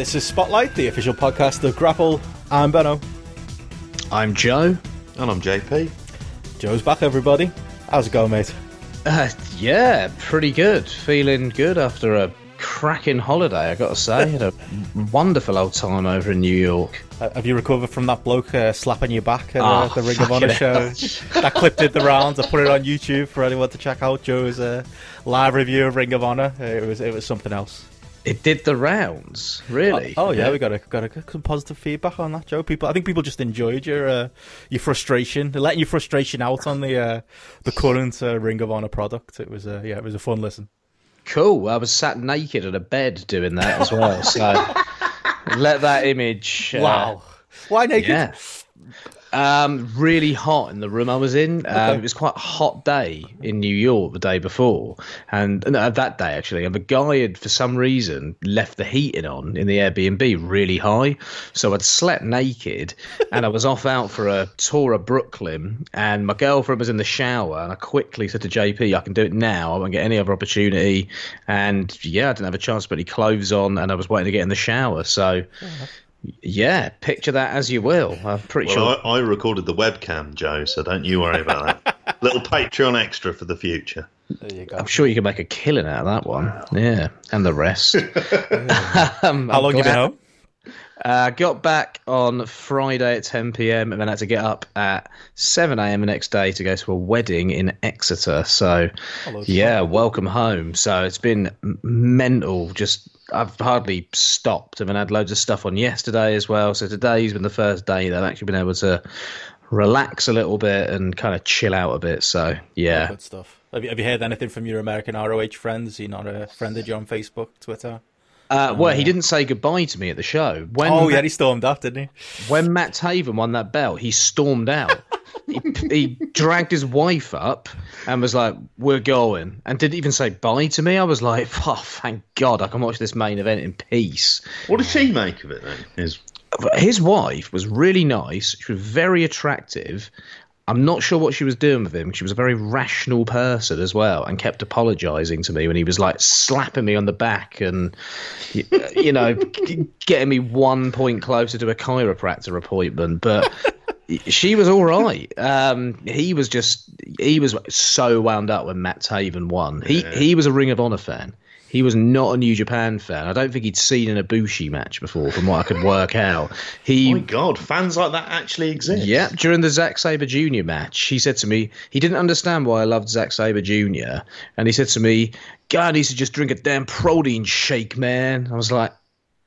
This is Spotlight, the official podcast of GRAPPL. I'm Benno. I'm Joe. And I'm JP. Joe's back, everybody. How's it going, mate? Uh, yeah, pretty good. Feeling good after a cracking holiday, I got to say. Had a wonderful old time over in New York. Uh, have you recovered from that bloke uh, slapping your back at uh, oh, the Ring of Honor show? that clip did the rounds. I put it on YouTube for anyone to check out. Joe's uh, live review of Ring of Honor. It was it was something else. It did the rounds, really. Oh, oh yeah, yeah, we got a, got a, some positive feedback on that, Joe. People, I think people just enjoyed your uh, your frustration, letting your frustration out on the uh, the current uh, Ring of Honor product. It was uh, yeah, it was a fun listen. Cool. I was sat naked at a bed doing that as well. So let that image. Uh, wow. Why naked? Yeah. Um, really hot in the room I was in. Um, okay. It was quite a hot day in New York the day before, and no, that day actually. And the guy had, for some reason, left the heating on in the Airbnb really high, so I'd slept naked, and I was off out for a tour of Brooklyn, and my girlfriend was in the shower, and I quickly said to JP, "I can do it now. I won't get any other opportunity." And yeah, I didn't have a chance to put any clothes on, and I was waiting to get in the shower, so. Yeah, picture that as you will. I'm pretty well, sure. I, I, recorded the webcam, Joe, so don't you worry about that. Little Patreon extra for the future. There you go. I'm sure you can make a killing out of that one. Wow. Yeah, and the rest. um, How long glad... you been home? Uh, got back on Friday at 10 p.m. and then had to get up at 7 a.m. the next day to go to a wedding in Exeter. So, Hello, yeah, welcome home. So it's been mental, just I've hardly stopped. I've had loads of stuff on yesterday as well. So today's been the first day that I've actually been able to relax a little bit and kind of chill out a bit. So yeah, good stuff. Have you, have you heard anything from your American ROH friends? He not a friend of you on Facebook, Twitter? Uh, well, he didn't say goodbye to me at the show. When oh, yeah, he stormed off, didn't he? When Matt Taven won that belt, he stormed out. he, he, dragged his wife up and was like, "We're going," and didn't even say bye to me. I was like, "Oh, thank God, I can watch this main event in peace." What did she make of it then? His his wife was really nice. She was very attractive, I'm not sure what she was doing with him. She was a very rational person as well, and kept apologising to me when he was like slapping me on the back and, you know, getting me one point closer to a chiropractor appointment. But she was all right. Um, he was just he was so wound up when Matt Taven won. He yeah. he was a Ring of Honor fan. He was not a New Japan fan. I don't think he'd seen an Ibushi match before, from what I could work out. He, oh my God, fans like that actually exist. Yeah, during the Zack Sabre Jr. match, he said to me he didn't understand why I loved Zack Sabre Jr. And he said to me, "God needs to just drink a damn protein shake, man." I was like,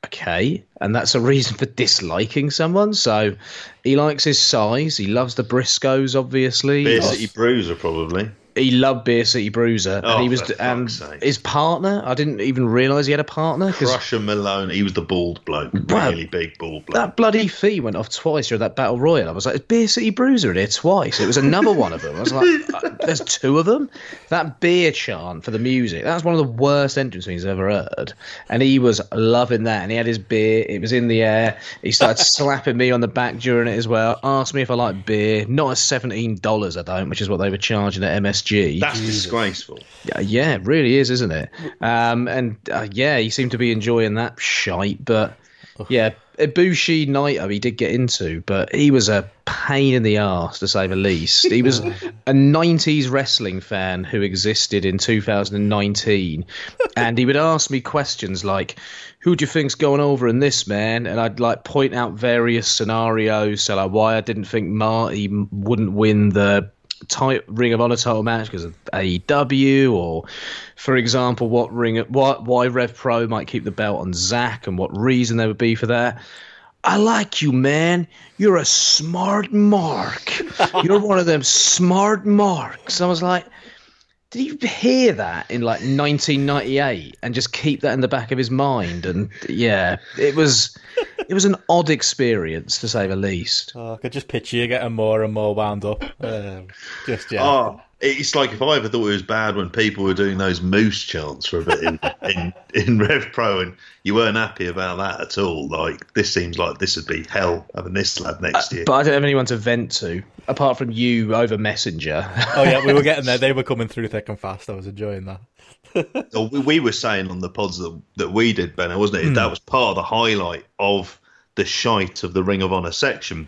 okay, and that's a reason for disliking someone. So he likes his size. He loves the Briscoes, obviously. Beer City Bruiser, probably he loved Beer City Bruiser, oh, and he was and his partner. I didn't even realise he had a partner. Crusher Malone. He was the bald bloke, really big bald bloke. That bloody fee went off twice during that battle royal. I was like, Beer City Bruiser in here twice. It was another one of them. I was like, uh, there's two of them. That beer chant for the music. That was one of the worst entrance things I've ever heard, and he was loving that. And he had his beer. It was in the air. He started slapping me on the back during it as well. Asked me if I like beer. Not at seventeen dollars, I don't, which is what they were charging at MS MSG. That's Jesus. disgraceful. Yeah, yeah, it really is, isn't it? Um, and uh, yeah, he seemed to be enjoying that shite, but yeah, Ibushi Naito he did get into, but he was a pain in the ass to say the least. He was a 90s wrestling fan who existed in 2019, and he would ask me questions like, "Who do you think's going over in this man?" And I'd like point out various scenarios, so like why I didn't think Marty wouldn't win the tight Ring of Honor title match because of AEW, or for example, what Ring why, why Rev Pro might keep the belt on Zack and what reason there would be for that. I like you, man. You're a smart mark. You're one of them smart marks. I was like, did you hear that in like 1998 and just keep that in the back of his mind? And yeah, it was it was an odd experience to say the least. Oh, I could just picture you getting more and more wound up. Um, just yeah. Oh, it's like if I ever thought it was bad when people were doing those moose chants for a bit in, in, in Rev Pro and you weren't happy about that at all. Like, this seems like this would be hell having this lad next Uh, year. but I don't have anyone to vent to apart from you over Messenger. Oh yeah, we were getting there. They were coming through thick and fast. I was enjoying that. Or we, we were saying on the pods that, that we did, Ben, wasn't it? Hmm. That was part of the highlight of the shite of the Ring of Honor section.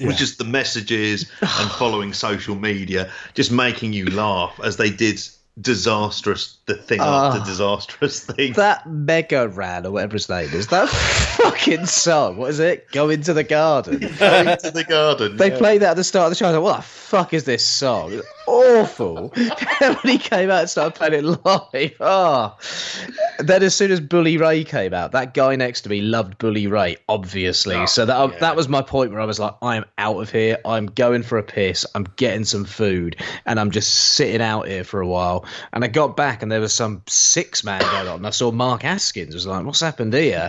Was Yeah. just the messages and following social media, just making you laugh as they did disastrous the thing after Ah. disastrous thing. that Mega Ran or whatever his name is, that fucking song. What is it? Go into the garden. Going to the garden. They yeah. played that at the start of the show. I was like, what the fuck is this song? Awful. when he came out and started playing it live, oh. Then as soon as Bully Ray came out, that guy next to me loved Bully Ray, obviously. Oh, so that um, yeah. that was my point where I was like, I am out of here. I'm going for a piss. I'm getting some food, and I'm just sitting out here for a while. And I got back, and there was some six man going on. And I saw Mark Haskins. I was like, what's happened here?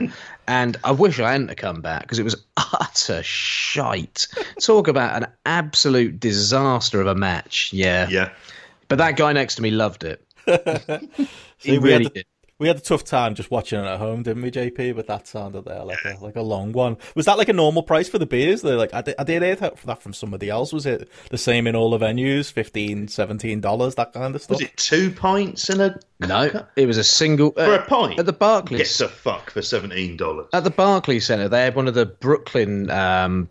And I wish I hadn't come back because it was utter shite. Talk about an absolute disaster of a match. Yeah. Yeah. But that guy next to me loved it. See, He we, really had did. A, we had a tough time just watching it at home, didn't we, JP? But that sounded there like a like a long one. Was that like a normal price for the beers? They're like I did, I did hear that that from somebody else. Was it the same in all the venues? 15 dollars, that kind of stuff. Was it two pints in a No, it was a single for uh, a pint? at the Barclays. Gets a fuck for seventeen dollars. At the Barclays Centre, they had one of the Brooklyn um,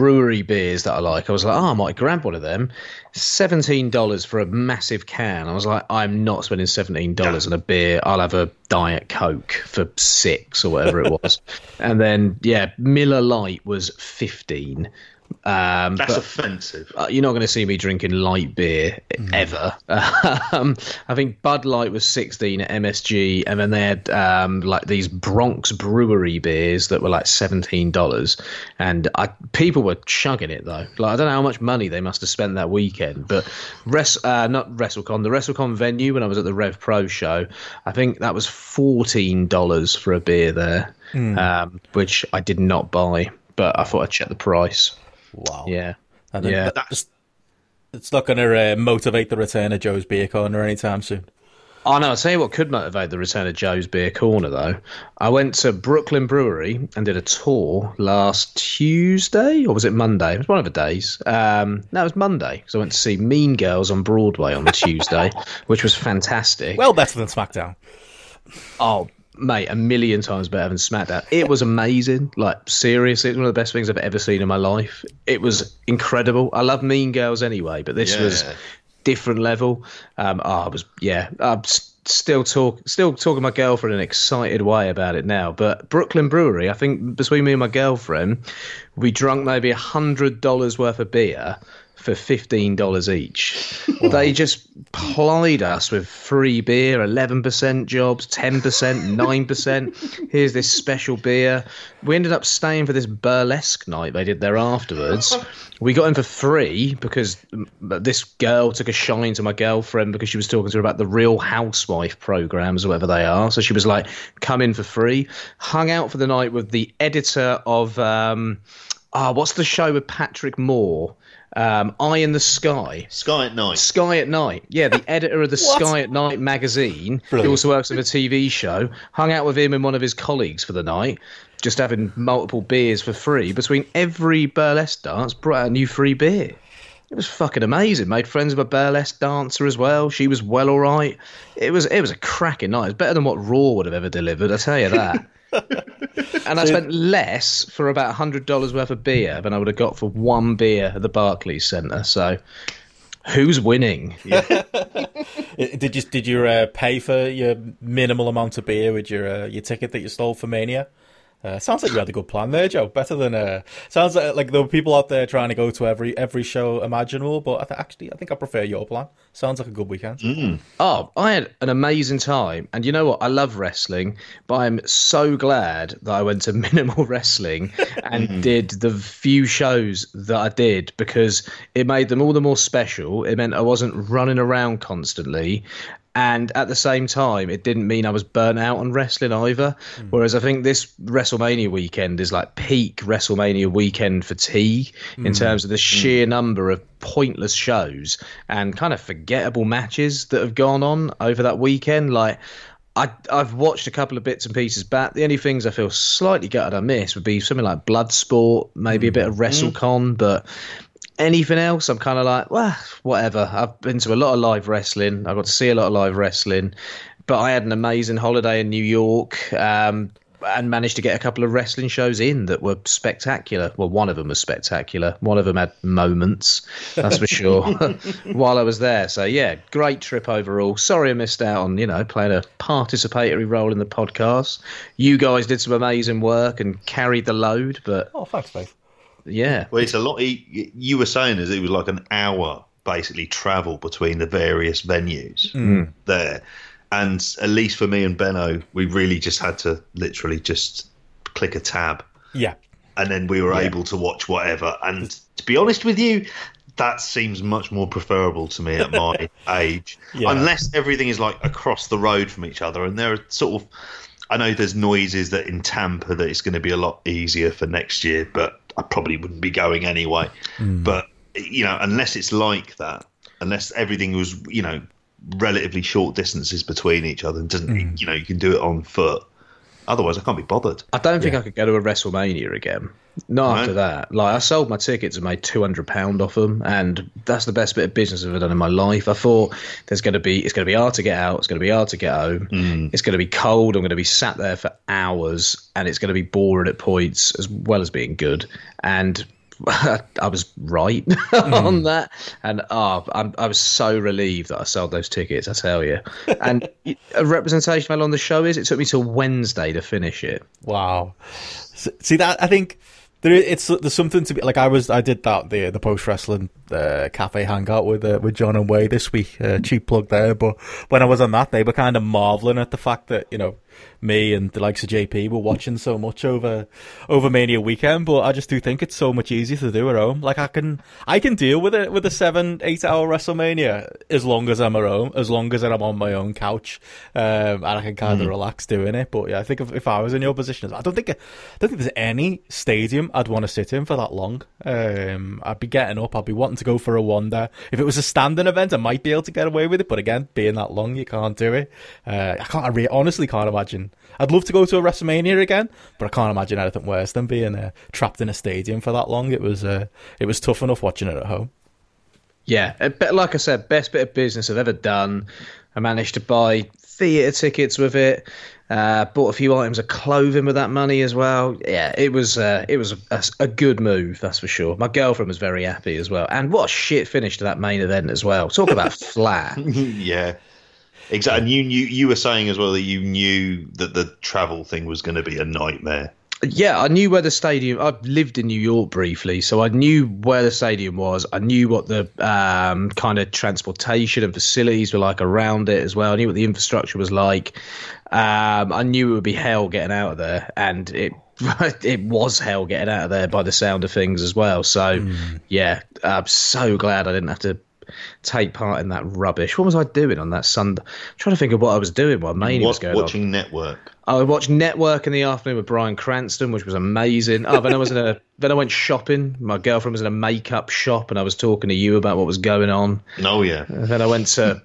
brewery beers that I like. I was like, oh, I might grab one of them. Seventeen dollars for a massive can. I was like, I'm not spending seventeen dollars on a beer. I'll have a diet coke for six or whatever it was. and then yeah, Miller Lite was fifteen. Um, That's but- offensive. uh, you're not going to see me drinking light beer ever. Um, I think Bud Light was 16 at MSG, and then they had um, like these Bronx Brewery beers that were like $17. And I, people were chugging it though. Like I don't know how much money they must have spent that weekend, but Res, uh, not WrestleCon, the WrestleCon venue when I was at the Rev Pro show, I think that was $14 for a beer there, um, which I did not buy. But I thought I'd check the price. Wow. Yeah. And then Yeah. that's it's not going to uh, motivate the return of Joe's Beer Corner anytime soon. Oh no! I'll tell you what could motivate the return of Joe's Beer Corner though. I went to Brooklyn Brewery and did a tour last Tuesday, or was it Monday? It was one of the days. Um, no, it was Monday because I went to see Mean Girls on Broadway on the Tuesday, which was fantastic. Well, better than SmackDown. Oh, mate, a million times better than SmackDown. It was amazing. Like, seriously, it's one of the best things I've ever seen in my life. It was incredible. I love Mean Girls anyway, but this Yeah. was different level. Um, oh, I was, yeah, I'm still talk, still talking to my girlfriend in an excited way about it now. But Brooklyn Brewery, I think between me and my girlfriend, we drunk maybe a hundred dollars worth of beer for fifteen dollars each. they just plied us with free beer, eleven percent jobs, ten percent, nine percent. Here's this special beer. We ended up staying for this burlesque night they did there afterwards. We got in for free because this girl took a shine to my girlfriend because she was talking to her about the Real Housewife programs or whatever they are. So she was like, "Come in for free." Hung out for the night with the editor of um, ah, what's the show with Patrick Moore? Um, Eye in the Sky. Sky at night. Sky at Night. Yeah, the editor of the Sky at Night magazine. He Brilliant. also works on a TV show. Hung out with him and one of his colleagues for the night, just having multiple beers for free. Between every burlesque dance, brought out a new free beer. It was fucking amazing. Made friends with a burlesque dancer as well. She was well all right. It was it was a cracking night. It's better than what Raw would have ever delivered. I tell you that. and I spent less for about hundred dollars worth of beer than I would have got for one beer at the Barclays Centre. So, who's winning? Uh, Did you did you uh, pay for your minimal amount of beer with your uh, your ticket that you stole for Mania? Uh, sounds like you had a good plan there, Joe. Better than uh, sounds like, like there were people out there trying to go to every every show imaginable. But I th- actually, I think I prefer your plan. Sounds like a good weekend. Oh, I had an amazing time. And you know what? I love wrestling, but I'm so glad that I went to minimal wrestling and did the few shows that I did because it made them all the more special. It meant I wasn't running around constantly. And at the same time, it didn't mean I was burnt out on wrestling either. Mm. Whereas I think this WrestleMania weekend is like peak WrestleMania weekend fatigue mm. in terms of the sheer mm. number of pointless shows and kind of forgettable matches that have gone on over that weekend. Like, I, I've watched a couple of bits and pieces back. The only things I feel slightly gutted I miss would be something like Bloodsport, maybe a bit of WrestleCon, but anything else, I'm kind of like, well, whatever. I've been to a lot of live wrestling. I got to see a lot of live wrestling, but I had an amazing holiday in New York. Um, and managed to get a couple of wrestling shows in that were spectacular. Well, one of them was spectacular. One of them had moments, that's for sure, while I was there. So yeah, great trip overall. Sorry I missed out on you know playing a participatory role in the podcast. You guys did some amazing work and carried the load, but oh, thanks, Dave. Yeah. Well, it's a lot. You were saying is it was like an hour basically travel between the various venues mm. there, and at least for me and Benno, we really just had to literally just click a tab. Yeah. And then we were yeah. able to watch whatever. And to be honest with you, that seems much more preferable to me at my age. Yeah. Unless everything is like across the road from each other, and there are sort of. I know there's noises that in Tampa that it's going to be a lot easier for next year, but I probably wouldn't be going anyway. Mm. But you know, unless it's like that, unless everything was you know relatively short distances between each other, and doesn't mm. you know you can do it on foot. Otherwise, I can't be bothered. I don't think yeah. I could go to a WrestleMania again. Not after that. Like I sold my tickets and made two hundred pound off them, and that's the best bit of business I've ever done in my life. I thought there's going to be it's going to be hard to get out, it's going to be hard to get home, mm. it's going to be cold. I'm going to be sat there for hours, and it's going to be boring at points as well as being good. And I was right mm. on that, and oh, I'm, i was so relieved that I sold those tickets. I tell you, and a representation of how long the show is. It took me till Wednesday to finish it. Wow. See that I think there, it's there's something to be like. I was I did that the the post wrestling uh, cafe hangout with uh, with John and Wai this week. Uh, cheap plug there, but when I was on that, they were kind of marveling at the fact that you know me and the likes of JP were watching so much over over Mania weekend, but I just do think it's so much easier to do at home. Like I can I can deal with it with a seven eight hour WrestleMania as long as I'm at home, as long as I'm on my own couch, um, and I can kind of mm. relax doing it. But yeah, I think if, if I was in your position, I don't think I don't think there's any stadium I'd want to sit in for that long. Um, I'd be getting up, I'd be wanting to go for a wander. If it was a standing event, I might be able to get away with it, but again, being that long, you can't do it. Uh, I can't. I re- honestly can't imagine I'd love to go to a WrestleMania again, but I can't imagine anything worse than being uh, trapped in a stadium for that long. It was uh, it was tough enough watching it at home. Yeah, but like I said, best bit of business I've ever done. I managed to buy theatre tickets with it. Uh, bought a few items of clothing with that money as well. Yeah, it was uh, it was a, a, good move, that's for sure. My girlfriend was very happy as well. And what a shit finish to that main event as well. Talk about flat. yeah, Exactly. And you knew you were saying as well that you knew that the travel thing was going to be a nightmare. Yeah, I knew where the stadium. I lived in New York briefly, so I knew where the stadium was. I knew what the um, kind of transportation and facilities were like around it as well. I knew what the infrastructure was like. Um, I knew it would be hell getting out of there, and it it was hell getting out of there by the sound of things as well. So, mm. yeah, I'm so glad I didn't have to take part in that rubbish. What was I doing on that Sunday? I'm trying to think of what I was doing while Mania was going watching on. Network. I watched Network in the afternoon with Bryan Cranston, which was amazing. Oh, then I was in a then I went shopping. My girlfriend was in a makeup shop, and I was talking to you about what was going on. Oh yeah. And then I went to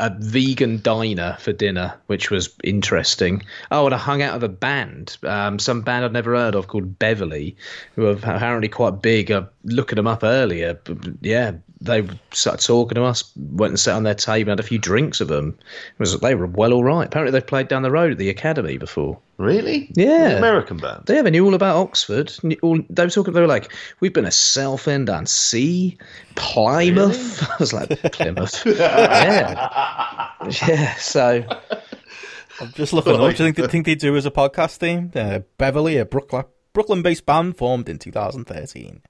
a vegan diner for dinner, which was interesting. Oh, and I hung out with a band, um, some band I'd never heard of called Beverly, who are apparently quite big. I looking them up earlier. But yeah, they started talking to us, went and sat on their table, had a few drinks of them. It was they were well all right. Apparently they've played down the road at the academy before. Really? Yeah. An American band. Yeah, they knew all about Oxford. All, they were talking. They were like, "We've been a Southend on Sea, Plymouth." Really? I was like, Plymouth. yeah, yeah. So. I'm just looking up. Do you think, think they do as a podcast theme? Uh, Beverly, a Brooklyn Brooklyn-based band formed in 2013.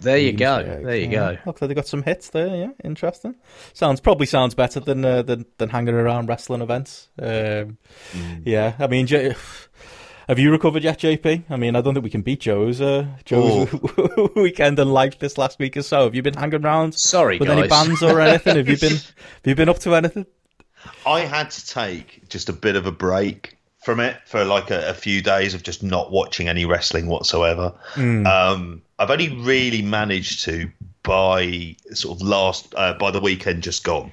There you go. There you go. Looks like they got some hits there. Yeah, interesting. Sounds probably sounds better than uh, than, than hanging around wrestling events. Um, mm. Yeah, I mean, J- have you recovered yet, JP? I mean, I don't think we can beat Joe's uh, Joe's oh. weekend and life this last week or so. Have you been hanging around? Sorry, with guys. any bands or anything? have you been have you been up to anything? I had to take just a bit of a break from it for like a, a few days of just not watching any wrestling whatsoever. Mm. Um, I've only really managed to by sort of last uh, by the weekend just gone.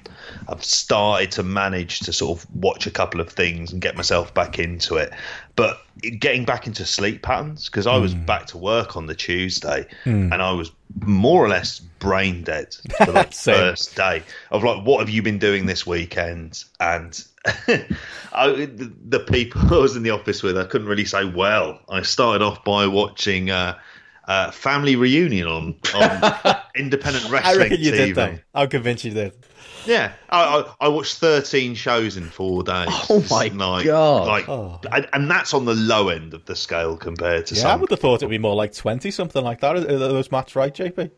I've started to manage to sort of watch a couple of things and get myself back into it, but getting back into sleep patterns because I was mm. back to work on the Tuesday mm. and I was more or less brain dead for the first day of like, what have you been doing this weekend? And I, the, the, people I was in the office with, I couldn't really say well. I started off by watching. Uh, uh, family reunion on, on independent wrestling I reckon you TV. did that. I'll convince you did. Yeah, I, I, I, watched 13 shows in four days. Oh my like, god! Like, oh. and that's on the low end of the scale compared to. Yeah, some. I would have thought it'd be more like 20, something like that. Are those maths right, JP?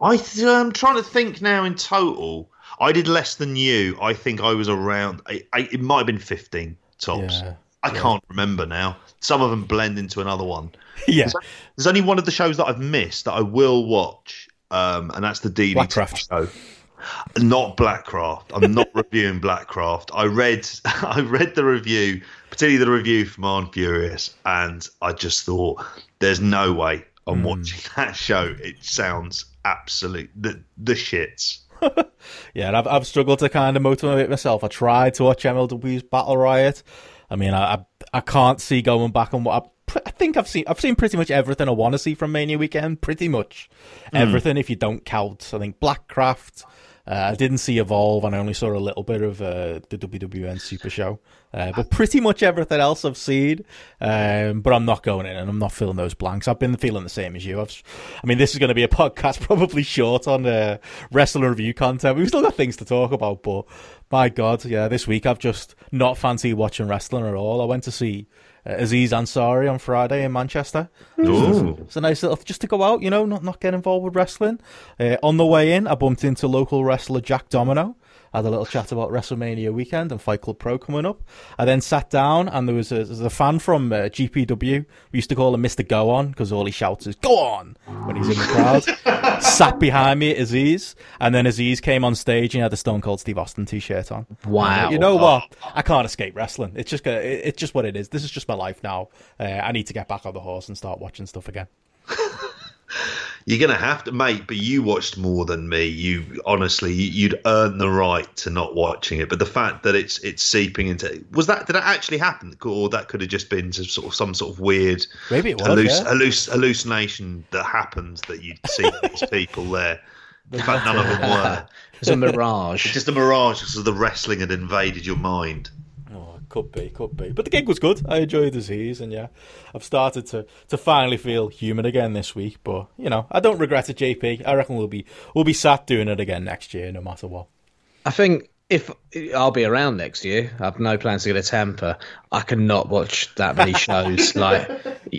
I th- I'm trying to think now in total. I did less than you. I think I was around. I, I, it might have been 15 tops. Yeah, I yeah. can't remember now. Some of them blend into another one. Yeah. There's, there's, only one of the shows that I've missed that I will watch, um, and that's the DDT Blackcraft. show. Not Blackcraft. I'm not reviewing Blackcraft. I read I read the review, particularly the review from Arn Furious, and I just thought there's no way I'm mm. watching that show. It sounds absolute the the shits. yeah, and I've I've struggled to kind of motivate myself. I tried to watch MLW's Battle Riot. I mean, I I, I can't see going back on what I I think I've seen I've seen pretty much everything I want to see from Mania weekend. Pretty much mm. everything, if you don't count. I think Blackcraft. Uh, I didn't see Evolve, and I only saw a little bit of uh, the WWN Super Show. Uh, but pretty much everything else I've seen. Um, but I'm not going in, and I'm not filling those blanks. I've been feeling the same as you. I've, I mean, this is going to be a podcast probably short on uh, wrestling review content. We've still got things to talk about, but my God, yeah, this week I've just not fancied watching wrestling at all. I went to see Aziz Ansari on Friday in Manchester. It's a nice little just to go out, you know, not not get involved with wrestling. Uh, on the way in, I bumped into local wrestler Jack Domino had a little chat about WrestleMania weekend and Fight Club Pro coming up. I then sat down and there was a, there was a fan from uh, GPW. We used to call him Mr. Go On because all he shouts is "Go on" when he's in the crowd. sat behind me at Aziz, and then Aziz came on stage and he had the Stone Cold Steve Austin T-shirt on. Wow! you know what? I can't escape wrestling. It's just it's just what it is. This is just my life now. Uh, I need to get back on the horse and start watching stuff again. You're going to have to, mate. But you watched more than me. You honestly, you'd earn the right to not watching it. But the fact that it's it's seeping into was that did that actually happen, or that could have just been sort of some sort of weird maybe it was, halluc- yeah. halluc- hallucination that happens that you'd see these people there. In fact, none of them were. It's a mirage. It's just a mirage because the wrestling had invaded your mind. Could be, could be. But the gig was good. I enjoyed the disease, and yeah, I've started to, to finally feel human again this week. But you know, I don't regret it, JP. I reckon we'll be we'll be sat doing it again next year, no matter what. I think if I'll be around next year, I've no plans to get a Tampa. I cannot watch that many shows. like,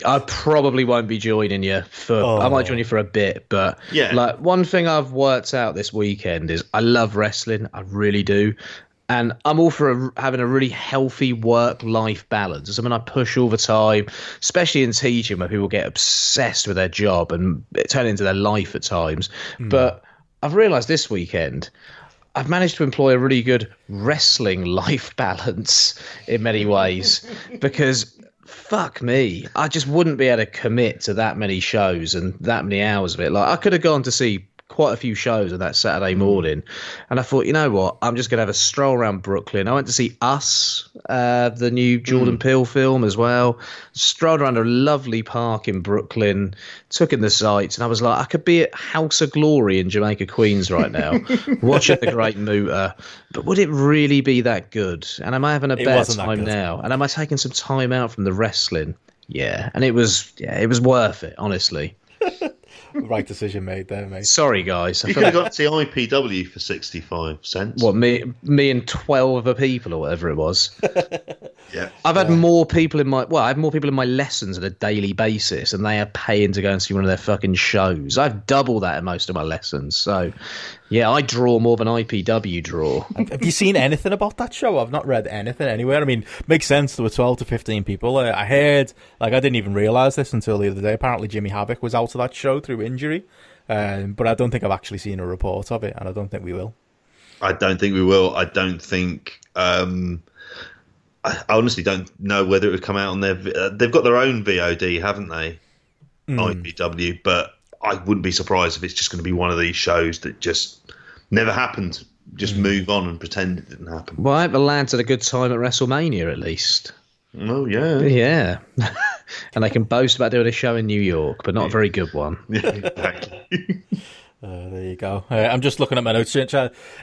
I probably won't be joining you for. Oh. I might oh. join you for a bit, but yeah. Like one thing I've worked out this weekend is I love wrestling. I really do, and I'm all for a, having a really healthy work life balance. It's something I push all the time, especially in teaching where people get obsessed with their job and turn into their life at times. Mm. But I've realized this weekend, I've managed to employ a really good wrestling life balance in many ways because fuck me, I just wouldn't be able to commit to that many shows and that many hours of it. Like I could have gone to see quite a few shows on that Saturday mm. morning, and I thought, you know what, I'm just going to have a stroll around Brooklyn. I went to see Us, uh, the new Jordan mm. Peele film as well. Strolled around a lovely park in Brooklyn, took in the sights, and I was like, I could be at House of Glory in Jamaica, Queens right now, watching the Great Muta. But would it really be that good? And am I having a it better time now? And am I taking some time out from the wrestling? Yeah, and it was yeah, it was worth it, honestly. right decision made there, mate. Sorry, guys. I you could have got to IPW for sixty-five cents. What me, me and twelve other people or whatever it was. yeah, I've had yeah. more people in my well, I have more people in my lessons on a daily basis, and they are paying to go and see one of their fucking shows. I've double that in most of my lessons, so yeah, I draw more than IPW draw. Have you seen anything about that show? I've not read anything anywhere. I mean, makes sense. There were 12 to 15 people. I heard, like, I didn't even realize this until the other day. Apparently, Jimmy Havoc was out of that show through injury. Um, but I don't think I've actually seen a report of it, and I don't think we will. I don't think we will. I don't think. Um, I honestly don't know whether it would come out on their. Uh, they've got their own VOD, haven't they? Mm. IPW, but I wouldn't be surprised if it's just going to be one of these shows that just never happened. Just mm. move on and pretend it didn't happen. Well, I hope the lads had a good time at WrestleMania at least. Oh yeah, yeah, and they can boast about doing a show in New York, but not a very good one. Yeah, exactly. Uh, there you go. Uh, I'm just looking at my notes.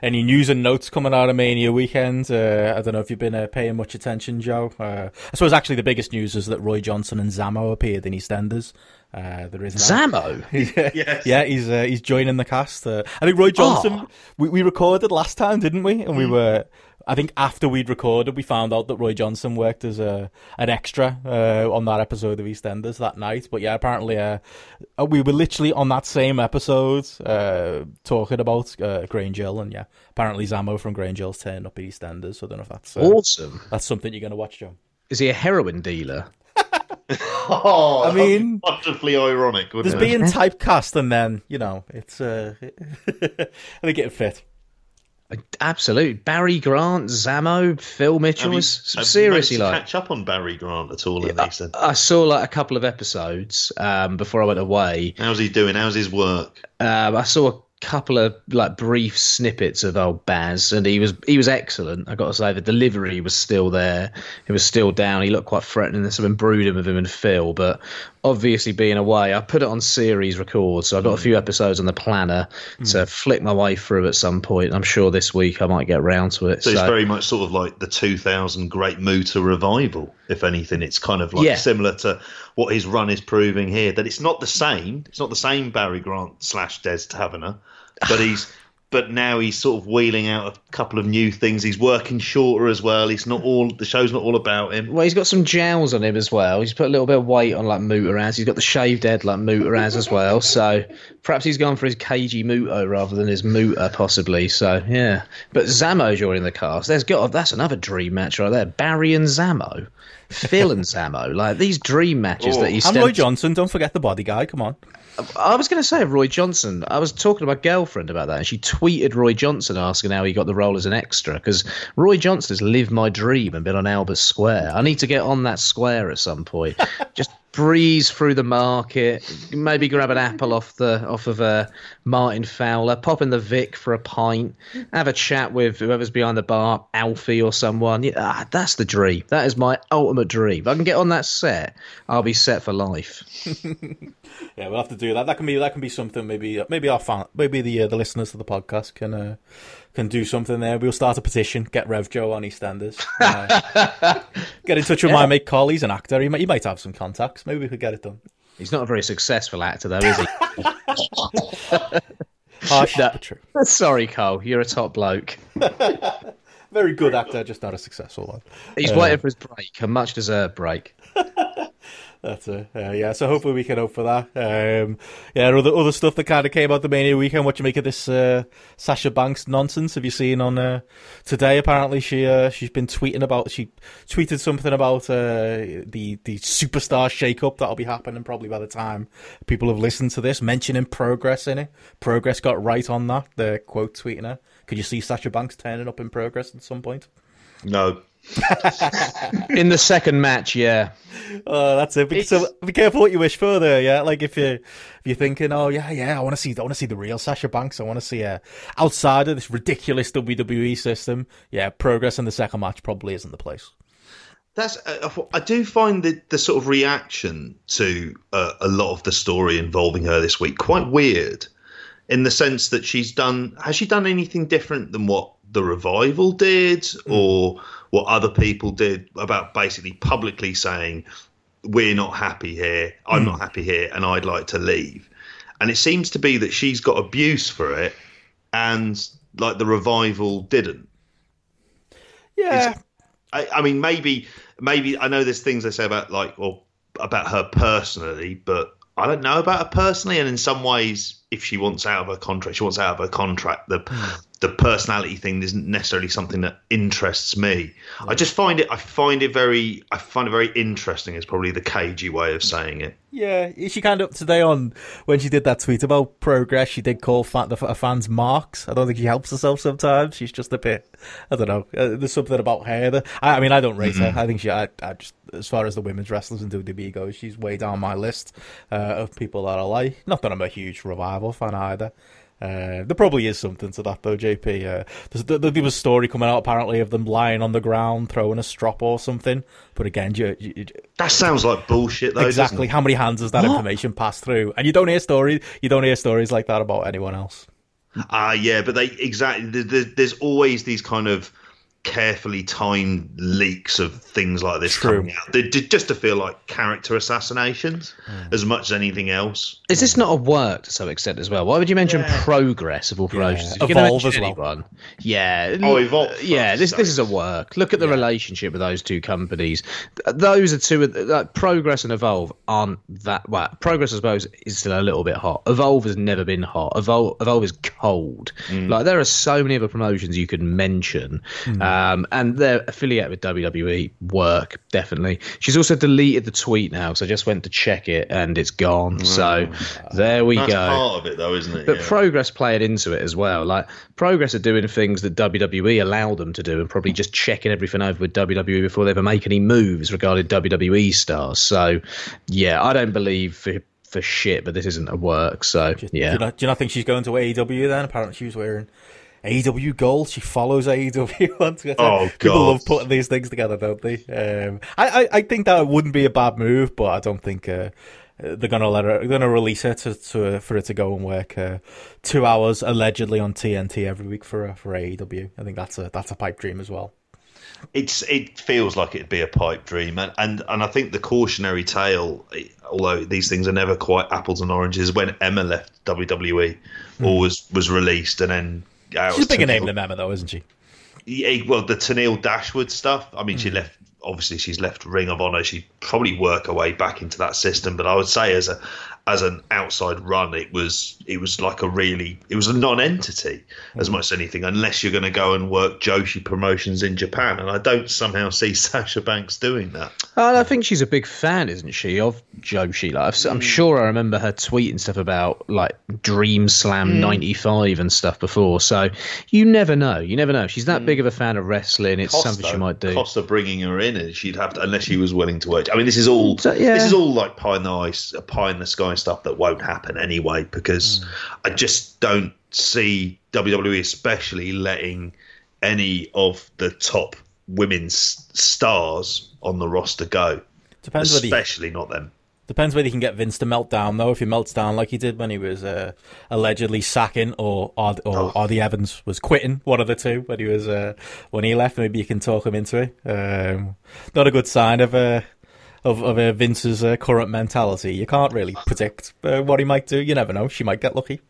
Any news and notes coming out of Mania weekend? Uh, I don't know if you've been uh, paying much attention, Joe. Uh, I suppose actually the biggest news is that Roy Johnson and Zammo appeared in EastEnders. Uh, there is Zammo. yeah, yes. yeah, he's he's joining the cast. I think Roy Johnson. Oh. We, we recorded last time, didn't we? And we mm. were I think after we'd recorded, we found out that Roy Johnson worked as a an extra uh, on that episode of EastEnders that night. But yeah, apparently, uh, uh, we were literally on that same episode uh, talking about uh, Grange Hill, and yeah, apparently Zammo from Grange Hill's turned up at EastEnders. So I don't know if that's uh, awesome. That's something you're going to watch, John. Is he a heroin dealer? oh, I mean, wonderfully ironic. There's it? being typecast, and then you know, it's. Uh, I think it fit. Absolutely, Barry Grant, Zammo, Phil Mitchell was seriously like catch up on Barry Grant at all. Yeah, I, I, saw like a couple of episodes um, before I went away. How's he doing? How's his work? Um, I saw a couple of like brief snippets of old Baz, and he was he was excellent. I got to say, the delivery was still there. It was still down. He looked quite threatening. There's something brooding with him and Phil, but obviously being away, I put it on series record, so I've got a few episodes on the planner mm. to flick my way through at some point. I'm sure this week I might get round to it. So, so. it's very much sort of like the 2000 Great Muta revival. If anything, it's kind of like yeah. similar to what his run is proving here. That it's not the same. It's not the same Barry Grant slash Des Taverner but he's but now he's sort of wheeling out a couple of new things. He's working shorter as well. He's not all the show's not all about him. Well, he's got some gels on him as well. He's put a little bit of weight on like Muta He's got the shaved head like Muta as well. So perhaps he's gone for his Keiji Muto rather than his Muta possibly. So yeah, but Zammo joining the cast. There's got that's another dream match right there. Barry and Zammo. Phil and Zammo, like these dream matches oh. that he's. And Roy Johnson, don't forget the body guy. Come on. I was going to say Roy Johnson. I was talking to my girlfriend about that, and she tweeted Roy Johnson asking how he got the role as an extra because Roy Johnson has lived my dream and been on Albert Square. I need to get on that square at some point. Just breeze through the market, maybe grab an apple off the off of uh, Martin Fowler, pop in the Vic for a pint, have a chat with whoever's behind the bar, Alfie or someone. Yeah, ah, that's the dream. That is my ultimate dream. If I can get on that set, I'll be set for life. yeah, we'll have to do that. That can be that can be something. Maybe maybe our fan, maybe the uh, the listeners to the podcast can uh, can do something there. We'll start a petition, get Rev Joe on EastEnders. Uh, get in touch with yeah. my mate Carl. He's an actor. He might, he might have some contacts. Maybe we could get it done. He's not a very successful actor, though, is he? Harsh, no. true. Sorry, Carl. You're a top bloke. very good actor, just not a successful one. He's uh, waiting for his break, a much deserved break. That's it. Uh, yeah, so hopefully we can hope for that. Um, yeah, other other stuff that kind of came out the Mania weekend. What you make of this uh, Sasha Banks nonsense? Have you seen on uh, today? Apparently, she uh, she's been tweeting about. She tweeted something about uh, the the superstar shakeup that'll be happening probably by the time people have listened to this. Mentioning progress in it. Progress got right on that. The quote tweeting her. Could you see Sasha Banks turning up in progress at some point? No. in the second match, yeah. Oh, that's it. Be, so be careful what you wish for there. Yeah, like if you if you're thinking, oh yeah, yeah, I want to see, I want to see the real Sasha Banks. I want to see her outside of this ridiculous WWE system. Yeah, progress in the second match probably isn't the place. That's uh, I do find the the sort of reaction to uh, a lot of the story involving her this week quite weird, in the sense that she's done. Has she done anything different than what the revival did, mm. or? what other people did about basically publicly saying we're not happy here, I'm mm. not happy here, and I'd like to leave. And it seems to be that she's got abuse for it, and like the revival didn't. Yeah, I, I, mean, maybe, maybe I know there's things they say about like or about her personally, but I don't know about her personally, and in some ways, if she wants out of her contract, she wants out of her contract. The mm. the personality thing isn't necessarily something that interests me. I just find it. I find it very. I find it very interesting. Is probably the cagey way of saying it. Yeah, she kind of today on when she did that tweet about progress. She did call fan, the fans marks. I don't think she helps herself sometimes. She's just a bit. I don't know. Uh, there's something about her that I, I mean. I don't rate mm-hmm. her. I think she. I, I, just as far as the women's wrestlers in WWE goes, she's way down my list uh, of people that I like. Not that I'm a huge revival fan either. Uh, there probably is something to that though, JP. Uh, there, there, was a story coming out apparently of them lying on the ground throwing a strop or something. But again, you, you, you, that sounds like bullshit. Though, exactly. How many hands has that what? information passed through? And you don't hear stories. You don't hear stories like that about anyone else. Ah, uh, yeah, but they exactly. there's always these kind of carefully timed leaks of things like this True. coming out. They, just to feel like character assassinations mm. as much as anything else. Is this not a work to some extent as well? Why would you mention yeah. progress of all promotions? Yeah. Evolve as well. Anyone? Yeah. Oh, evolve. Yeah, this this is a work. Look at the yeah. relationship with those two companies. Those are two. Like, progress and evolve aren't that. Well, progress I suppose is still a little bit hot. Evolve has never been hot. Evolve, evolve is cold. Mm. Like there are so many other promotions you could mention. Mm. Uh, um, and they're affiliated with WWE. Work definitely. She's also deleted the tweet now, so I just went to check it, and it's gone. So there we That's go. Part of it, though, isn't it? But yeah. Progress played into it as well. Like Progress are doing things that WWE allow them to do, and probably just checking everything over with WWE before they ever make any moves regarding WWE stars. So yeah, I don't believe. For, for shit, but this isn't a work. So yeah. Do you, not, do you not think she's going to AEW then? Apparently, she was wearing AEW Gold. She follows AEW on Twitter. Oh, People love putting these things together, don't they? Um, I, I, I, think that wouldn't be a bad move, but I don't think uh, they're gonna let her. Gonna release her to, to for her to go and work uh, two hours allegedly on TNT every week for uh, for AEW. I think that's a that's a pipe dream as well. It's it feels like it'd be a pipe dream, and and, and I think the cautionary tale, although these things are never quite apples and oranges, when Emma left WWE, mm. or was was released, and then She's a bigger name than Emma, though, isn't she? Yeah, well, the Tennille Dashwood stuff. I mean, mm. she hmm. left. Obviously, she's left Ring of Honor. She'd probably work her way back into that system. But I would say, as a as an outside run, it was it was like a really it was a non-entity as hmm. much as anything, unless you're going to go and work Joshi promotions in Japan, and I don't somehow see Sasha Banks doing that. I think she's a big fan, isn't she, of Joshi? Like, I'm hmm. sure I remember her tweeting stuff about like Dream Slam '95 mm. and stuff before. So you never know. You never know. She's that mm. big of a fan of wrestling. It's Costa, something she might do. Cost of bringing her in, and she'd have to, unless she was willing to work. I mean, this is all so, yeah. this is all like pie in the ice, pie in the sky stuff that won't happen anyway because mm. I just don't see WWE especially letting any of the top women's stars on the roster go. Depends especially not them. Depends whether you can get Vince to melt down, though. If he melts down like he did when he was uh, allegedly sacking, or or, or oh. Evans was quitting, one of the two, when he was uh, when he left, maybe you can talk him into it. Um, not a good sign of uh, of of uh, Vince's uh, current mentality. You can't really predict uh, what he might do. You never know. She might get lucky.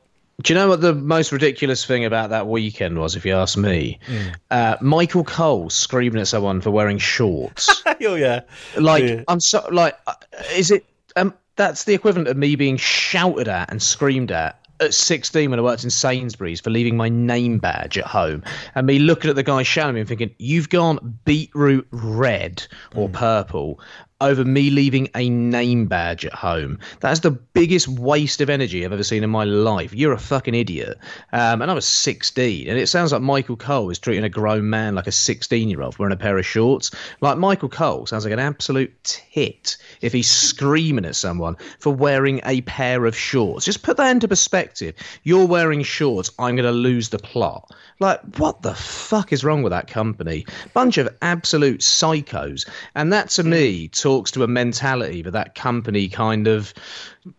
Do you know what the most ridiculous thing about that weekend was, if you ask me? Mm. Uh, Michael Cole screaming at someone for wearing shorts. oh yeah, like yeah. I'm so like, uh, is it? Um, that's the equivalent of me being shouted at and screamed at at 16 when I worked in Sainsbury's for leaving my name badge at home, and me looking at the guy shouting at me and thinking, "You've gone beetroot red or mm. purple, over me leaving a name badge at home. That's the biggest waste of energy I've ever seen in my life. You're a fucking idiot. Um, and I was 16, and it sounds like Michael Cole is treating a grown man like a 16 year old wearing a pair of shorts. Like Michael Cole sounds like an absolute tit if he's screaming at someone for wearing a pair of shorts. Just put that into perspective. You're wearing shorts, I'm going to lose the plot. Like, what the fuck is wrong with that company? Bunch of absolute psychos. And that to me talks to a mentality that that company kind of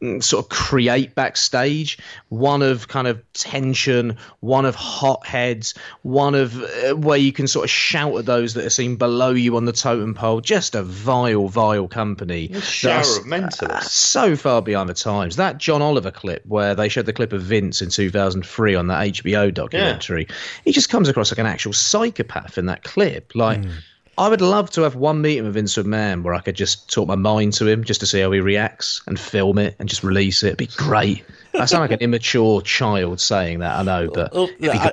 Mm, sort of create backstage. One of kind of tension one of hot heads one of uh, where you can sort of shout at those that are seen below you on the totem pole. Just a vile vile company shower of mentalists. uh, so far behind the times. That john oliver clip where they showed the clip of vince in 2003 on that hbo documentary yeah. he just comes across like an actual psychopath in that clip. Like mm I would love to have one meeting with Vince McMahon where I could just talk my mind to him just to see how he reacts and film it and just release it. It'd be great. I sound like an immature child saying that, I know, but. Well, yeah,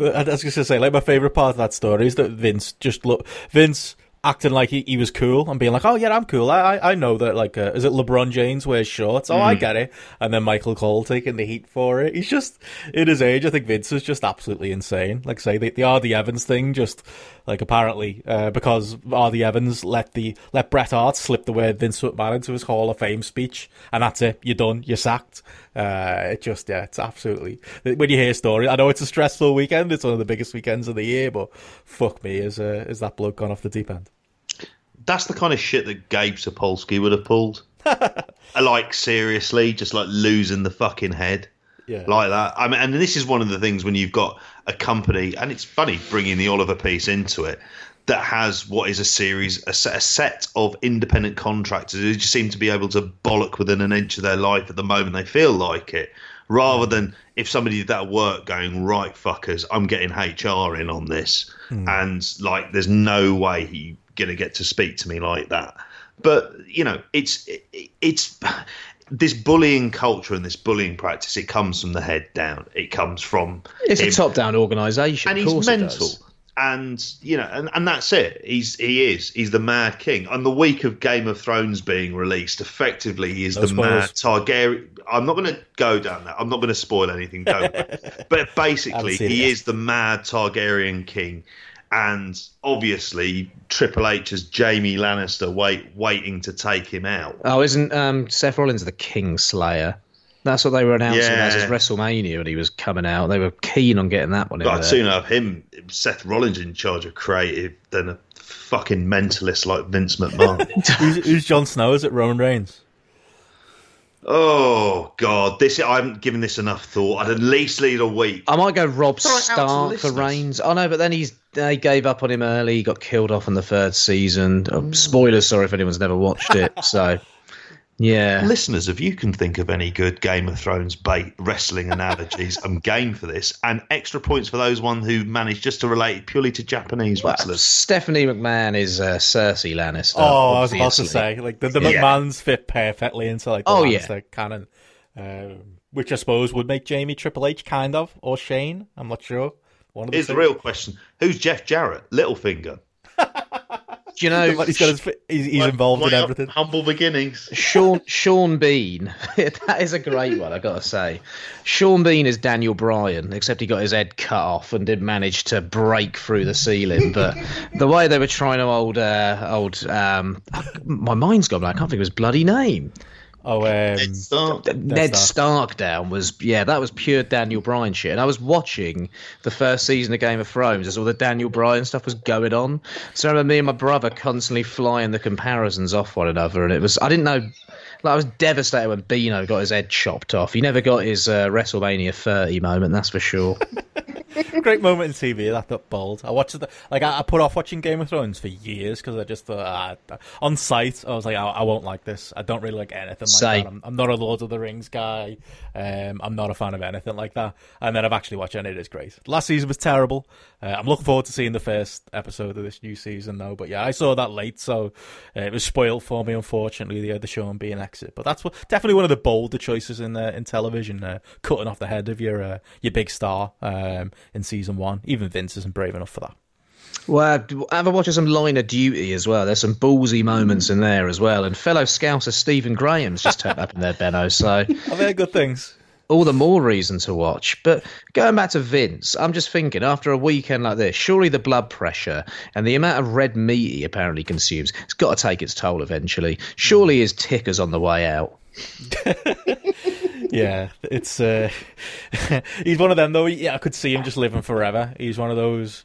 I, I was just going to say, like, my favourite part of that story is that Vince just look. Vince acting like he, he was cool and being like, "Oh yeah, I'm cool. I I know that like uh, is it LeBron James wears shorts? Oh, mm. I get it." And then Michael Cole taking the heat for it. He's just in his age. I think Vince is just absolutely insane. Like say the the RD Evans thing, just like apparently uh, because RD Evans let the let Bret Hart slip the word Vince McMahon into his Hall of Fame speech, and that's it. You're done. You're sacked. Uh, it just yeah, it's absolutely when you hear stories. I know it's a stressful weekend. It's one of the biggest weekends of the year, but fuck me, is uh, is that bloke gone off the deep end? that's the kind of shit that Gabe Sapolsky would have pulled. like seriously, just like losing the fucking head. Yeah. Like that. I mean, and this is one of the things when you've got a company, and it's funny bringing the Oliver piece into it, that has what is a series, a set, a set of independent contractors who just seem to be able to bollock within an inch of their life at the moment they feel like it, rather than if somebody did that work going, right, fuckers, I'm getting HR in on this. Hmm. And like, there's no way he going to get to speak to me like that. But you know, it's it's this bullying culture and this bullying practice. It comes from the head down. It comes from it's him. a top down organisation, and he's mental. And you know, and, and that's it. He's he is he's the Mad King. On the week of Game of Thrones being released, effectively he is no the spoilers. Mad Targaryen. I'm not going to go down that. I'm not going to spoil anything. Don't. but basically, he is the Mad Targaryen King and obviously Triple H as Jaime Lannister wait waiting to take him out. Oh, isn't um, Seth Rollins the King Slayer? That's what they were announcing yeah. as WrestleMania when he was coming out. They were keen on getting that one. But I'd sooner have him, Seth Rollins, in charge of creative than a fucking mentalist like Vince McMahon. who's, who's Jon Snow? Is it Roman Reigns? Oh God, this I haven't given this enough thought. I'd at least lead a week. I might go Robb Stark for Reigns. Oh no, but then he's they gave up on him early. He got killed off in the third season. Oh, spoilers, sorry if anyone's never watched it. So yeah. Listeners, if you can think of any good Game of Thrones bait wrestling analogies, I'm game for this. And extra points for those one who managed just to relate purely to Japanese well, wrestlers. Stephanie McMahon is uh, Cersei Lannister. Oh, I was about to say, like the, the yeah. McMahons fit perfectly into like the oh, Lannister yeah. canon, uh, which I suppose would make Jaime Triple H kind of or Shane. I'm not sure. One of the Here's the real question: Who's Jeff Jarrett? Littlefinger. Do you know he's got his, he's, he's involved in everything. Humble beginnings. Sean Sean Bean, that is a great one. I got to say, Sean Bean is Daniel Bryan, except he got his head cut off and did manage to break through the ceiling. But the way they were trying to old uh, old, um, my mind's gone. I can't think of his bloody name. Oh, um, Ned Stark. Ned Stark down was yeah, that was pure Daniel Bryan shit. And I was watching the first season of Game of Thrones as all the Daniel Bryan stuff was going on. So I remember me and my brother constantly flying the comparisons off one another, and it was I didn't know. Like, I was devastated when Bino got his head chopped off. He never got his uh, WrestleMania 30 moment, that's for sure. Great moment in TV. That got bold. I watched it. Like I, I, put off watching Game of Thrones for years because I just thought uh, on site I was like, I, I, won't like this. I don't really like anything like that. I'm, I'm, not a Lord of the Rings guy. Um, I'm not a fan of anything like that. And then I've actually watched it. and It is great. Last season was terrible. Uh, I'm looking forward to seeing the first episode of this new season though. But yeah, I saw that late, so uh, it was spoiled for me. Unfortunately, the the show and being But that's what, definitely one of the bolder choices in uh, in television, uh, cutting off the head of your uh, your big star um, in season one. Even Vince isn't brave enough for that. Well, have a watch of some Line of Duty as well. There's some ballsy moments in there as well. And fellow scouser Stephen Graham's just turned up in there, Benno. So are they good things? All the more reason to watch. But going back to Vince, I'm just thinking after a weekend like this, surely the blood pressure and the amount of red meat he apparently consumes, it's got to take its toll eventually. Surely his ticker's on the way out. yeah, it's uh, he's one of them though. Yeah, I could see him just living forever. He's one of those.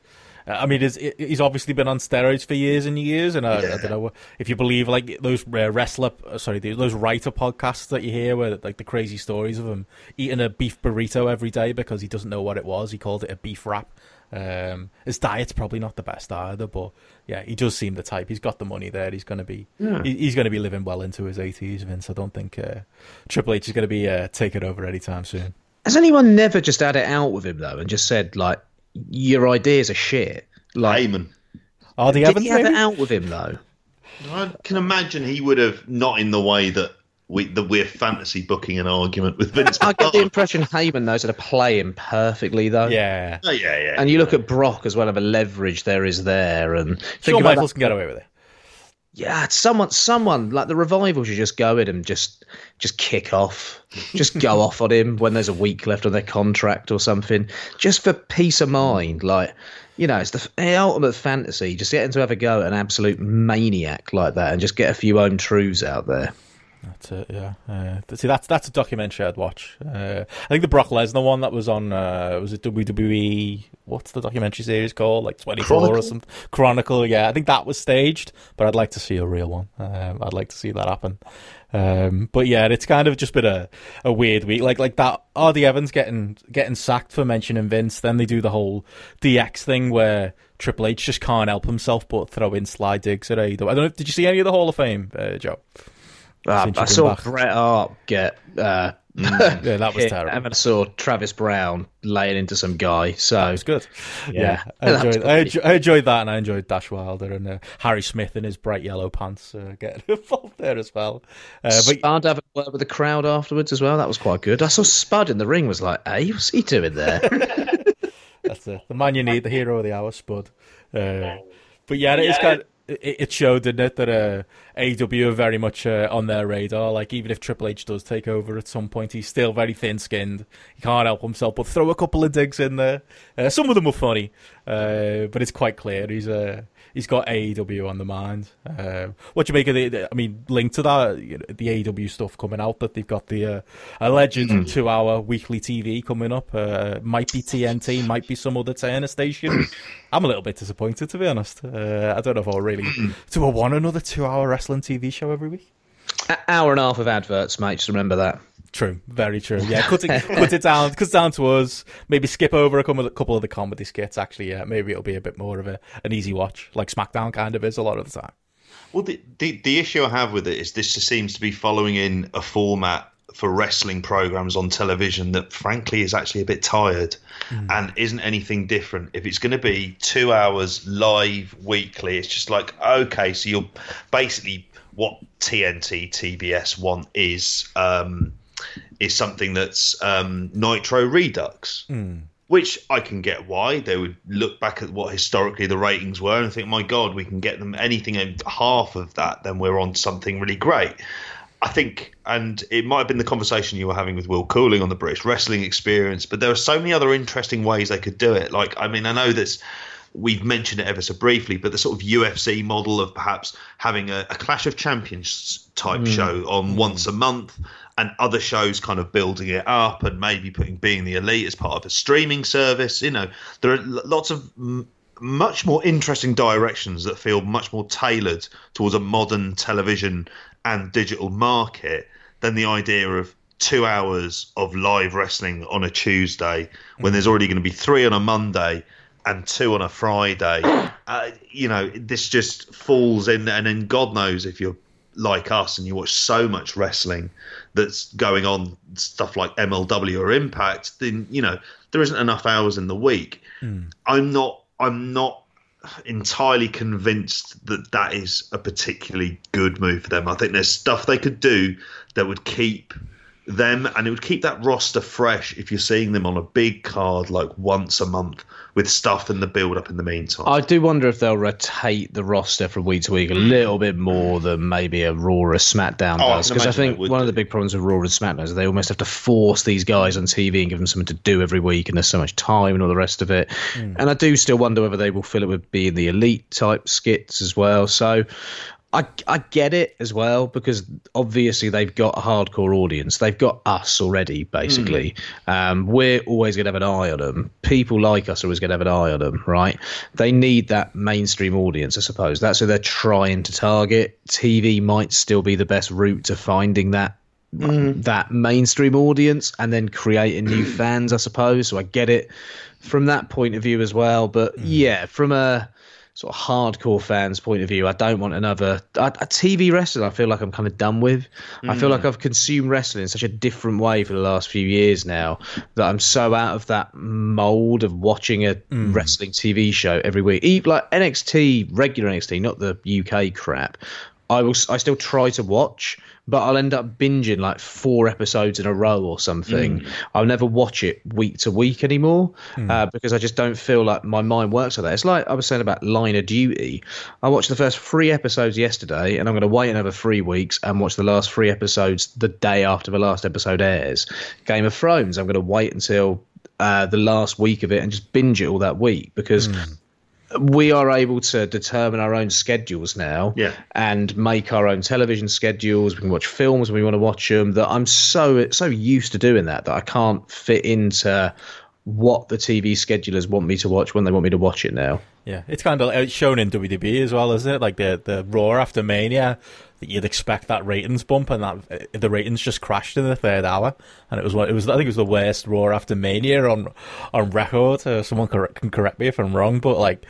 Uh, I mean, he's obviously been on steroids for years and years, and I, yeah. I don't know if you believe like those uh, wrestler, uh, sorry, those writer podcasts that you hear, where like the crazy stories of him eating a beef burrito every day because he doesn't know what it was. He called it a beef wrap. Um, his diet's probably not the best either, but yeah, he does seem the type. He's got the money there. He's going to be yeah. he, he's going to be living well into his eighties. Vince, I don't think uh, Triple H is going to be uh, taking over anytime soon. Has anyone never just had it out with him though, and just said like, "Your ideas are shit"? Like, Heyman. RD Did Evans, he have maybe? it out with him though? I can imagine he would have not in the way that we that we're fantasy booking an argument with Vince. I get the impression Heyman knows how to play him perfectly though. Yeah. Oh, yeah, yeah. And you look at Brock as well, of a leverage there is there, and think Shawn about Michaels that- can get away with it. Yeah, someone, someone like the revival should just go in and just, just kick off, just go off on him when there's a week left on their contract or something, just for peace of mind. Like, you know, it's the, the ultimate fantasy. Just getting to have a go at an absolute maniac like that and just get a few own truths out there. That's it, yeah. Uh, see, that's that's a documentary I'd watch. Uh, I think the Brock Lesnar one that was on uh, was it WWE? What's the documentary series called? Like Twenty Four or something? Chronicle. Yeah, I think that was staged, but I'd like to see a real one. Um, I'd like to see that happen. Um, but yeah, it's kind of just been a, a weird week. Like like that. RD Evans getting getting sacked for mentioning Vince. Then they do the whole DX thing where Triple H just can't help himself but throw in sly digs at AEW. I don't know. Did you see any of the Hall of Fame, uh, Joe? Uh, I saw back. Bret Hart get. Uh, Yeah, that was hit, terrible. And I saw Travis Browne laying into some guy. So It's good. Yeah. Yeah, I, was enjoyed, I, good. enjoyed, I enjoyed that, and I enjoyed Dash Wilder and uh, Harry Smith in his bright yellow pants uh, getting involved there as well. Uh, but Spud having a word with the crowd afterwards as well. That was quite good. I saw Spud in the ring. Was like, hey, what's he doing there? that's it. The man you need, the hero of the hour, Spud. Uh, but yeah, it's kind of, it, showed, didn't it, that uh, AW are very much uh, on their radar. Like, even if Triple H does take over at some point, he's still very thin skinned. He can't help himself but throw a couple of digs in there. Uh, some of them were funny, uh, but it's quite clear he's uh, he's got AEW on the mind. Uh, what do you make of the, the- I mean, linked to that, the AEW stuff coming out that they've got the uh, alleged two hour weekly TV coming up? Uh, might be TNT, might be some other Turner station. I'm a little bit disappointed, to be honest. Uh, I don't know if I'll really. Do I want another two hour wrestling TV show every week? An hour and a half of adverts, mate. Just remember that. True, very true. Yeah, cut it, cut it down, cut it down to us. Maybe skip over a couple of, the comedy skits. Actually, yeah, maybe it'll be a bit more of a an easy watch, like SmackDown kind of is a lot of the time. Well, the, the the issue I have with it is this just seems to be following in a format for wrestling programs on television that, frankly, is actually a bit tired and isn't anything different. If it's going to be two hours live weekly, it's just like okay, so you're basically what TNT, TBS want is um, is something that's um, Nitro Redux hmm. which I can get why they would look back at what historically the ratings were and think, my God, we can get them anything at half of that, then we're on something really great. I think, and it might have been the conversation you were having with Will Cooling on the British wrestling experience, but there are so many other interesting ways they could do it. Like, I mean, I know that's we've mentioned it ever so briefly, but the sort of UFC model of perhaps having a, a Clash of Champions type hmm. show on hmm. once a month and other shows kind of building it up and maybe putting being the elite as part of a streaming service. You know, there are lots of m- much more interesting directions that feel much more tailored towards a modern television and digital market than the idea of two hours of live wrestling on a Tuesday when there's already going to be three on a Monday and two on a Friday. Uh, you know, this just falls in, and then God knows if you're like us and you watch so much wrestling that's going on, stuff like MLW or Impact, then you know there isn't enough hours in the week. Hmm. I'm not. I'm not entirely convinced that that is a particularly good move for them. I think there's stuff they could do that would keep them and it would keep that roster fresh if you're seeing them on a big card like once a month with stuff in the build up in the meantime. I do wonder if they'll rotate the roster from week to week a little bit more than maybe a Raw or a SmackDown Oh, does. Because I, imagine think they would one of the big problems with Raw and SmackDown is they almost have to force these guys on TV and give them something to do every week, and there's so much time and all the rest of it. Hmm. And I do still wonder whether they will fill it with being the elite type skits as well. So. I, I get it as well because obviously they've got a hardcore audience. They've got us already, basically. Hmm. Um, we're always going to have an eye on them. People like us are always going to have an eye on them, right? They need that mainstream audience, I suppose. That's who they're trying to target. TV might still be the best route to finding that hmm. that mainstream audience and then creating new fans, I suppose. So I get it from that point of view as well. But hmm. yeah, from a sort of hardcore fans' point of view, I don't want another a, a TV wrestling. I feel like I'm kind of done with. Mm. I feel like I've consumed wrestling in such a different way for the last few years now that I'm so out of that mold of watching a mm. wrestling TV show every week. Even like NXT, regular NXT, not the UK crap. I will. I still try to watch, but I'll end up binging like four episodes in a row or something. Mm. I'll never watch it week to week anymore mm. uh, because I just don't feel like my mind works like that. It's like I was saying about Line of Duty. I watched the first three episodes yesterday, and I'm going to wait another three weeks and watch the last three episodes the day after the last episode airs. Game of Thrones. I'm going to wait until uh, the last week of it and just binge it all that week because mm we are able to determine our own schedules now yeah. and make our own television schedules. We can watch films when we want to watch them. That I'm so so used to doing that that I can't fit into what the TV schedulers want me to watch when they want me to watch it now. Yeah, it's kind of it's uh, shown in WDB as well, isn't it? Like the the Raw after Mania, that you'd expect that ratings bump, and that the ratings just crashed in the third hour, and it was it was I think it was the worst Raw after Mania on on record. Uh, someone can correct me if I'm wrong, but like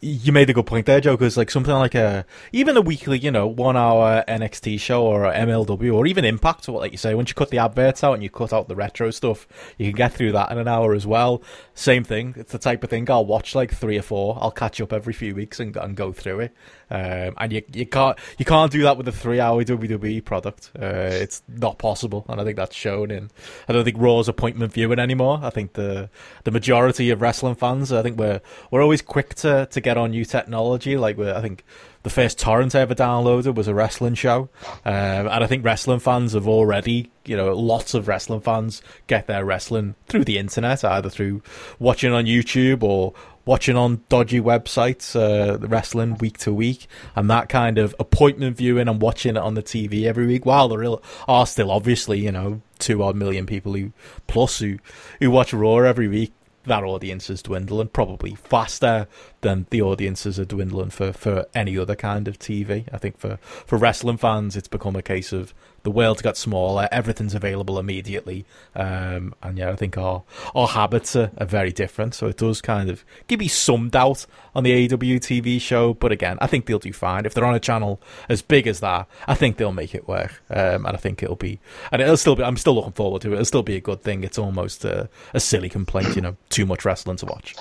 you made a good point there, Joe. Because like something like a even a weekly, you know, one hour NXT show or MLW or even Impact, or like you say, once you cut the adverts out and you cut out the retro stuff, you can get through that in an hour as well. Same thing. It's the type of thing I'll watch like three or four. I'll catch up every few weeks and, and go through it. Um, and you you can't you can't do that with a three hour WWE product. Uh, it's not possible, and I think that's shown in. I don't think Raw's appointment viewing anymore. I think the the majority of wrestling fans, I think we're we're always quick to to get on new technology. Like I think the first torrent I ever downloaded was a wrestling show, um, and I think wrestling fans have already, you know, lots of wrestling fans get their wrestling through the internet, either through watching on YouTube or watching on dodgy websites, uh, wrestling week to week, and that kind of appointment viewing and watching it on the TV every week. While there are still obviously, you know, two odd million people who plus who who watch Raw every week, that audience is dwindling probably faster than the audiences are dwindling for, for any other kind of TV. I think for, for wrestling fans, it's become a case of the world's got smaller, everything's available immediately, um, and yeah, I think our our habits are, are, very different. So it does kind of give me some doubt on the AW TV show, but again, I think they'll do fine if they're on a channel as big as that. I think they'll make it work, um, and I think it'll be, and it'll still be. I'm still looking forward to it. It'll still be a good thing. It's almost a, a silly complaint, you know, too much wrestling to watch.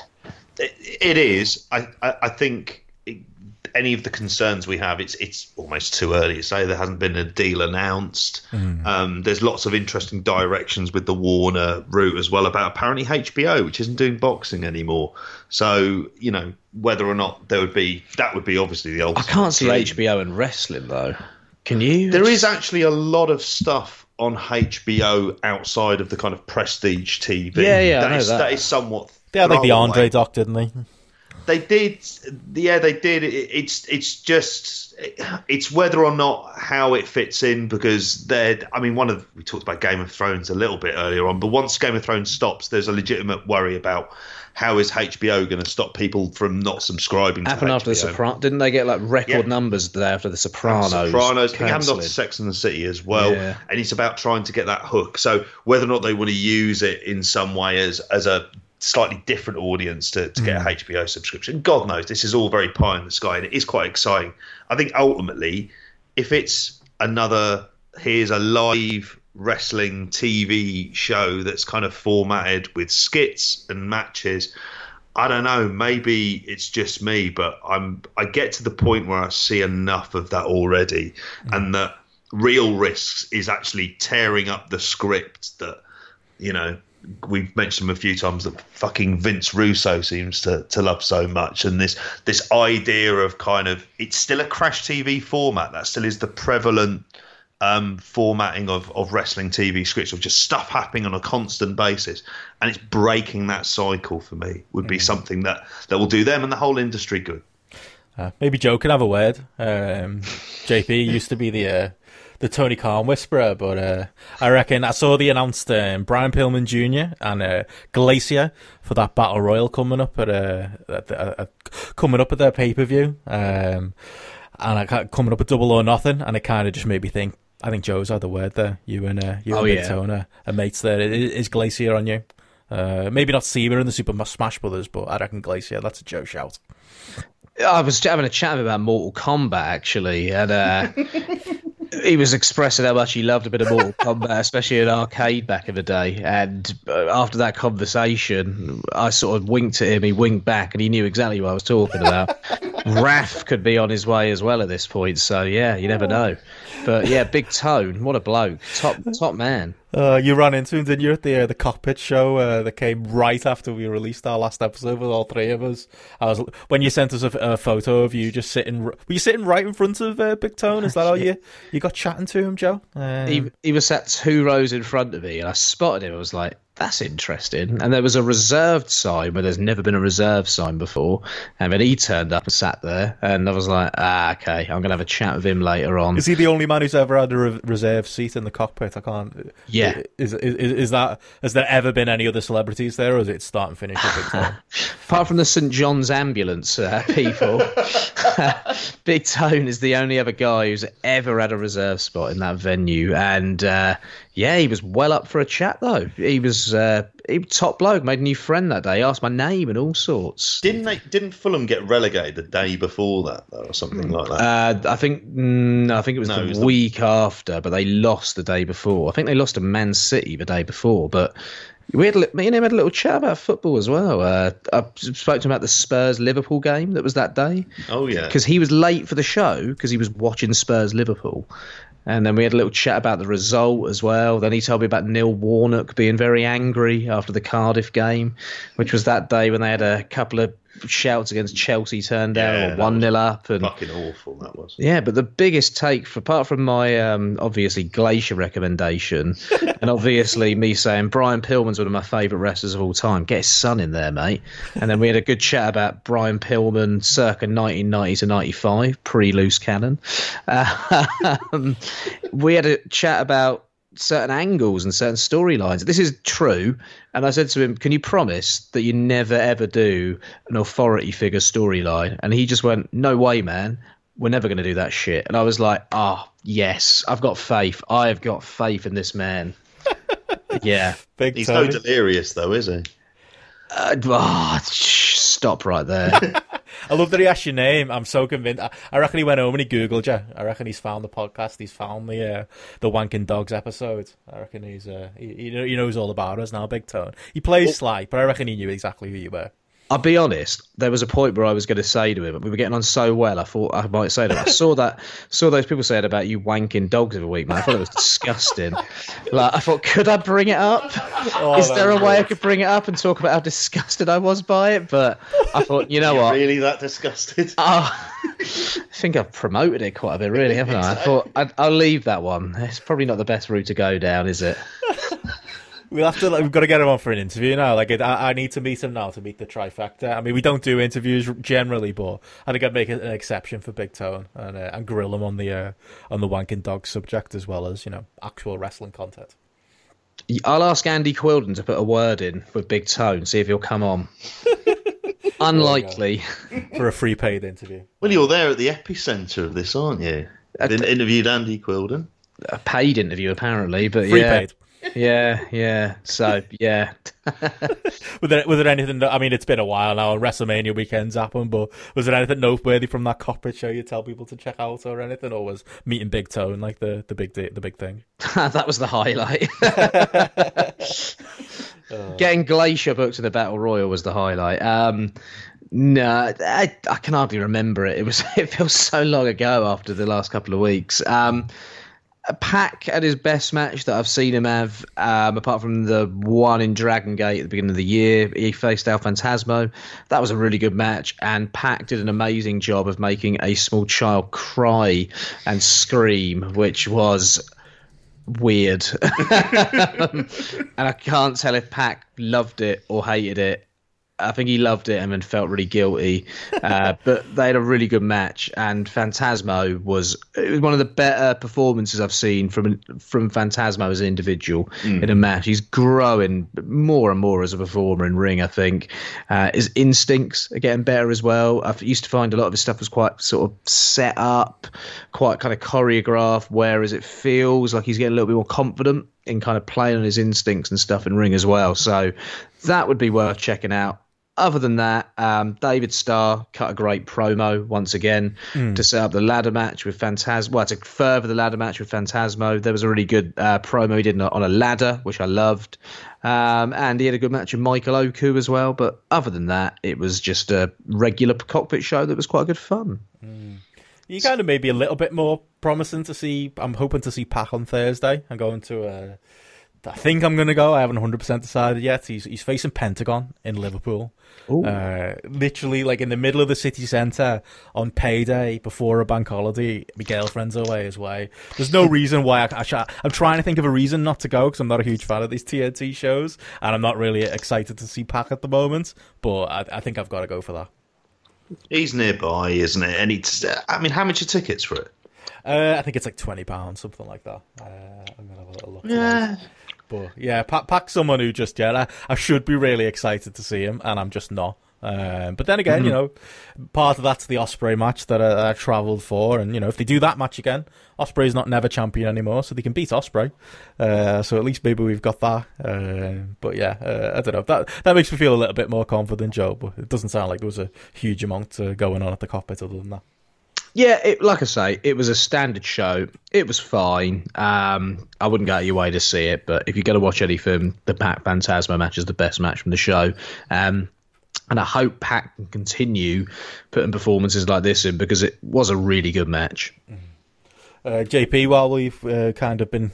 It is. I, I, I think any of the concerns we have, it's it's almost too early to say. There hasn't been a deal announced. Mm. Um, there's lots of interesting directions with the Warner route as well about apparently HBO, which isn't doing boxing anymore. So you know whether or not there would be that would be obviously the ultimate. I can't see dream. HBO and wrestling though. Can you? There is actually a lot of stuff on HBO outside of the kind of prestige TV. Yeah, yeah, I that, is, that. that is somewhat. They had like the Andre doc, didn't they? They did yeah they did it's it's just it's whether or not how it fits in because they're i mean one of we talked about game of thrones a little bit earlier on but once game of thrones stops there's a legitimate worry about how is HBO going to stop people from not subscribing? Happened to after the Sopranos, didn't they get like record yeah. numbers the day after the Sopranos? Sopranos, it happened after Sex and the City as well, yeah. and it's about trying to get that hook. So whether or not they want to use it in some way as as a slightly different audience to, to get a. HBO subscription. God knows this is all very pie in the sky and it is quite exciting. I think ultimately, if it's another here's a live wrestling TV show that's kind of formatted with skits and matches. I don't know. Maybe it's just me, but I'm. I get to the point where I see enough of that already, mm. and that real risks is actually tearing up the script that you know we've mentioned a few times that fucking Vince Russo seems to, to love so much, and this this idea of kind of it's still a crash TV format that still is the prevalent um, formatting of, of wrestling TV scripts of just stuff happening on a constant basis, and it's breaking that cycle for me would be mm. something that that will do them and the whole industry good. Uh, maybe Joe can have a word. Um, JP used to be the uh, the Tony Khan whisperer, but uh, I reckon I saw the announced um, Brian Pillman Jr. and uh, Glacier for that battle royal coming up at, uh, at, at, at coming up at their pay per view, um, and I, coming up at Double or Nothing, and it kind of just made me think. I think Joe's had the word there. You and uh, you oh, and Big yeah. Tony are mates there. Is Glacier on you? Uh, maybe not CIMA in the Super Smash Brothers, but I reckon Glacier. That's a Joe shout. I was having a chat about Mortal Kombat actually, and uh, he was expressing how much he loved a bit of Mortal Kombat, especially in arcade back in the day. And uh, after that conversation, I sort of winked at him. He winked back, and he knew exactly what I was talking about. Raph could be on his way as well at this point, so yeah, you never know. But yeah, Big Tone, what a bloke, top top man. Uh, you ran into him, didn't you, at the uh, the cockpit show uh, that came right after we released our last episode with all three of us. I was when you sent us a, a photo of you just sitting. Were you sitting right in front of uh, Big Tone? Is that how you you got chatting to him, Joe? Um, he he was sat two rows in front of me, and I spotted him. I was like, that's interesting. And there was a reserved sign where there's never been a reserved sign before. And then he turned up and sat there. And I was like, ah, okay, I'm going to have a chat with him later on. Is he the only man who's ever had a re- reserved seat in the cockpit? I can't. Yeah. Is, is, is that, has there ever been any other celebrities there or is it start and finish Apart from the St. John's ambulance uh, people, Big Tone is the only other guy who's ever had a reserved spot in that venue. And, uh, yeah, he was well up for a chat though. He was uh, he top bloke, made a new friend that day, asked my name and all sorts. Didn't they? Didn't Fulham get relegated the day before that though, or something like that? Uh, I think mm, I think it was no, the it was week the... after, but they lost the day before. I think they lost to Man City the day before, but. We had me and him had a little chat about football as well. Uh, I spoke to him about the Spurs Liverpool game that was that day. Oh yeah, because he was late for the show because he was watching Spurs Liverpool, and then we had a little chat about the result as well. Then he told me about Neil Warnock being very angry after the Cardiff game, which was that day when they had a couple of shouts against Chelsea turned down yeah, or one 0 up and fucking awful that was. Yeah, but the biggest take, for, apart from my um, obviously Glacier recommendation, and obviously me saying Brian Pillman's one of my favourite wrestlers of all time. Get his son in there, mate. And then we had a good chat about Brian Pillman, circa 1990 to 95, pre loose cannon. Uh, we had a chat about certain angles and certain storylines. This is true. And I said to him, Can you promise that you never ever do an authority figure storyline? And he just went, No way, man. We're never going to do that shit. And I was like, Oh, yes, I've got faith. I have got faith in this man. yeah. Big He's Tony. no delirious, though, is he? Uh, oh, stop right there. I love that he asked your name. I'm so convinced. I, I, reckon he went home and he googled you. I reckon he's found the podcast. He's found the uh, the Wanking Dogs episode. I reckon he's uh, he, he knows all about us now. Big Tone. He plays well, Sly, but I reckon he knew exactly who you were. I'll be honest. There was a point where I was going to say to him, but we were getting on so well. I thought I might say to him. I saw that, saw those people saying about you wanking dogs every week, man. I thought it was disgusting. like I thought, could I bring it up? Oh, Is there a way I could bring it up and talk about how disgusted I was by it? But I thought, you know You're what? Really, that disgusted? Oh, I think I've promoted it quite a bit, really, haven't I? I thought i will leave that one. It's probably not the best route to go down, is it? We'll have to. Like, we've got to get him on for an interview now. Like, I, I, need to meet him now to meet the trifecta. I mean, we don't do interviews generally, but I think I'd make an exception for Big Tone and uh, and grill him on the uh, on the wanking dog subject as well as you know actual wrestling content. I'll ask Andy Quildan to put a word in with Big Tone, see if he'll come on. Unlikely for a free paid interview. Well, you're there at the epicenter of this, aren't you? Uh, interviewed Andy Quildan. A paid interview, apparently, but free yeah. paid yeah, yeah. So yeah. was there was there anything? That, I mean, it's been a while now. WrestleMania weekends happen, but was there anything noteworthy from that cockpit show you tell people to check out or anything, or was meeting Big Tone like the the big the big thing? that was the highlight. oh. Getting Glacier booked to the Battle Royal was the highlight. Um, no, I, I can hardly remember it. It was it feels so long ago after the last couple of weeks. Um, Pac at his best match that I've seen him have, um, apart from the one in Dragon Gate at the beginning of the year. He faced El Phantasmo. That was a really good match, and Pac did an amazing job of making a small child cry and scream, which was weird. and I can't tell if Pac loved it or hated it. I think he loved it and then felt really guilty. Uh, but they had a really good match, and Phantasmo was it was one of the better performances I've seen from from Phantasmo as an individual mm. in a match. He's growing more and more as a performer in ring. I think uh, his instincts are getting better as well. I used to find a lot of his stuff was quite sort of set up, quite kind of choreographed, whereas it feels like he's getting a little bit more confident in kind of playing on his instincts and stuff in ring as well. So that would be worth checking out other than that, um, David Starr cut a great promo once again mm. to set up the ladder match with Phantasmo. Well, to further the ladder match with Phantasmo. There was a really good uh, promo he did on a ladder, which I loved. Um, and he had a good match with Michael Oku as well. But other than that, it was just a regular cockpit show that was quite good fun. Mm. You kind of maybe a little bit more promising to see. I'm hoping to see Pac on Thursday. I'm going to. Uh, I think I'm going to go. I haven't 100% decided yet. He's he's facing Pentagon in Liverpool. Uh, literally, like in the middle of the city centre on payday before a bank holiday. My girlfriend's away as well. There's no reason why I, I I'm trying to think of a reason not to go because I'm not a huge fan of these TNT shows and I'm not really excited to see Pac at the moment. But I, I think I've got to go for that. He's nearby, isn't it? And it's. I mean, how much are tickets for it? Uh, I think it's like twenty pounds, something like that. Uh, I'm gonna have a little look. Yeah. But yeah, Pac, Pac someone who just yeah, I, I, should be really excited to see him, and I'm just not. Um, but then again, mm-hmm. you know, part of that's the Ospreay match that I, I travelled for, and you know, if they do that match again, Ospreay's not never champion anymore, so they can beat Ospreay. Uh, so at least maybe we've got that. Uh, but yeah, uh, I don't know. That that makes me feel a little bit more confident, Joe. But it doesn't sound like there was a huge amount uh, going on at the cockpit other than that. Yeah, it, like I say, it was a standard show. It was fine. Um, I wouldn't go out of your way to see it, but if you're going to watch any film, the Pac Phantasmo match is the best match from the show. Um, and I hope Pac can continue putting performances like this in because it was a really good match. Uh, JP, while we've uh, kind of been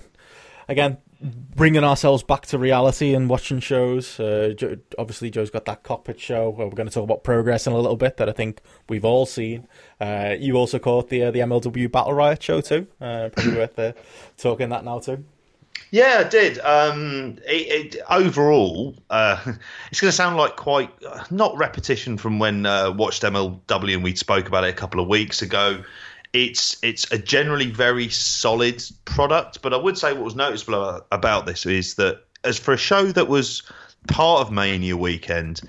again bringing ourselves back to reality and watching shows. Uh, obviously, Joe's got that cockpit show. Where we're going to talk about progress in a little bit that I think we've all seen. Uh, you also caught the uh, the MLW Battle Riot show too. Uh, probably worth uh, talking that now too. Yeah, I did. Um, it, it, overall, uh, it's going to sound like quite not repetition from when watched MLW and we spoke about it a couple of weeks ago it's it's a generally very solid product. But I would say what was noticeable about this is that as for a show that was part of Mania weekend,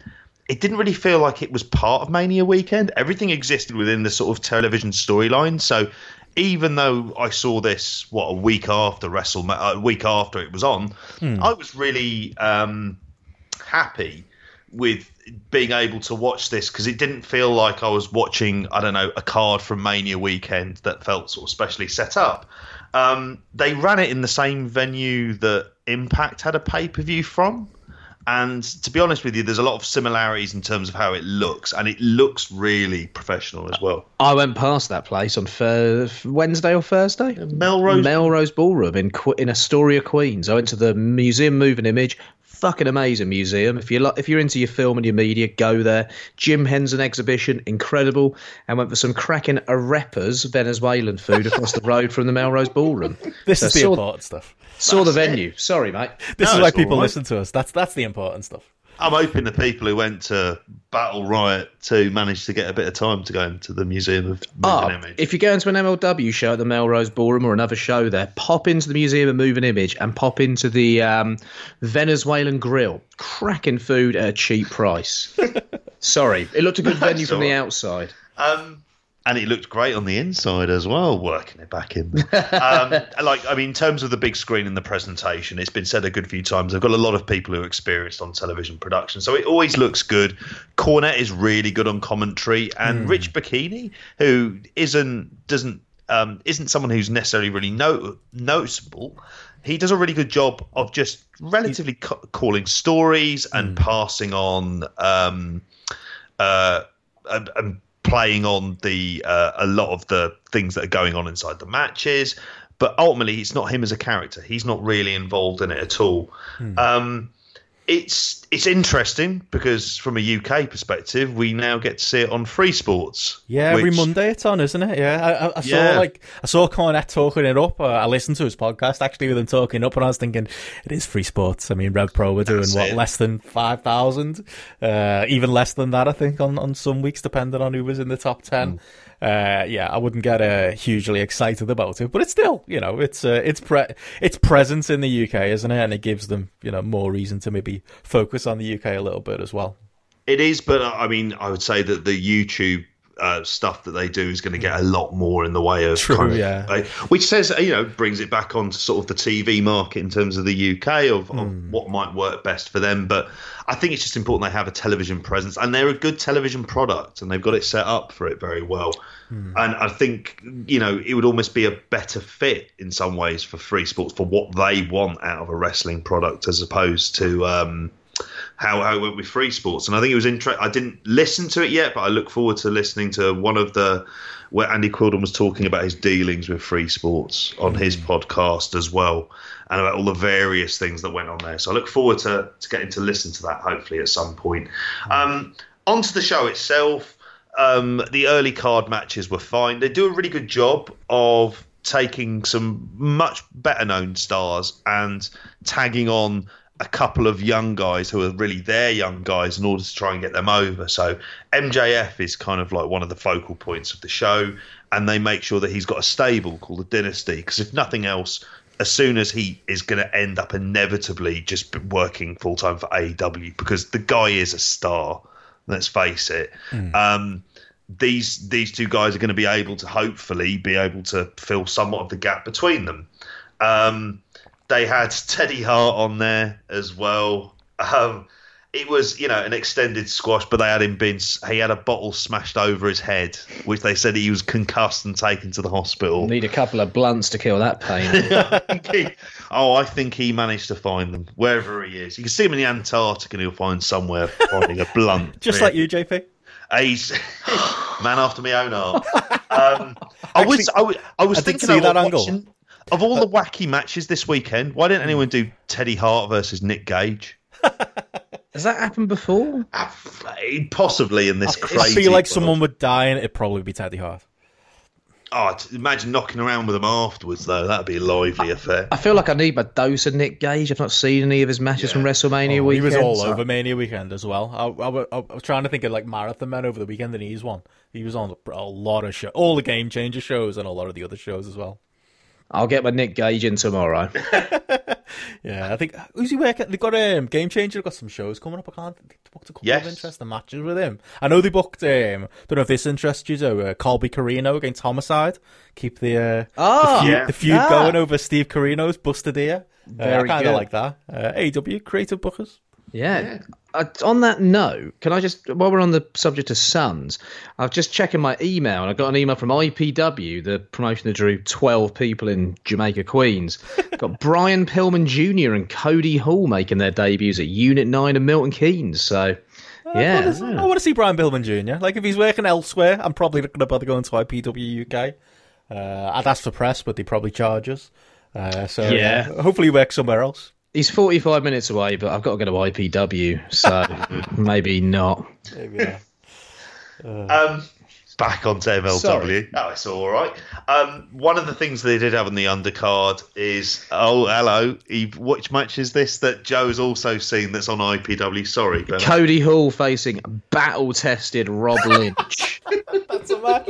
it didn't really feel like it was part of Mania weekend. Everything existed within the sort of television storyline. So even though I saw this what a week after WrestleMania, a week after it was on, hmm. I was really um, happy with being able to watch this because it didn't feel like I was watching, I don't know, a card from Mania weekend that felt sort of specially set up. Um, they ran it in the same venue that Impact had a pay per view from. And to be honest with you, there's a lot of similarities in terms of how it looks, and it looks really professional as well. I went past that place on Wednesday or Thursday. Melrose Melrose Ballroom in in Astoria, Queens. I went to the Museum Moving Image fucking amazing museum. If you're if you're into your film and your media, go there. Jim Henson exhibition, incredible. And went for some cracking arepas, Venezuelan food across the road from the Melrose Ballroom. This so is the saw, important stuff. Saw That's the venue. It. Sorry, mate. This no, is why people right. listen to us. That's that's the important stuff. I'm hoping the people who went to Battle Riot 2 manage to get a bit of time to go into the Museum of Moving oh, Image. If you go into an MLW show at the Melrose Ballroom or another show there, pop into the Museum of Moving Image and pop into the um, Venezuelan Grill. Cracking food at a cheap price. Sorry, it looked a good venue from the outside. Um, and it looked great on the inside as well, working it back in. um, like, I mean, in terms of the big screen and the presentation, it's been said a good few times. I've got a lot of people who are experienced on television production, so it always looks good. Cornette is really good on commentary, and mm. Rich Bocchini, who isn't doesn't um, isn't someone who's necessarily really no, noticeable. He does a really good job of just relatively calling stories and mm. passing on. Um, uh, and, and playing on the uh, a lot of the things that are going on inside the matches. But ultimately, it's not him as a character. He's not really involved in it at all. Hmm. Um, it's it's interesting because from a UK perspective, we now get to see it on Free Sports. Yeah, which... every Monday it's on, isn't it? Yeah, I, I, I saw yeah. like I saw Cornette talking it up. Uh, I listened to his podcast actually with him talking up, and I was thinking it is Free Sports. I mean, Rev Pro were doing That's what it. less than five thousand, uh, even less than that, I think, on on some weeks, depending on who was in the top ten. Mm uh, yeah, I wouldn't get uh, hugely excited about it, but it's still, you know, it's uh, it's pre- it's presence in the UK, isn't it? And it gives them, you know, more reason to maybe focus on the UK a little bit as well. It is, but uh, I mean, I would say that the YouTube uh, stuff that they do is going to get a lot more in the way of True, kind of, yeah. uh, which says you know brings it back onto sort of the TV market in terms of the UK of, of Hmm. what might work best for them. But I think it's just important they have a television presence and they're a good television product and they've got it set up for it very well. Hmm. And I think you know it would almost be a better fit in some ways for free sports for what they want out of a wrestling product as opposed to. Um, how, how it went with free sports. And I think it was interesting. I didn't listen to it yet, but I look forward to listening to one of the where Andy Quildan was talking about his dealings with free sports on his podcast as well, and about all the various things that went on there. So I look forward to, to getting to listen to that hopefully at some point. Um, on to the show itself. Um, the early card matches were fine. They do a really good job of taking some much better known stars and tagging on a couple of young guys who are really their young guys in order to try and get them over. So MJF is kind of like one of the focal points of the show, and they make sure that he's got a stable called the Dynasty. Because if nothing else, as soon as he is going to end up inevitably just working full time for AEW, because the guy is a star. Let's face it. Um, these these two guys are going to be able to hopefully be able to fill somewhat of the gap between them. Um, they had Teddy Hart on there as well. Um, it was, you know, an extended squash, but they had him been. He had a bottle smashed over his head, which they said he was concussed and taken to the hospital. Need a couple of blunts to kill that pain. I think he- oh, I think he managed to find them wherever he is. You can see him in the Antarctic, and he'll find somewhere finding a blunt. Just like you, JP. He's man after my own heart. Um, I was, I was, I was I thinking see I was that angle. Watching- of all the wacky matches this weekend. Why didn't anyone do Teddy Hart versus Nick Gage? Has that happened before? Ah, Possibly in this I crazy. I feel like world. someone would die and it'd probably be Teddy Hart. Oh, imagine knocking around with him afterwards, though. That'd be a lively affair. I feel like I need my dose of Nick Gage. I've not seen any of his matches Yeah. from WrestleMania Oh, he was all so- over Mania weekend as well. I, I, I was trying to think of like Marathon Men over the weekend, and he's one. He was on a lot of shows, all the Game Changer shows, and a lot of the other shows as well. I'll get my Nick Gage in tomorrow. Yeah, I think who's he working? They've got um, Game Changer. They've got some shows coming up. I can't. They booked a couple Yes. of interesting matches with him. I know they booked. Um, don't know if this interests you. though, uh, Colby Corino against Homicide. Keep the uh, Ah, the feud, yeah. the feud Ah. going over Steve Corino's busted ear. Uh, I kind of like that. Uh, AW creative bookers. Yeah. Uh, on that note, can I just, while we're on the subject of Suns, I've just checking my email and I got an email from IPW, the promotion that drew 12 people in Jamaica, Queens. got Brian Pillman Jr. and Cody Hall making their debuts at Unit 9 and Milton Keynes. So, yeah. I want to see Brian Pillman Jr. Like if he's working elsewhere, I'm probably not going to bother going to IPW UK. Uh, I'd ask for press, but they probably charge us. Uh, so Yeah. uh, hopefully he works somewhere else. He's 45 minutes away, but I've got to go to IPW. So, maybe not. Maybe, uh, Um, back onto MLW. Sorry. Oh, it's all right. Um, one of the things they did have on the undercard is oh, hello, Eve, which match is this that Joe's also seen that's on IPW? Sorry, Bella. Cody Hall facing battle tested Rob Lynch. that's a match.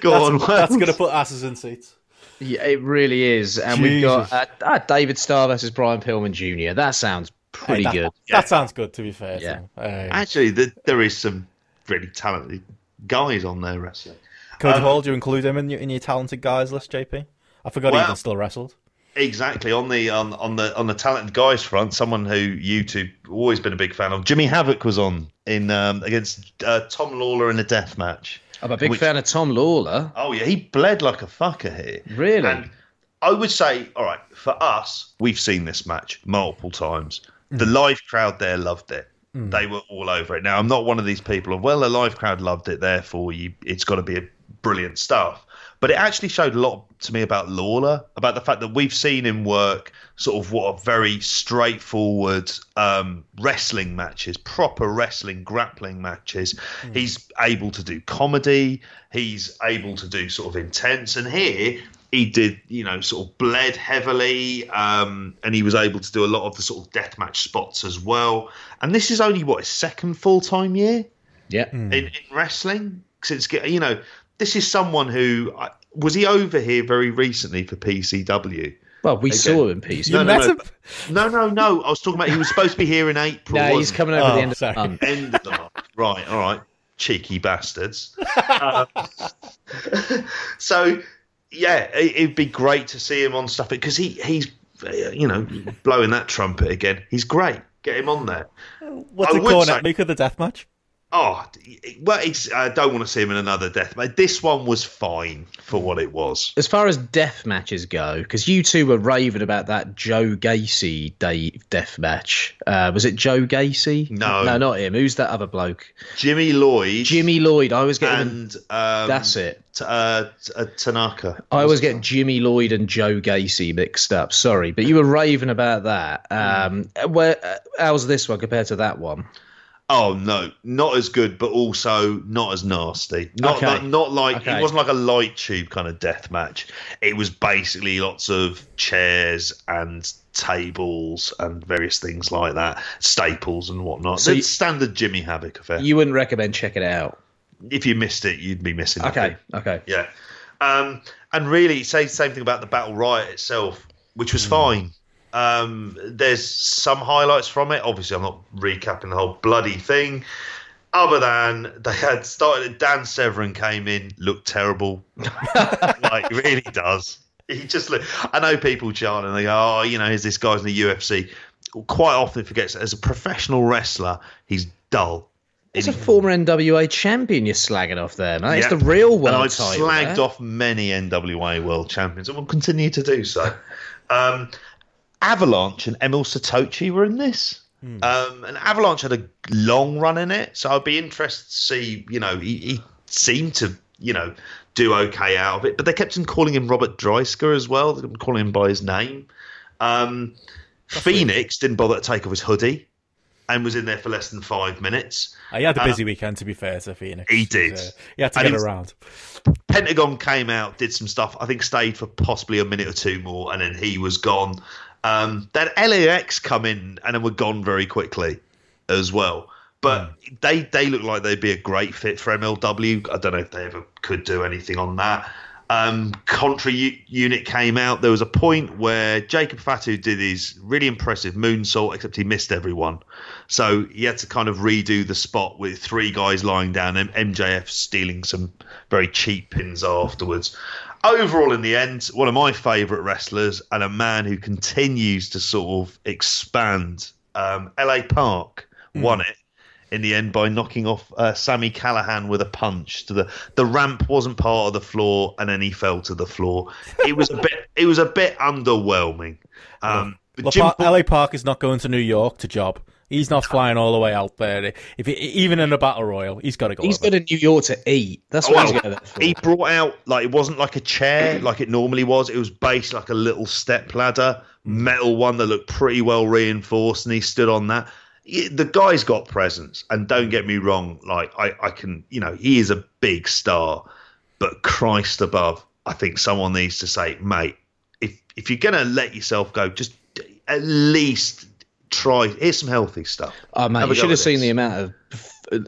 Go That's, on. that's going to put asses in seats. Yeah, it really is. And we've got uh, uh, David Starr versus Brian Pillman Jr. That sounds pretty Hey, that, good. That sounds good. To be fair, Yeah. to him. Uh, Actually, the, there is some really talented guys on there wrestling. Cody um, Hall, do you include him in your, in your talented guys list, JP? I forgot he even still wrestled. Exactly on the on, on the on the talented guys front, someone who you two always been a big fan of. Jimmy Havoc was on in um, against uh, Tom Lawlor in a death match. I'm a big Which- fan of Tom Lawlor. Oh yeah, he bled like a fucker here. Really? And I would say, all right, for us, we've seen this match multiple times. The hmm. live crowd there loved it. Hmm. They were all over it. Now, I'm not one of these people of, well, the live crowd loved it, therefore you, it's got to be a brilliant stuff. But it actually showed a lot to me about Lawlor, about the fact that we've seen him work sort of what are very straightforward um, wrestling matches, proper wrestling grappling matches. He's able to do comedy. He's able to do sort of intense. And here he did, you know, sort of bled heavily, um, and he was able to do a lot of the sort of deathmatch spots as well. And this is only what his second full time year Yeah. in, in wrestling since get you know this is someone who was he over here very recently for PCW. Well, we Okay. saw him piece. You no, no. No, no, no. I was talking about he was supposed to be here in April. No, he's coming over Oh, the end of the month. end of the month. Right, all right. cheeky bastards. um, so yeah, it, would be great to see him on stuff because he he's you know blowing that trumpet again. He's great. Get him on there. What's I it going at? Make of the death match. Oh, well, I don't want to see him in another death match. This one was fine for what it was. As far as death matches go, because you two were raving about that Joe Gacy day death match. Uh, was it Joe Gacy? No, no, not him. Who's that other bloke? Jimmy Lloyd. Jimmy Lloyd. I was getting. And um, that's it. T- uh, uh, Tanaka. I always get Jimmy Lloyd and Joe Gacy mixed up. Sorry, but you were raving about that. Um, where uh, how's this one compared to that one? Oh no, not as good, but also not as nasty. Not okay. not, not like okay. it wasn't like a light tube kind of death match. It was basically lots of chairs and tables and various things like that, staples and whatnot. So it's standard Jimmy Havoc affair. You wouldn't recommend checking it out. If you missed it, you'd be missing. It. Okay, okay, yeah. Um, and really, say the same thing about the Battle Riot itself, which was mm. fine. Um, there's some highlights from it. Obviously, I'm not recapping the whole bloody thing. Other than they had started, Dan Severn came in, looked terrible. like, really does. He just look. I know people chant and they go, "Oh, you know, is this guy's in the UFC?" Quite often forgets that as a professional wrestler, he's dull. He's a former NWA champion you're slagging off there, man. It's the real world. And I've slagged off many NWA world champions and will continue to do so. Um, Avalanche and Emil Sitoci were in this. Hmm. Um, and Avalanche had a long run in it, so I'd be interested to see. You know, he, he, seemed to, you know, do okay out of it, but they kept on calling him Robert Dreissker as well. They calling him by his name. Um, Phoenix didn't bother to take off his hoodie and was in there for less than five minutes. He had a busy weekend, to be fair to Phoenix. He did. He had to and get around. Pentagon came out, did some stuff. I think stayed for possibly a minute or two more, and then he was gone. Um, LAX come in and then were gone very quickly as well. But mm. they they look like they'd be a great fit for MLW. I don't know if they ever could do anything on that. Um, Contra U- unit came out. There was a point where Jacob Fatu did his really impressive moonsault, except he missed everyone. So he had to kind of redo the spot with three guys lying down and MJF stealing some very cheap pins afterwards overall, in the end, one of my favourite wrestlers and a man who continues to sort of expand. Um, LA Park mm. won it in the end by knocking off uh, Sami Callihan with a punch. To the the ramp wasn't part of the floor, and then he fell to the floor. It was a bit. It was a bit underwhelming. Um, Jim, LA Park is not going to New York to job. He's not flying all the way out there. If even in a battle royal, he's got to go. He's got a New York to eat. That's what oh, well, he's going to. He brought out like it wasn't like a chair like it normally was. It was based like a little step ladder, metal one that looked pretty well reinforced, and he stood on that. The guy's got presence, and don't get me wrong. Like I, I can, you know, he is a big star, but Christ above, I think someone needs to say, mate, if if you're going to let yourself go, just at least try. Here's some healthy stuff. Oh man, you should have seen the amount of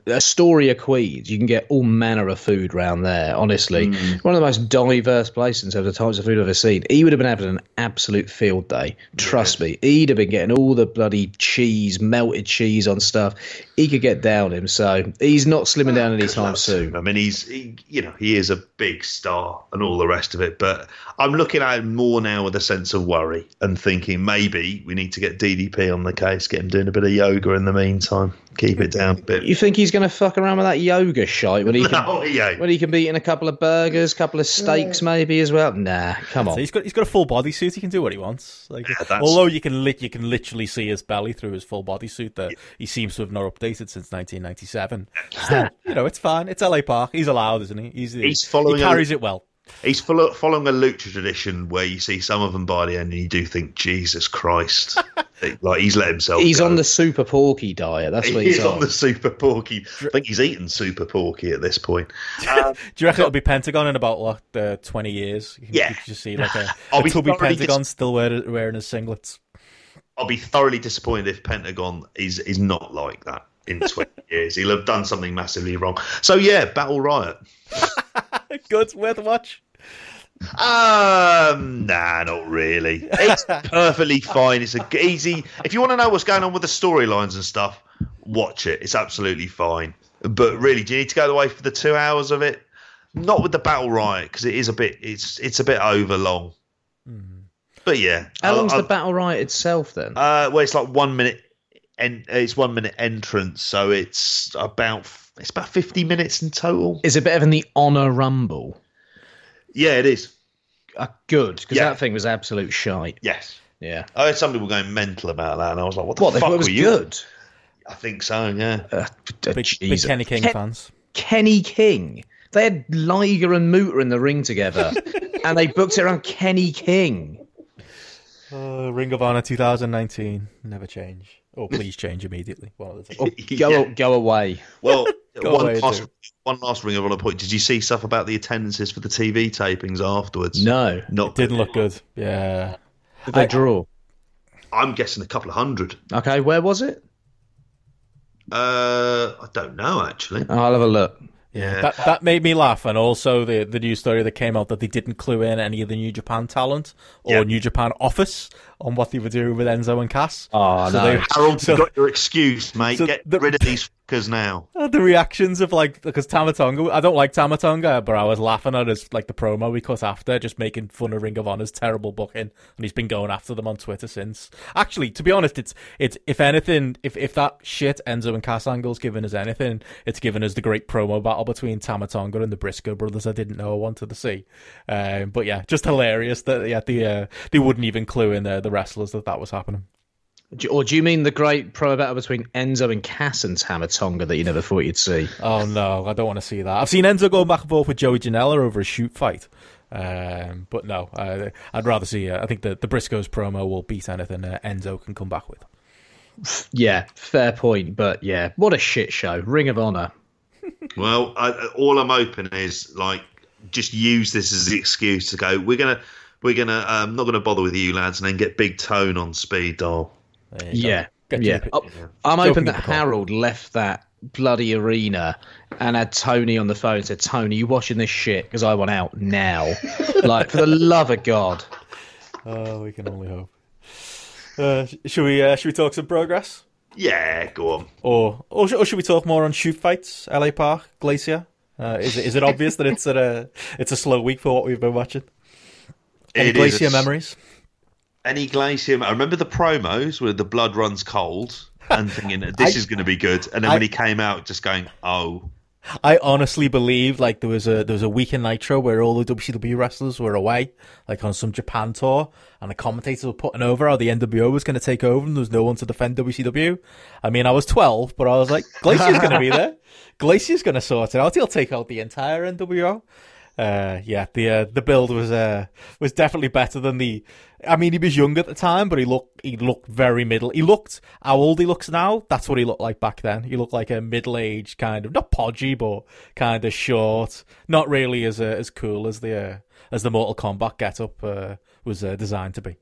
Astoria, Queens, you can get all manner of food around there. Honestly, mm. one of the most diverse places in terms of the types of food I've ever seen. He would have been having an absolute field day. Trust yeah. me, he'd have been getting all the bloody cheese, melted cheese on stuff. He could get down him, so he's not slimming down anytime soon. I mean, he's he, you know he is a big star and all the rest of it, but I'm looking at him more now with a sense of worry and thinking maybe we need to get DDP on the case, get him doing a bit of yoga in the meantime keep it down a bit. You think he's going to fuck around with that yoga shite when he can, oh, no, he when he can be eating a couple of burgers, a couple of steaks maybe as well? Nah, come on. So he's got he's got a full body suit. He can do what he wants. Like, yeah, although you can li- you can literally see his belly through his full body suit that yeah. he seems to have not updated since 1997. Still, you know, it's fine. It's LA Park. He's allowed, isn't he? He's he's following. He carries a, it well. He's following a lucha tradition where you see some of them by the end and you do think, Jesus Christ. like he's let himself He's go. on the super porky diet. That's what he's, he's on. on. the super porky. I think he's eaten super porky at this point. Um, do you reckon it'll be Pentagon in about like uh, 20 years? You yeah. You just see like a, I'll a be tubby Pentagon dis- still wearing, wearing his singlets. I'll be thoroughly disappointed if Pentagon is, is not like that in 20 years. He'll have done something massively wrong. So yeah, Battle Riot. Good, worth a watch. Um, nah, not really. It's perfectly fine. It's a easy. If you want to know what's going on with the storylines and stuff, watch it. It's absolutely fine. But really, do you need to go away for the two hours of it? Not with the battle riot because it is a bit it's it's a bit over long. Mm. But yeah, how long's I, the battle riot itself then? Uh, well, it's like one minute, and it's one minute entrance, so it's about it's about fifty minutes in total. Is it better than the Honor Rumble? Yeah, it is. Uh, good because yeah. that thing was absolute shite. Yes. Yeah. I heard some people going mental about that, and I was like, "What the what, fuck was were you?" Good. I think so. Yeah. Uh, big, big Kenny King Ken- fans. Kenny King. They had Liger and Muta in the ring together, and they booked it around Kenny King. Uh, ring of Honor 2019. Never change. Or please change immediately. One of the oh, go, yeah. go away. Well, go one, away last, one last Ring of Honor point. Did you see stuff about the attendances for the TV tapings afterwards? No. Not it didn't look good. Yeah. Did they I, draw? I'm guessing a couple of hundred. Okay, where was it? Uh, I don't know actually. I'll have a look. Yeah, that that made me laugh, and also the the news story that came out that they didn't clue in any of the New Japan talent or New Japan office on what they were doing with Enzo and Cass. Oh so no, they, Harold, so, got your excuse, mate. So Get the, rid of these fuckers now. The reactions of like because Tama Tonga, I don't like Tama Tonga, but I was laughing at his like the promo we cut after, just making fun of Ring of Honor's terrible booking, and he's been going after them on Twitter since. Actually, to be honest, it's it's if anything, if if that shit Enzo and Cass angle's given us anything, it's given us the great promo battle between Tama Tonga and the Briscoe brothers. I didn't know I wanted to see, um, but yeah, just hilarious that yeah the uh, they wouldn't even clue in the the wrestlers that that was happening. Or do you mean the great pro battle between Enzo and Cass and Tama Tonga that you never thought you'd see? Oh no, I don't want to see that. I've seen Enzo go back and forth with Joey Janela over a shoot fight, um, but no, uh, I'd rather see. Uh, I think the the Briscoes promo will beat anything uh, Enzo can come back with. Yeah, fair point, but yeah, what a shit show! Ring of Honor. well, I, all I'm hoping is like just use this as the excuse to go. We're gonna we're gonna um, not gonna bother with you lads, and then get Big Tone on speed dial. Yeah, yeah. I'm hoping that Harold left that bloody arena and had Tony on the phone and said, Tony, you watching this shit? Because I want out now. like, for the love of God. Oh, we can only hope. Uh, should we uh, should we talk some progress? Yeah, go on. Or or, or should we talk more on shoot fights? LA Park, Glacier. Uh, is it is it obvious that it's a it's a slow week for what we've been watching? Any it Glacier memories? any Glacier. I remember the promos where the blood runs cold and thinking this I, is going to be good, and then I, when he came out, just going, "Oh." I honestly believe like there was a there was a week in Nitro where all the WCW wrestlers were away, like on some Japan tour, and the commentators were putting over how the NWO was going to take over, and there was no one to defend WCW. I mean, I was twelve, but I was like, Glacier's going to be there. Glacier's going to sort it out. He'll take out the entire NWO uh, yeah, the uh, the build was uh, was definitely better than the. I mean, he was young at the time, but he looked he looked very middle. He looked how old he looks now. That's what he looked like back then. He looked like a middle aged kind of not podgy, but kind of short. Not really as uh, as cool as the uh, as the Mortal Kombat getup uh, was uh, designed to be.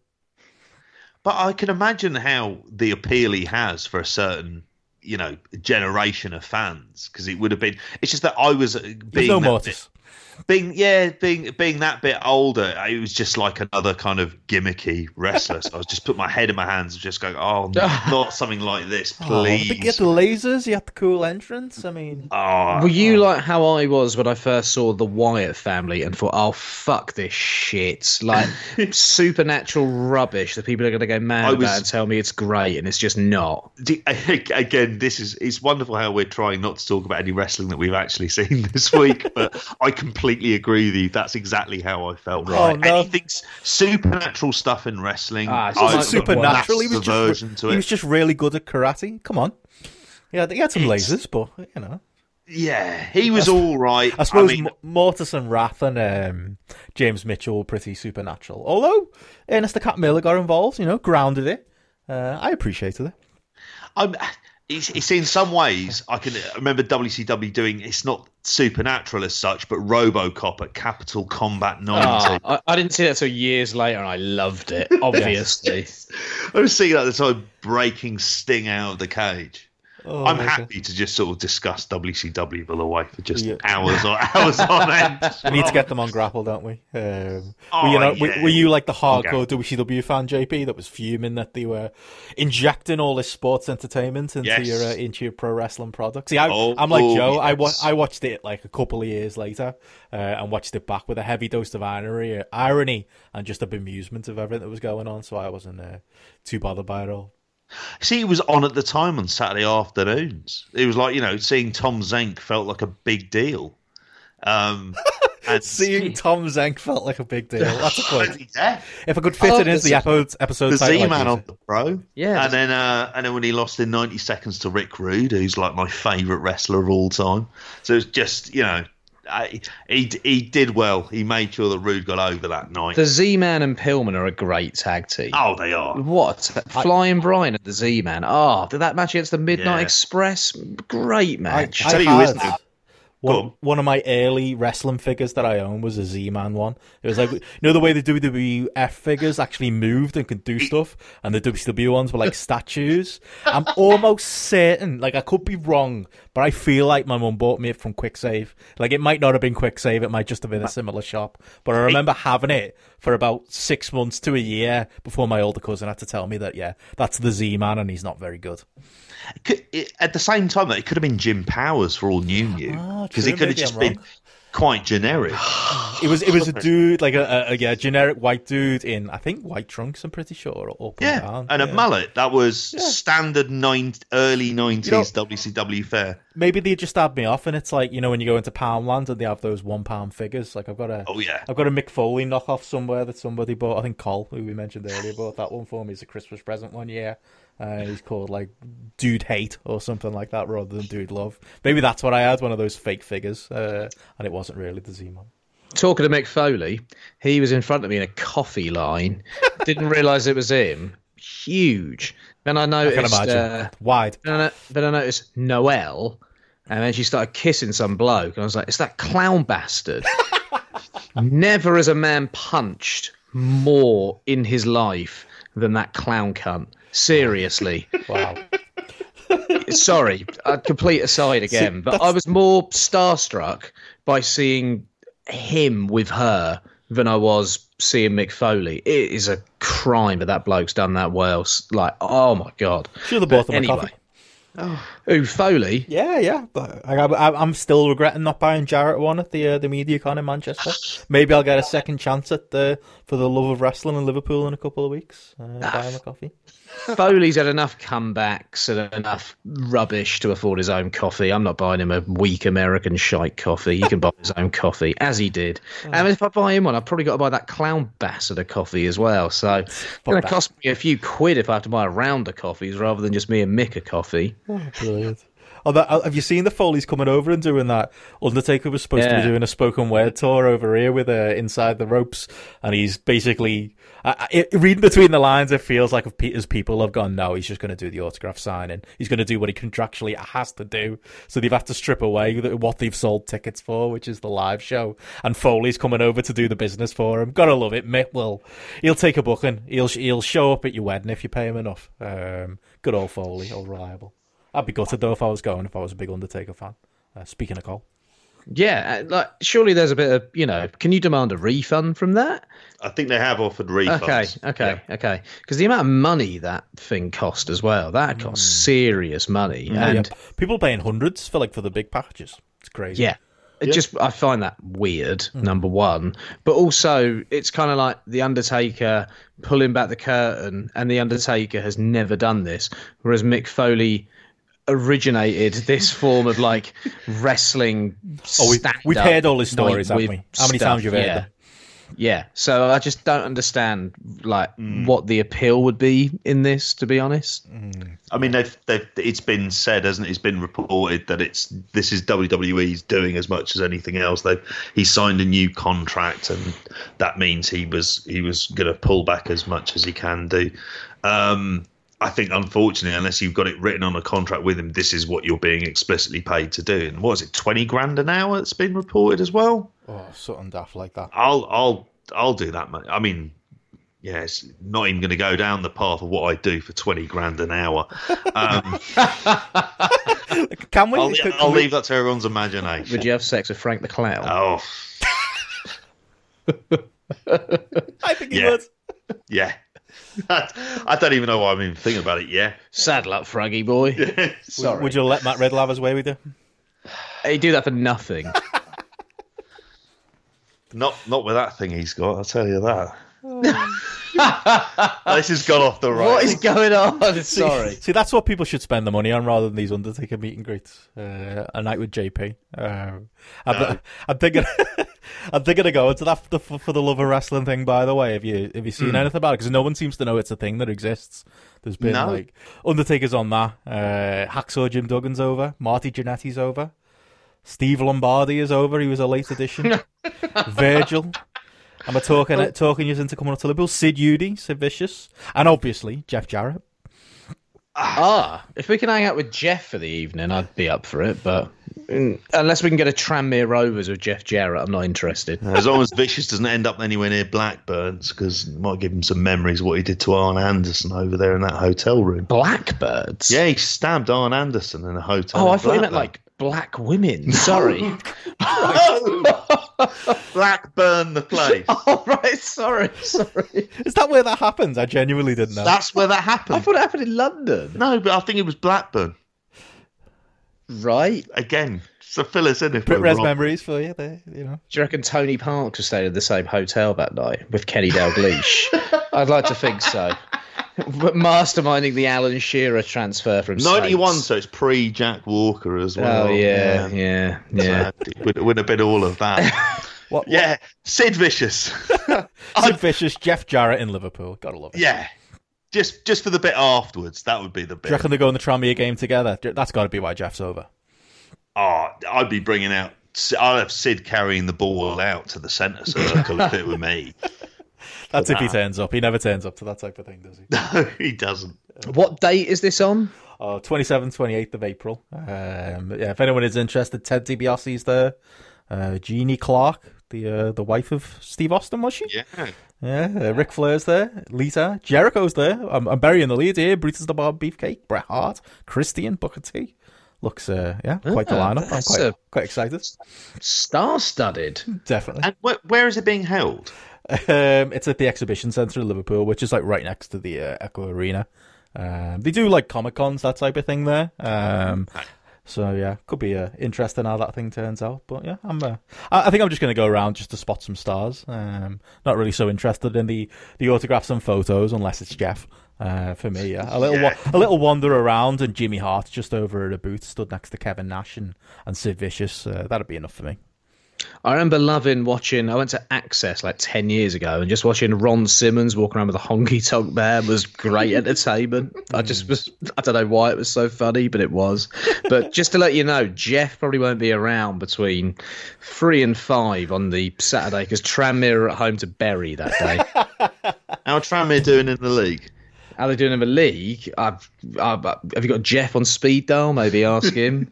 But I can imagine how the appeal he has for a certain you know generation of fans because it would have been. It's just that I was being no Mortis. Bit, being yeah, being being that bit older, it was just like another kind of gimmicky wrestler. So I was just put my head in my hands and just going, "Oh, not something like this, please." Oh, get the lasers, you have the cool entrance. I mean, oh, were you oh. like how I was when I first saw the Wyatt family and thought, "Oh, fuck this shit!" Like supernatural rubbish that people are going to go mad was, about and tell me it's great, and it's just not. Again, this is it's wonderful how we're trying not to talk about any wrestling that we've actually seen this week, but I completely completely agree with you. That's exactly how I felt. Right. Oh, no. Anything's supernatural stuff in wrestling. Ah, it's supernatural. He was just he was just really good at karate. Come on. Yeah, he had some it's, lasers, but you know. Yeah, he was all right. I suppose I mean, Mortis and Wrath and um, James Mitchell were pretty supernatural. Although Ernest the Cat Miller got involved, you know, grounded it. Uh, I appreciated it. I'm, it's, it's in some ways I can remember WCW doing. It's not supernatural as such, but RoboCop at Capital Combat ah, 90. Oh, I, I, didn't see that until years later, and I loved it. Obviously, I was seeing that the time breaking Sting out of the cage. Oh, I'm happy to just sort of discuss WCW the way for just yeah. hours or hours on end. we need to get them on Grapple, don't we? Um, oh, were, you know, yeah. were, you like the hardcore okay. WCW fan, JP, that was fuming that they were injecting all this sports entertainment into yes. your uh, into your pro wrestling product? See, I, am like oh, Joe. Yes. I wa- I watched it like a couple of years later uh, and watched it back with a heavy dose of irony, irony, and just a bemusement of everything that was going on. So I wasn't uh, too bothered by it all. See, it was on at the time on Saturday afternoons. It was like you know, seeing Tom Zenk felt like a big deal. Um, and seeing Tom Zenk felt like a big deal. That's a point. If I could fit oh, it into the episode, episode the Z Man on the pro, yeah, and then uh, and then when he lost in ninety seconds to Rick Rude, who's like my favourite wrestler of all time. So it's just you know I, he he did well. He made sure that Rude got over that night. The Z Man and Pillman are a great tag team. Oh, they are. What Flying Brian and the Z Man? Oh, ah, did that match against the Midnight yeah. Express? Great match. I, I tell you, isn't it? One, one of my early wrestling figures that I own was a Z-Man one. It was like you know the way the WWF figures actually moved and could do stuff, and the WCW ones were like statues. I'm almost certain, like I could be wrong, but I feel like my mum bought me it from Kwik Save. Like it might not have been Kwik Save; it might just have been a similar shop. But I remember having it for about six months to a year before my older cousin had to tell me that yeah, that's the Z-Man, and he's not very good. Could, it, at the same time, it could have been Jim Powers for all new you because ah, it could have just been quite generic. it was it was a dude like a, a, yeah generic white dude in I think white trunks. I'm pretty sure. Or yeah, down. and yeah. a mullet. That was yeah. standard nine early nineties you know, WCW fare. Maybe they just stabbed me off, and it's like you know when you go into Poundland and they have those one pound figures. Like I've got a oh yeah, I've got a Mick Foley knockoff somewhere that somebody bought. I think Cole, who we mentioned earlier, bought that one for me as a Christmas present one year. Uh, he's called like Dude Hate or something like that rather than Dude Love. Maybe that's what I had, one of those fake figures, uh, and it wasn't really the Z-Man. Talking to Mick Foley, he was in front of me in a coffee line. Didn't realise it was him. Huge. Then I noticed. I can imagine. Uh, Wide. Then I, then I noticed Noelle, and then she started kissing some bloke, and I was like, "It's that clown bastard." Never has a man punched more in his life than that clown cunt. Seriously. Wow. Sorry, a complete aside again, but I was more starstruck by seeing him with her than I was seeing Mick Foley. It is a crime that that bloke's done that well. Like, oh my god. Sure, the both of anyway, coffee. Oh. Ooh, Foley. Yeah, yeah. But I, am still regretting not buying Jarrett one at the uh, the MediaCon in Manchester. Maybe I'll get a second chance at the for the love of wrestling in Liverpool in a couple of weeks. Uh, ah. buy him a coffee. Foley's had enough comebacks and enough rubbish to afford his own coffee. I'm not buying him a weak American shite coffee. He can buy his own coffee, as he did. Oh. And if I buy him one, I've probably got to buy that clown bastard a coffee as well. So it's going to cost me a few quid if I have to buy a round of coffees rather than just me and Mick a coffee. Oh, brilliant. Uh, have you seen the Foley's coming over and doing that? Undertaker was supposed yeah. to be doing a spoken word tour over here with uh, Inside the Ropes, and he's basically it, reading between the lines. It feels like if Peter's people have gone, no, he's just going to do the autograph signing. He's going to do what he contractually has to do. So they've had to strip away what they've sold tickets for, which is the live show. And Foley's coming over to do the business for him. Gotta love it. Mick will, he'll take a booking. He'll he'll show up at your wedding if you pay him enough. Um, good old Foley, all reliable. I'd be gutted though if I was going if I was a big Undertaker fan. Uh, speaking of Cole. Yeah, uh, like surely there's a bit of you know. Can you demand a refund from that? I think they have offered refunds. Okay, okay, yeah. okay. Because the amount of money that thing cost as well, that cost mm. serious money, mm, and yeah. people paying hundreds for like for the big packages. It's crazy. Yeah, it just I find that weird. Mm. Number one, but also it's kind of like the Undertaker pulling back the curtain, and the Undertaker has never done this, whereas Mick Foley originated this form of like wrestling. Oh, we, we've heard all his stories, haven't we? How many stuff, times you've heard yeah. them? Yeah, so I just don't understand like mm. what the appeal would be in this. To be honest, mm. I mean, they've, they've, it's been said, hasn't it? It's been reported that it's this is WWE's doing as much as anything else. They he signed a new contract, and that means he was he was going to pull back as much as he can do. Um, I think, unfortunately, unless you've got it written on a contract with him, this is what you're being explicitly paid to do. And what is it, twenty grand an hour? It's been reported as well. Oh, something daft like that. I'll, I'll, I'll do that. I mean, yeah, it's not even going to go down the path of what I do for twenty grand an hour. Um, Can we? I'll, Could- I'll could we- leave that to everyone's imagination. Would you have sex with Frank the Clown? Oh, I think he Yeah. would. yeah. I don't even know why I'm even thinking about it. Yeah. Saddle up, Froggy boy. Sorry. Would you let Matt Riddle have his way with you? He'd do that for nothing. Not not with that thing he's got. I'll tell you that. This has gone off the right. what is going on? Sorry. See, that's what people should spend the money on rather than these Undertaker meet and greets. Uh, a night with JP. Um, I'm, No. I'm thinking, I'm thinking of going to that for the, for the love of wrestling thing. By the way, have you have you seen anything about it? Because no one seems to know it's a thing that exists. There's been No. like Undertaker's on that. Uh, Hacksaw Jim Duggan's over. Marty Jannetty's over. Steve Lombardi is over. He was a late addition. Virgil. Am I talking talking you into coming up to Liverpool? Sid Udy, Sid Vicious, and obviously Jeff Jarrett. Ah, if we can hang out with Jeff for the evening, I'd be up for it. But mm, unless we can get a Tranmere Rovers with Jeff Jarrett, I'm not interested. As long as Vicious doesn't end up anywhere near Blackburns, because it might give him some memories of what he did to Arn Anderson over there in that hotel room. Blackbirds. Yeah, he stabbed Arn Anderson in a hotel. Oh, I thought you meant like black women. Sorry. Blackburn, the place. oh, right. Sorry. Sorry. Is that where that happens? I genuinely didn't know. That's where that happened. I thought it happened in London. No, but I think it was Blackburn. Right. Again, so fill us in if Brit we're res wrong. memories for you there, you know. Do you reckon Tony Parkes was staying in the same hotel that night with Kenny Dalglish? I'd like to think so. But masterminding the Alan Shearer transfer from 91, Saints. so it's pre Jack Walker as well. Oh yeah, yeah, yeah. So it would, would have been all of that. What, yeah, Sid Vicious. Sid Vicious, Jeff Jarrett in Liverpool. Gotta love it. yeah, just just for the bit afterwards, that would be the bit. Do bit. you reckon they go in the Tranmere game together? That's got to be why Jeff's over. Oh, I'd be bringing out. I'd have Sid carrying the ball out to the centre circle if it were me. That's if he turns up. He never turns up to that type of thing, does he? No, he doesn't. What date is this on? Oh, 27th, 28th of April. Um, yeah, if anyone is interested, Ted DiBiase's there. Uh, Jeanie Clarke, the uh, the wife of Steve Austin, was she? Yeah. Yeah, uh, Ric Flair's there. Lita. Jericho's there. I'm, I'm burying the lead here. Brutus the Barb Beefcake. Bret Hart. Christian. Booker T. Looks, uh, yeah, quite the Ah, lineup. I'm quite, a- quite excited. Star-studded. Definitely. And where, where is it being held? Um, it's at the Exhibition Centre in Liverpool, which is like right next to the uh, Echo Arena. Um, they do like Comic Cons, that type of thing there. Um, so yeah, could be uh, interesting how that thing turns out. But yeah, I'm. Uh, I, I think I'm just going to go around just to spot some stars. Um, not really so interested in the the autographs and photos unless it's Jeff. Uh, for me, yeah. a little wa- a little wander around and Jimmy Hart just over at a booth, stood next to Kevin Nash and, and Sid Vicious. Uh, that'd be enough for me. I remember loving watching. I went to Axxess like ten years ago, and just watching Ron Simmons walking around with a honky tonk man was great entertainment. I just mm. was. I don't know why it was so funny, but it was. But just to let you know, Jeff probably won't be around between three and five on the Saturday because Tranmere are at home to Bury that day. How are Tranmere doing in the league? How they doing in the league? I've, I've, have you got Jeff on speed dial? Maybe ask him.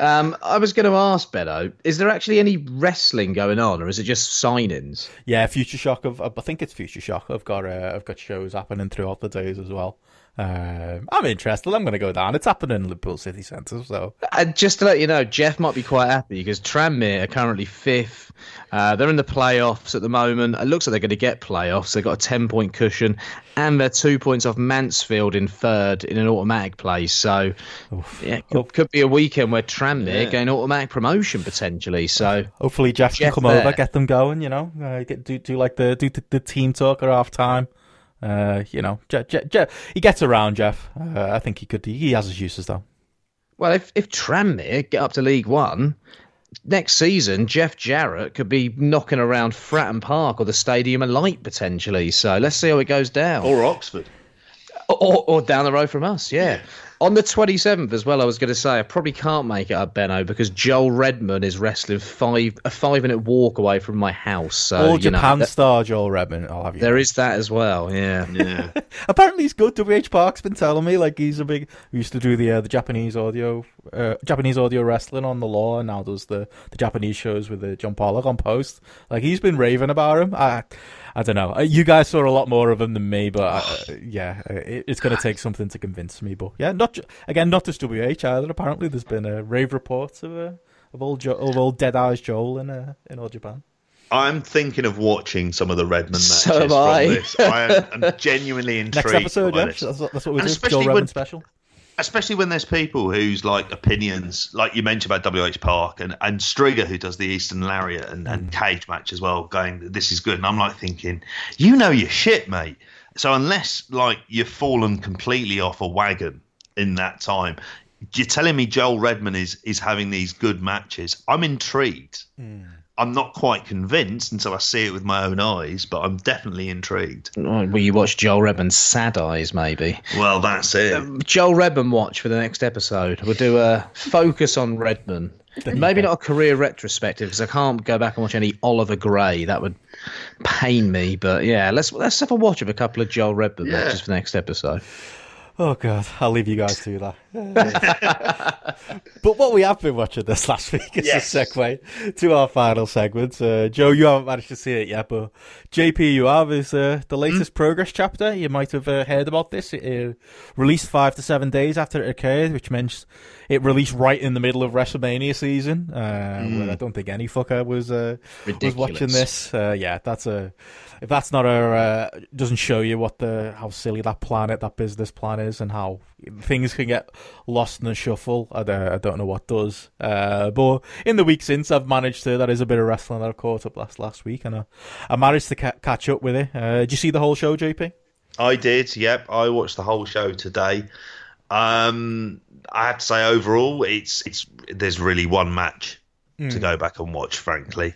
Um, I was going to ask Benno, is there actually any wrestling going on, or is it just signings? Yeah, Future Shock. I think it's Future Shock. I've got uh, I've got shows happening throughout the days as well. Um, I'm interested. I'm going to go down. It's happening in Liverpool City Centre. So And just to let you know, Jeff might be quite happy because Tranmere are currently fifth. Uh, they're in the playoffs at the moment. It looks like they're going to get playoffs. They've got a 10 point cushion and they're two points off Mansfield in third in an automatic place. So, yeah, could, could be a weekend where Tranmere Yeah. gain automatic promotion potentially. So, hopefully Jeff can come there. over, get them going. You know, uh, get do do like the do the, the team talk at half time. Uh, you know, Je- Je- Je- he gets around. Jeff. Uh, I think he could. He has his uses though. well, if, if Tranmere get up to League One, next season, Jeff Jarrett could be knocking around Fratton Park or the Stadium of Light potentially. So, let's see how it goes down. Or Oxford? or, or down the road from us, yeah. On the 27th as well, I was going to say I probably can't make it up, Benno, because Joel Redman is wrestling five a five minute walk away from my house. So, All Japan know, star Joel Redman. I'll have you. There know. is that as well. Yeah, yeah. Apparently he's good. WH Park's been telling me like he's a big. We used to do the uh, the Japanese audio uh, Japanese audio wrestling on the law, and now does the the Japanese shows with the uh, John Pollock on post. Like he's been raving about him. I I don't know. Uh, you guys saw a lot more of him than me, but uh, yeah, it, it's going to take something to convince me. But yeah, not again, not just WH either. Apparently, there's been a rave reports of uh, of old jo- of old Dead Eyes Joel in uh, in all Japan. I'm thinking of watching some of the Redman matches so from I. this. I am I'm genuinely intrigued. Next episode, yeah, that's what, that's what we do. Joel Redman when, special especially when there's people whose like opinions, like you mentioned about WH Park and, and Stringer, who does the Eastern Lariat and, and mm. cage match as well, going, this is good. And I'm like thinking, you know your shit, mate. So unless like you've fallen completely off a wagon in that time, you're telling me Joel Redman is is having these good matches. I'm intrigued. Mm. I'm not quite convinced until I see it with my own eyes, but I'm definitely intrigued. Will you watch Joel Redman's Sad Eyes, maybe? Well, that's it. Um, Joel Redman watch for the next episode. We'll do a focus on Redman. Maybe not a career retrospective because I can't go back and watch any Oliver Grey. That would pain me. But yeah, let's let's have a watch of a couple of Joel Redman yeah. matches for the next episode. Oh god, I'll leave you guys to that. but what we have been watching this last week is yes. a segue to our final segment. Uh, Joe, you haven't managed to see it yet, but JP, you have is uh, the latest mm. progress chapter. You might have uh, heard about this. It uh, released five to seven days after it occurred, which means it released right in the middle of WrestleMania season. Mm. I don't think any fucker was uh, was watching this. yeah, that's a if that's not a uh, doesn't show you what the how silly that planet that business plan is and how things can get lost in the shuffle. I, I don't know what does. Uh, but in the week since I've managed to that is a bit of wrestling that I caught up last last week and I, I managed to ca- catch up with it. Uh, did you see the whole show JP I did yep. I watched the whole show today. Um, I have to say overall it's it's there's really one match mm. to hmm. go back and watch frankly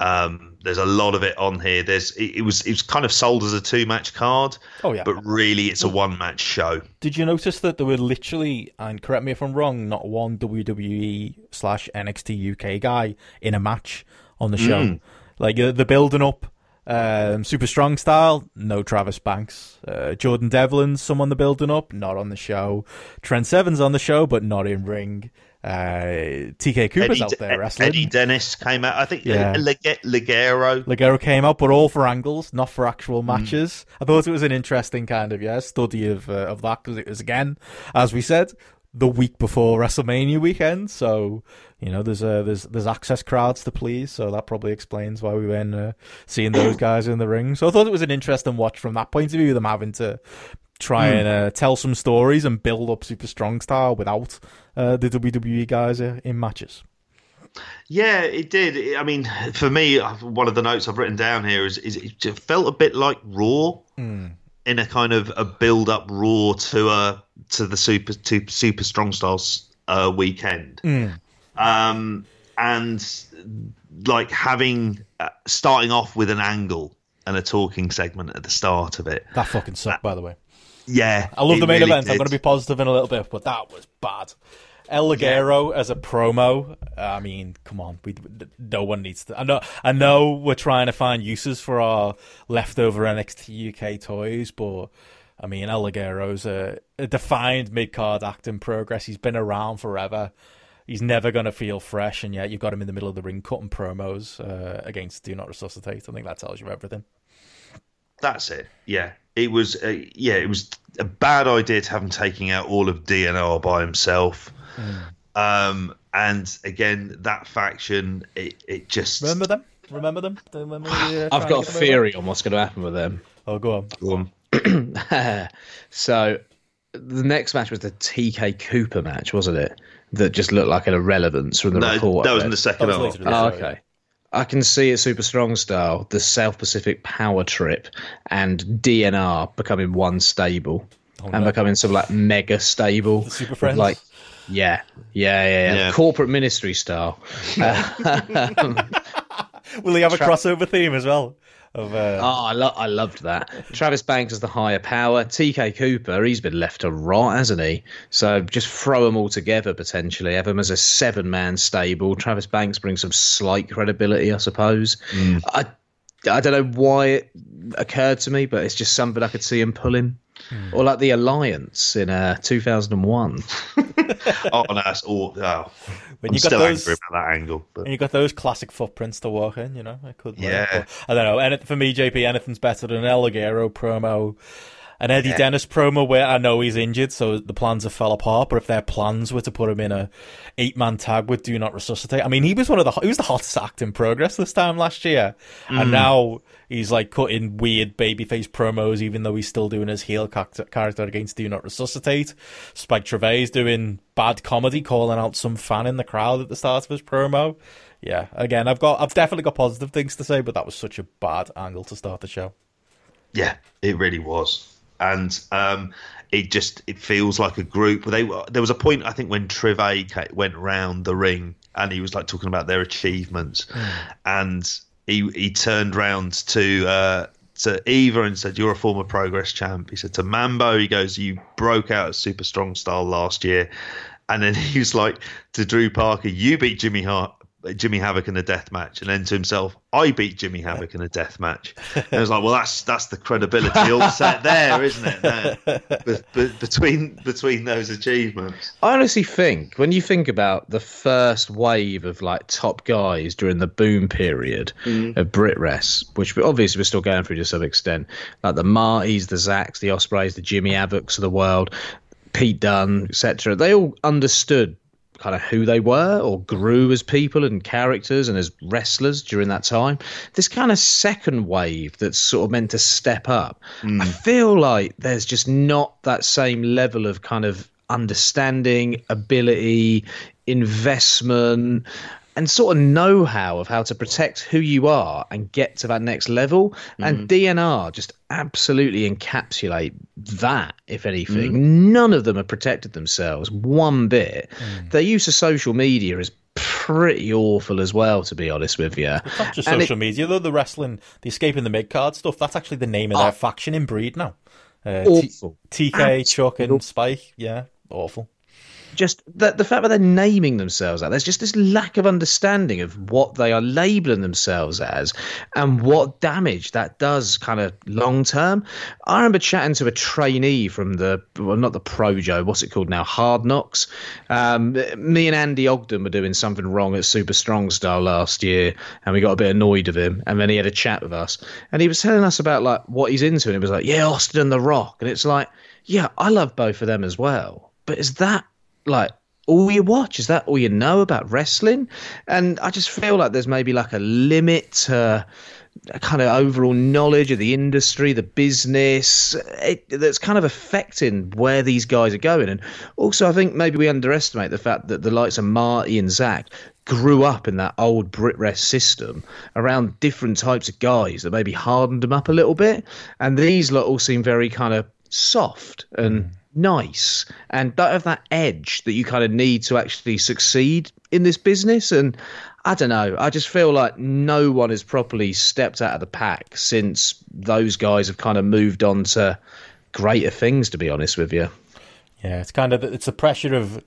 um, there's a lot of it on here. There's it, it, was it was kind of sold as a two match card. Oh yeah, but really it's a one match show. Did you notice that there were literally, and correct me if I'm wrong, not one WWE slash NXT UK guy in a match on the show. Mm. Like uh, the building up. Um, super strong style, no Travis Banks. Uh, Jordan Devlin's someone the building up, not on the show. Trent Seven's on the show, but not in ring. Uh, TK Cooper's Eddie, out there wrestling. Eddie Dennis came out. I think yeah. Ligero. Ligero came out, but all for angles, not for actual hmm. matches. Mm. I thought it was an interesting kind of yeah study of uh, of that because it was again, as we said, the week before WrestleMania weekend. So you know, there's uh, there's there's access crowds to please. So that probably explains why we went uh, seeing those guys in the ring. So I thought it was an interesting watch from that point of view. Them having to try mm. and uh, tell some stories and build up super strong style without uh, the WWE guys uh, in matches. Yeah, it did. I mean, for me, one of the notes I've written down here is, is it felt a bit like Raw mm. in a kind of a build up Raw to a to the super to super strong styles uh, weekend, mm. um, and like having uh, starting off with an angle and a talking segment at the start of it. That fucking sucked, by the way. Yeah, I love the main really event. Did. I'm going to be positive in a little bit, but that was bad. El Ligero yeah. as a promo. I mean, come on, we no one needs to. I know, I know, we're trying to find uses for our leftover NXT UK toys, but I mean, El Ligero's a, a defined mid card act in progress. He's been around forever. He's never going to feel fresh, and yet you've got him in the middle of the ring cutting promos uh, against Do Not Resuscitate. I think that tells you everything. That's it. Yeah, it was. Uh, yeah, it was a bad idea to have him taking out all of DNR by himself. Mm. Um, and again, that faction, it, it just remember them. Remember them? Remember the, uh, I've got a theory on what's going to happen with them. Oh, go on. Go on. so the next match was the TK Cooper match, wasn't it? That just looked like an irrelevance from the no, report. That was in the second half. Oh, okay. I can see a super strong style, the South Pacific Power Trip, and DNR becoming one stable oh, and no. becoming some like mega stable. The Super Friends. Like, yeah, yeah, yeah, yeah. yeah. Corporate ministry style. Will he have a crossover theme as well? Of, uh... Oh, I, lo- I loved that. Travis Banks is the higher power. TK Cooper, he's been left to rot, hasn't he? So just throw them all together potentially. Have them as a seven man stable. Travis Banks brings some slight credibility, I suppose. Mm. I, I don't know why it occurred to me, but it's just something I could see him pulling. Hmm. Or like the Alliance in uh, 2001. oh, no, that's all. Oh. When I'm you got still those, angry about that angle. But... And you got those classic footprints to walk in, you know. I could. Yeah. I don't know. And for me, JP, anything's better than an El Ligero promo an Eddie yeah. Dennis promo where I know he's injured, so the plans have fell apart. But if their plans were to put him in a eight man tag with Do Not Resuscitate, I mean, he was one of the he was the hottest act in progress this time last year, mm. and now he's like cutting weird babyface promos, even though he's still doing his heel character against Do Not Resuscitate. Spike Trivet's doing bad comedy, calling out some fan in the crowd at the start of his promo. Yeah, again, I've got I've definitely got positive things to say, but that was such a bad angle to start the show. Yeah, it really was and um, it just it feels like a group. They there was a point I think when Trivet went round the ring and he was like talking about their achievements, mm. and he he turned round to. Uh, to Eva and said, "You're a former Progress champ." He said to Mambo, "He goes, you broke out at Super Strong Style last year," and then he was like to Drew Parker, "You beat Jimmy Hart, Jimmy Havoc in a death match, and then to himself, I beat Jimmy Havoc in a death match. And I was like, well, that's that's the credibility all set there, isn't it? There, between between those achievements, I honestly think when you think about the first wave of like top guys during the boom period mm. of Brit Res, which obviously we're still going through to some extent, like the Martys, the Zacks, the Ospreays, the Jimmy Havocs of the world, Pete Dunne, etc. They all understood kind of who they were or grew as people and characters and as wrestlers during that time. This kind of second wave that's sort of meant to step up. Mm. I feel like there's just not that same level of kind of understanding, ability, investment, and sort of know how of how to protect who you are and get to that next level. Mm-hmm. And DNR just absolutely encapsulate that, if anything. Mm-hmm. None of them have protected themselves one bit. Mm. Their use of social media is pretty awful as well, to be honest with you. It's not just and social it, media, though. The wrestling, the escaping the mid card stuff, that's actually the name of their uh, faction in Breed now. Uh, awful. T- TK, Absolutely. Chuck, and Spike. Yeah, awful just the, the fact that they're naming themselves that there's just this lack of understanding of what they are labeling themselves as and what damage that does kind of long term. I remember chatting to a trainee from the well, not the Projo, what's it called now, Hard Knocks. Um, me and Andy Ogden were doing something wrong at Super Strong Style last year, and we got a bit annoyed of him. And then he had a chat with us, and he was telling us about like what he's into, and he was like, "Yeah, Austin and The Rock," and it's like, "Yeah, I love both of them as well." But is that like all you watch? Is that all you know about wrestling? And I just feel like there's maybe like a limit to kind of overall knowledge of the industry, the business, it, that's kind of affecting where these guys are going. And also, I think maybe we underestimate the fact that the likes of Marty and zach grew up in that old Brit Res system around different types of guys that maybe hardened them up a little bit. And these lot all seem very kind of soft and. Mm nice and don't have that edge that you kind of need to actually succeed in this business. And I don't know, I just feel like no one has properly stepped out of the pack since those guys have kind of moved on to greater things. To be honest with you, yeah, it's kind of it's the pressure of.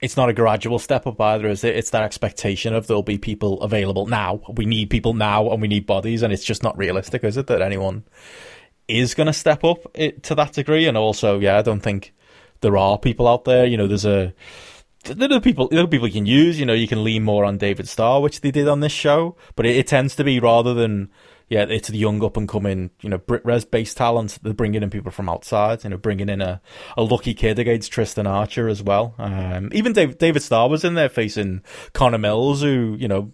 It's not a gradual step up either, is it? It's that expectation of there'll be people available now. We need people now, and we need bodies, and it's just not realistic, is it? That anyone is going to step up it, to that degree. And also, yeah, I don't think there are people out there. You know, there's a there are people there are people you can use. You know, you can lean more on David Starr, which they did on this show, but it, it tends to be rather than yeah, it's the young up and coming, you know, Brit Res based talent. They're bringing in people from outside, you know, bringing in a, a lucky kid against Tristan Archer as well. Um, even David, David Starr was in there facing Connor Mills, who, you know,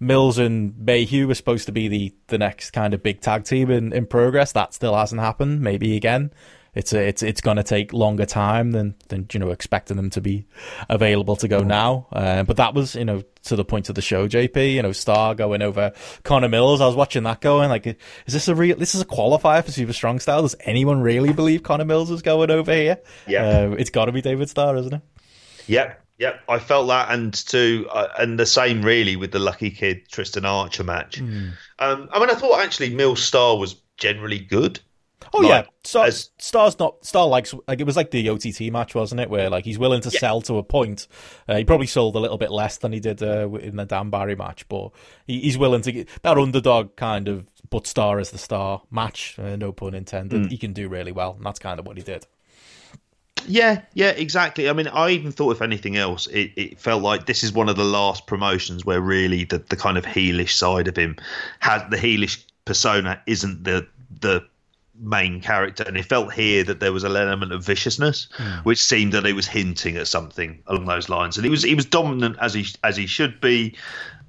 Mills and Mayhew were supposed to be the, the next kind of big tag team in, in progress. That still hasn't happened. Maybe again. It's a, it's it's going to take longer time than than you know expecting them to be available to go now. Uh, but that was you know to the point of the show, JP. You know, Star going over Connor Mills. I was watching that going like, is this a real? This is a qualifier for Super Strong Style. Does anyone really believe Connor Mills is going over here? Yeah, uh, it's got to be David Starr, isn't it? Yep, Yep, I felt that, and to uh, and the same really with the Lucky Kid Tristan Archer match. Mm. Um, I mean, I thought actually Mill Star was generally good. Oh like, yeah, Star, as... Star's not Star likes like it was like the OTT match, wasn't it? Where like he's willing to yeah. sell to a point. Uh, he probably sold a little bit less than he did uh, in the Dan Barry match, but he, he's willing to get that underdog kind of but Star as the star match. Uh, no pun intended. Mm. He can do really well, and that's kind of what he did. Yeah, yeah, exactly. I mean, I even thought, if anything else, it, it felt like this is one of the last promotions where really the, the kind of heelish side of him has the heelish persona isn't the the main character, and it felt here that there was an element of viciousness, mm. which seemed that he was hinting at something along those lines. And he was he was dominant as he as he should be.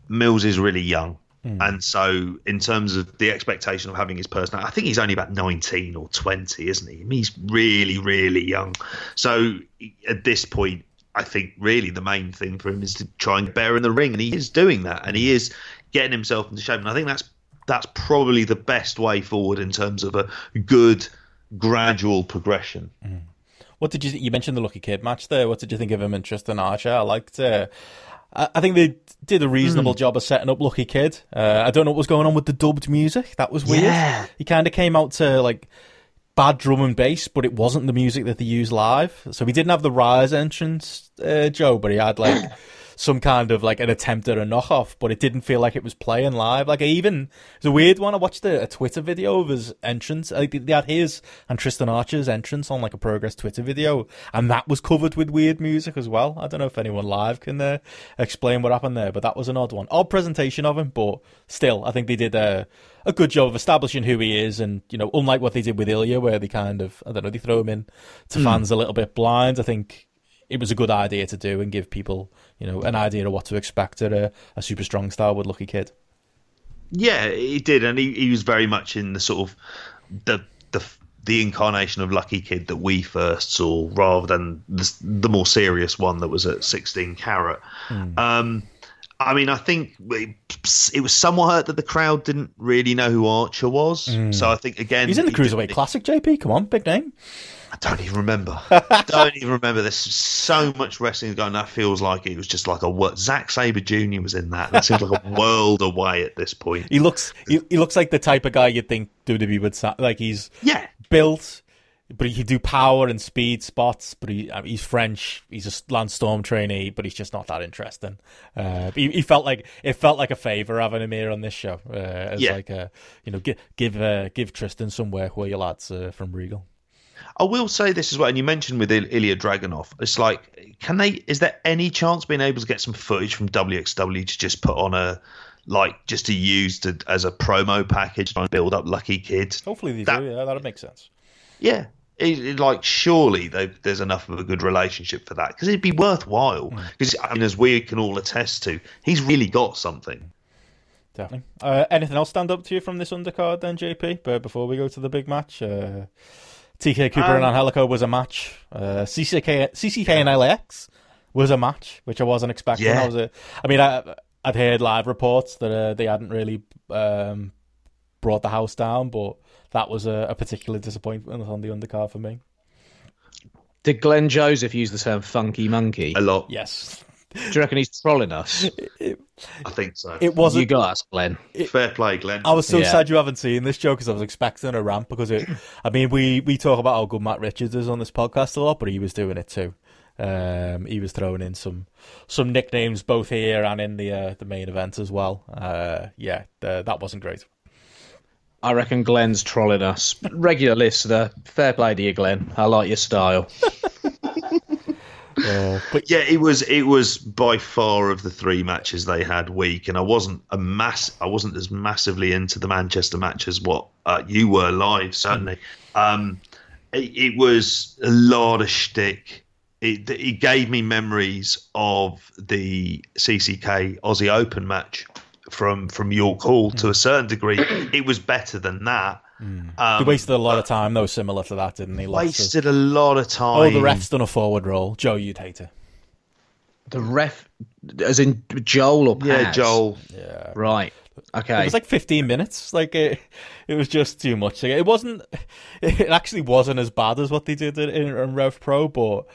Mills is really young, Mm. And so, in terms of the expectation of having his personality, I think he's only about 19 or 20, isn't he? I mean, he's really, really young. So, at this point, I think really the main thing for him is to try and bear in the ring, and he is doing that, and he is getting himself into shape. And I think that's that's probably the best way forward in terms of a good, gradual progression. Mm. What did you? You mentioned the Lucky Kid match there. What did you think of him and Tristan Archer? I liked. Uh, I think they did a reasonable mm. job of setting up Lucky Kid. Uh, I don't know what was going on with the dubbed music. That was weird. Yeah. He kind of came out to like bad drum and bass, but it wasn't the music that they used live. So he didn't have the Rise entrance, uh, Joe, but he had like some kind of like an attempt at a knockoff, but it didn't feel like it was playing live. Like I even it's a weird one. I watched a, a Twitter video of his entrance. Like they had his and Tristan Archer's entrance on like a progress Twitter video, and that was covered with weird music as well. I don't know if anyone live can uh, explain what happened there, but that was an odd one. Odd presentation of him, but still, I think they did a a good job of establishing who he is, and you know, unlike what they did with Ilya, where they kind of I don't know they throw him in to mm. fans a little bit blind. I think it was a good idea to do and give people you know, an idea of what to expect at a, a super strong star with Lucky Kid. Yeah, he did, and he, he was very much in the sort of the the the incarnation of Lucky Kid that we first saw, rather than the, the more serious one that was at 16 carat. Mm. Um, I mean, I think it, it, was somewhat hurt that the crowd didn't really know who Archer was. Mm. So I think again, he's in the Cruiserweight Classic. JP, come on, big name. I don't even remember. I don't even remember. There's so much wrestling going. That feels like it was just like a what. Zack Sabre Jr. was in that. That seems like a world away at this point. He looks. He, he looks like the type of guy you'd think WWE would like. He's yeah built, but he can do power and speed spots. But he he's French. He's a Lance Storm trainee, but he's just not that interesting. Uh, he, he, felt like it felt like a favor having him here on this show. Uh, as yeah. like a you know give give uh, give Tristan some work where your lads uh, from Regal. I will say this as well, and you mentioned with Ilya Dragunov, it's like, can they? Is there any chance being able to get some footage from WXW to just put on a, like, just to use to, as a promo package and build up Lucky Kids? Hopefully they that, do. Yeah, that'd make sense. Yeah, it, it, like surely there's enough of a good relationship for that because it'd be worthwhile. Because mm. I mean, as we can all attest to, he's really got something. Definitely. Uh, anything else stand up to you from this undercard then, JP? But before we go to the big match. Uh... TK Cooper um, and Angelico was a match. Uh, CCK, CCK and LAX was a match, which I wasn't expecting. Yeah. I was a, I mean, I, I'd heard live reports that uh, they hadn't really um, brought the house down, but that was a, a particular disappointment on the undercard for me. Did Glenn Joseph use the term "funky monkey"? A lot. Yes. Do you reckon he's trolling us? I think so. It wasn't. You got us, Glenn. It, Fair play, Glenn. I was so yeah. sad you haven't seen this joke because I was expecting a ramp because it. I mean, we we talk about how good Matt Richards is on this podcast a lot, but he was doing it too. Um, he was throwing in some some nicknames both here and in the uh, the main event as well. Uh, yeah, the, that wasn't great. I reckon Glenn's trolling us. Regular listener, fair play to you, Glenn. I like your style. Uh, but yeah, it was it was by far of the three matches they had week, and I wasn't a mass I wasn't as massively into the Manchester match as what uh, you were live certainly. Um, it, it, was a lot of shtick. It, it gave me memories of the CCK Aussie Open match from from York Hall to a certain degree. It was better than that Mm. Um, he wasted a lot of time, though, similar to that, didn't he? Wasted a lot of time. Oh, the ref's done a forward roll. Joe, you'd hate it. The ref, as in Joel or Paz? Yeah, Joel. Yeah. Right. Okay. It was like 15 minutes. Like it, it was just too much. It wasn't. It actually wasn't as bad as what they did in, in Rev Pro, but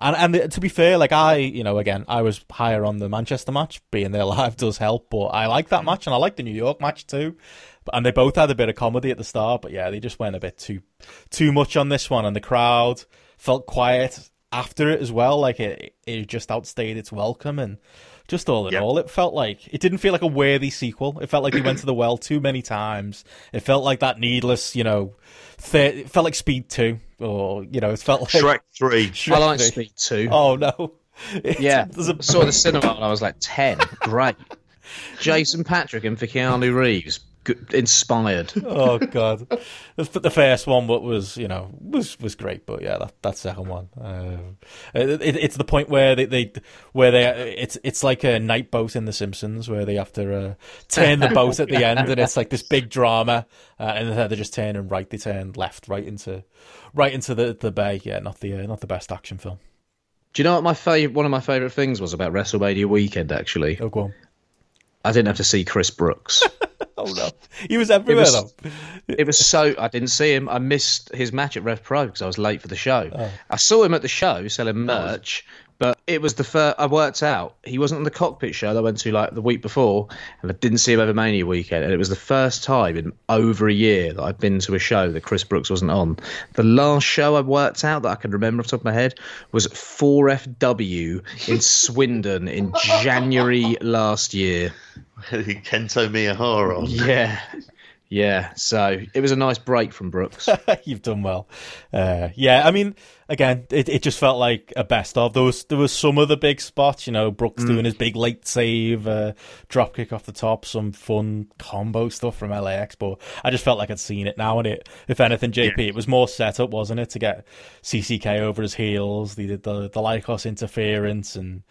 And and to be fair, like I, you know, again, I was higher on the Manchester match. Being there live does help, but I like that match, and I like the New York match too. And they both had a bit of comedy at the start, but yeah, they just went a bit too too much on this one, and the crowd felt quiet after it as well. Like it, it just outstayed its welcome, and just all in yep. all, it felt like it didn't feel like a worthy sequel. It felt like they went to the well too many times. It felt like that needless, you know, th- it felt like Speed Two, or you know, it felt like Shrek Three. Shrek I like 3. Speed Two. Oh no. yeah, a... saw the cinema when I was like ten. Great. Jason Patric and for Keanu Reeves inspired. oh god, but the first one, what was you know was was great, but yeah, that that second one, uh, it, it's the point where they, they where they it's it's like a night boat in The Simpsons where they have to uh, turn the boat at the end, and it's like this big drama, uh, and they're just turning right, they turn left, right into right into the the bay. Yeah, not the uh, not the best action film. Do you know what my favorite one of my favorite things was about WrestleMania weekend? Actually, oh, go on. I didn't have to see Chris Brooks. oh no, he was everywhere. It was, it was, so I didn't see him. I missed his match at Rev Pro because I was late for the show. Oh. I saw him at the show selling merch, it was the first I worked out he wasn't on the cockpit show that I went to like the week before, and I didn't see him over Mania weekend. And it was the first time in over a year that I've been to a show that Chris Brooks wasn't on. The last show I worked out that I can remember off the top of my head was 4FW in Swindon in January last year. Kento Miyahara. Yeah. Yeah, so it was a nice break from Brooks. You've done well. Uh, yeah, I mean, again, it, it just felt like a best of. There was there was some of the big spots, you know, Brooks mm. doing his big late save, uh, drop kick off the top, some fun combo stuff from LAX. But I just felt like I'd seen it now, and it, if anything, JP, yeah. it was more set up, wasn't it, to get CCK over his heels? They did the the Lykos interference and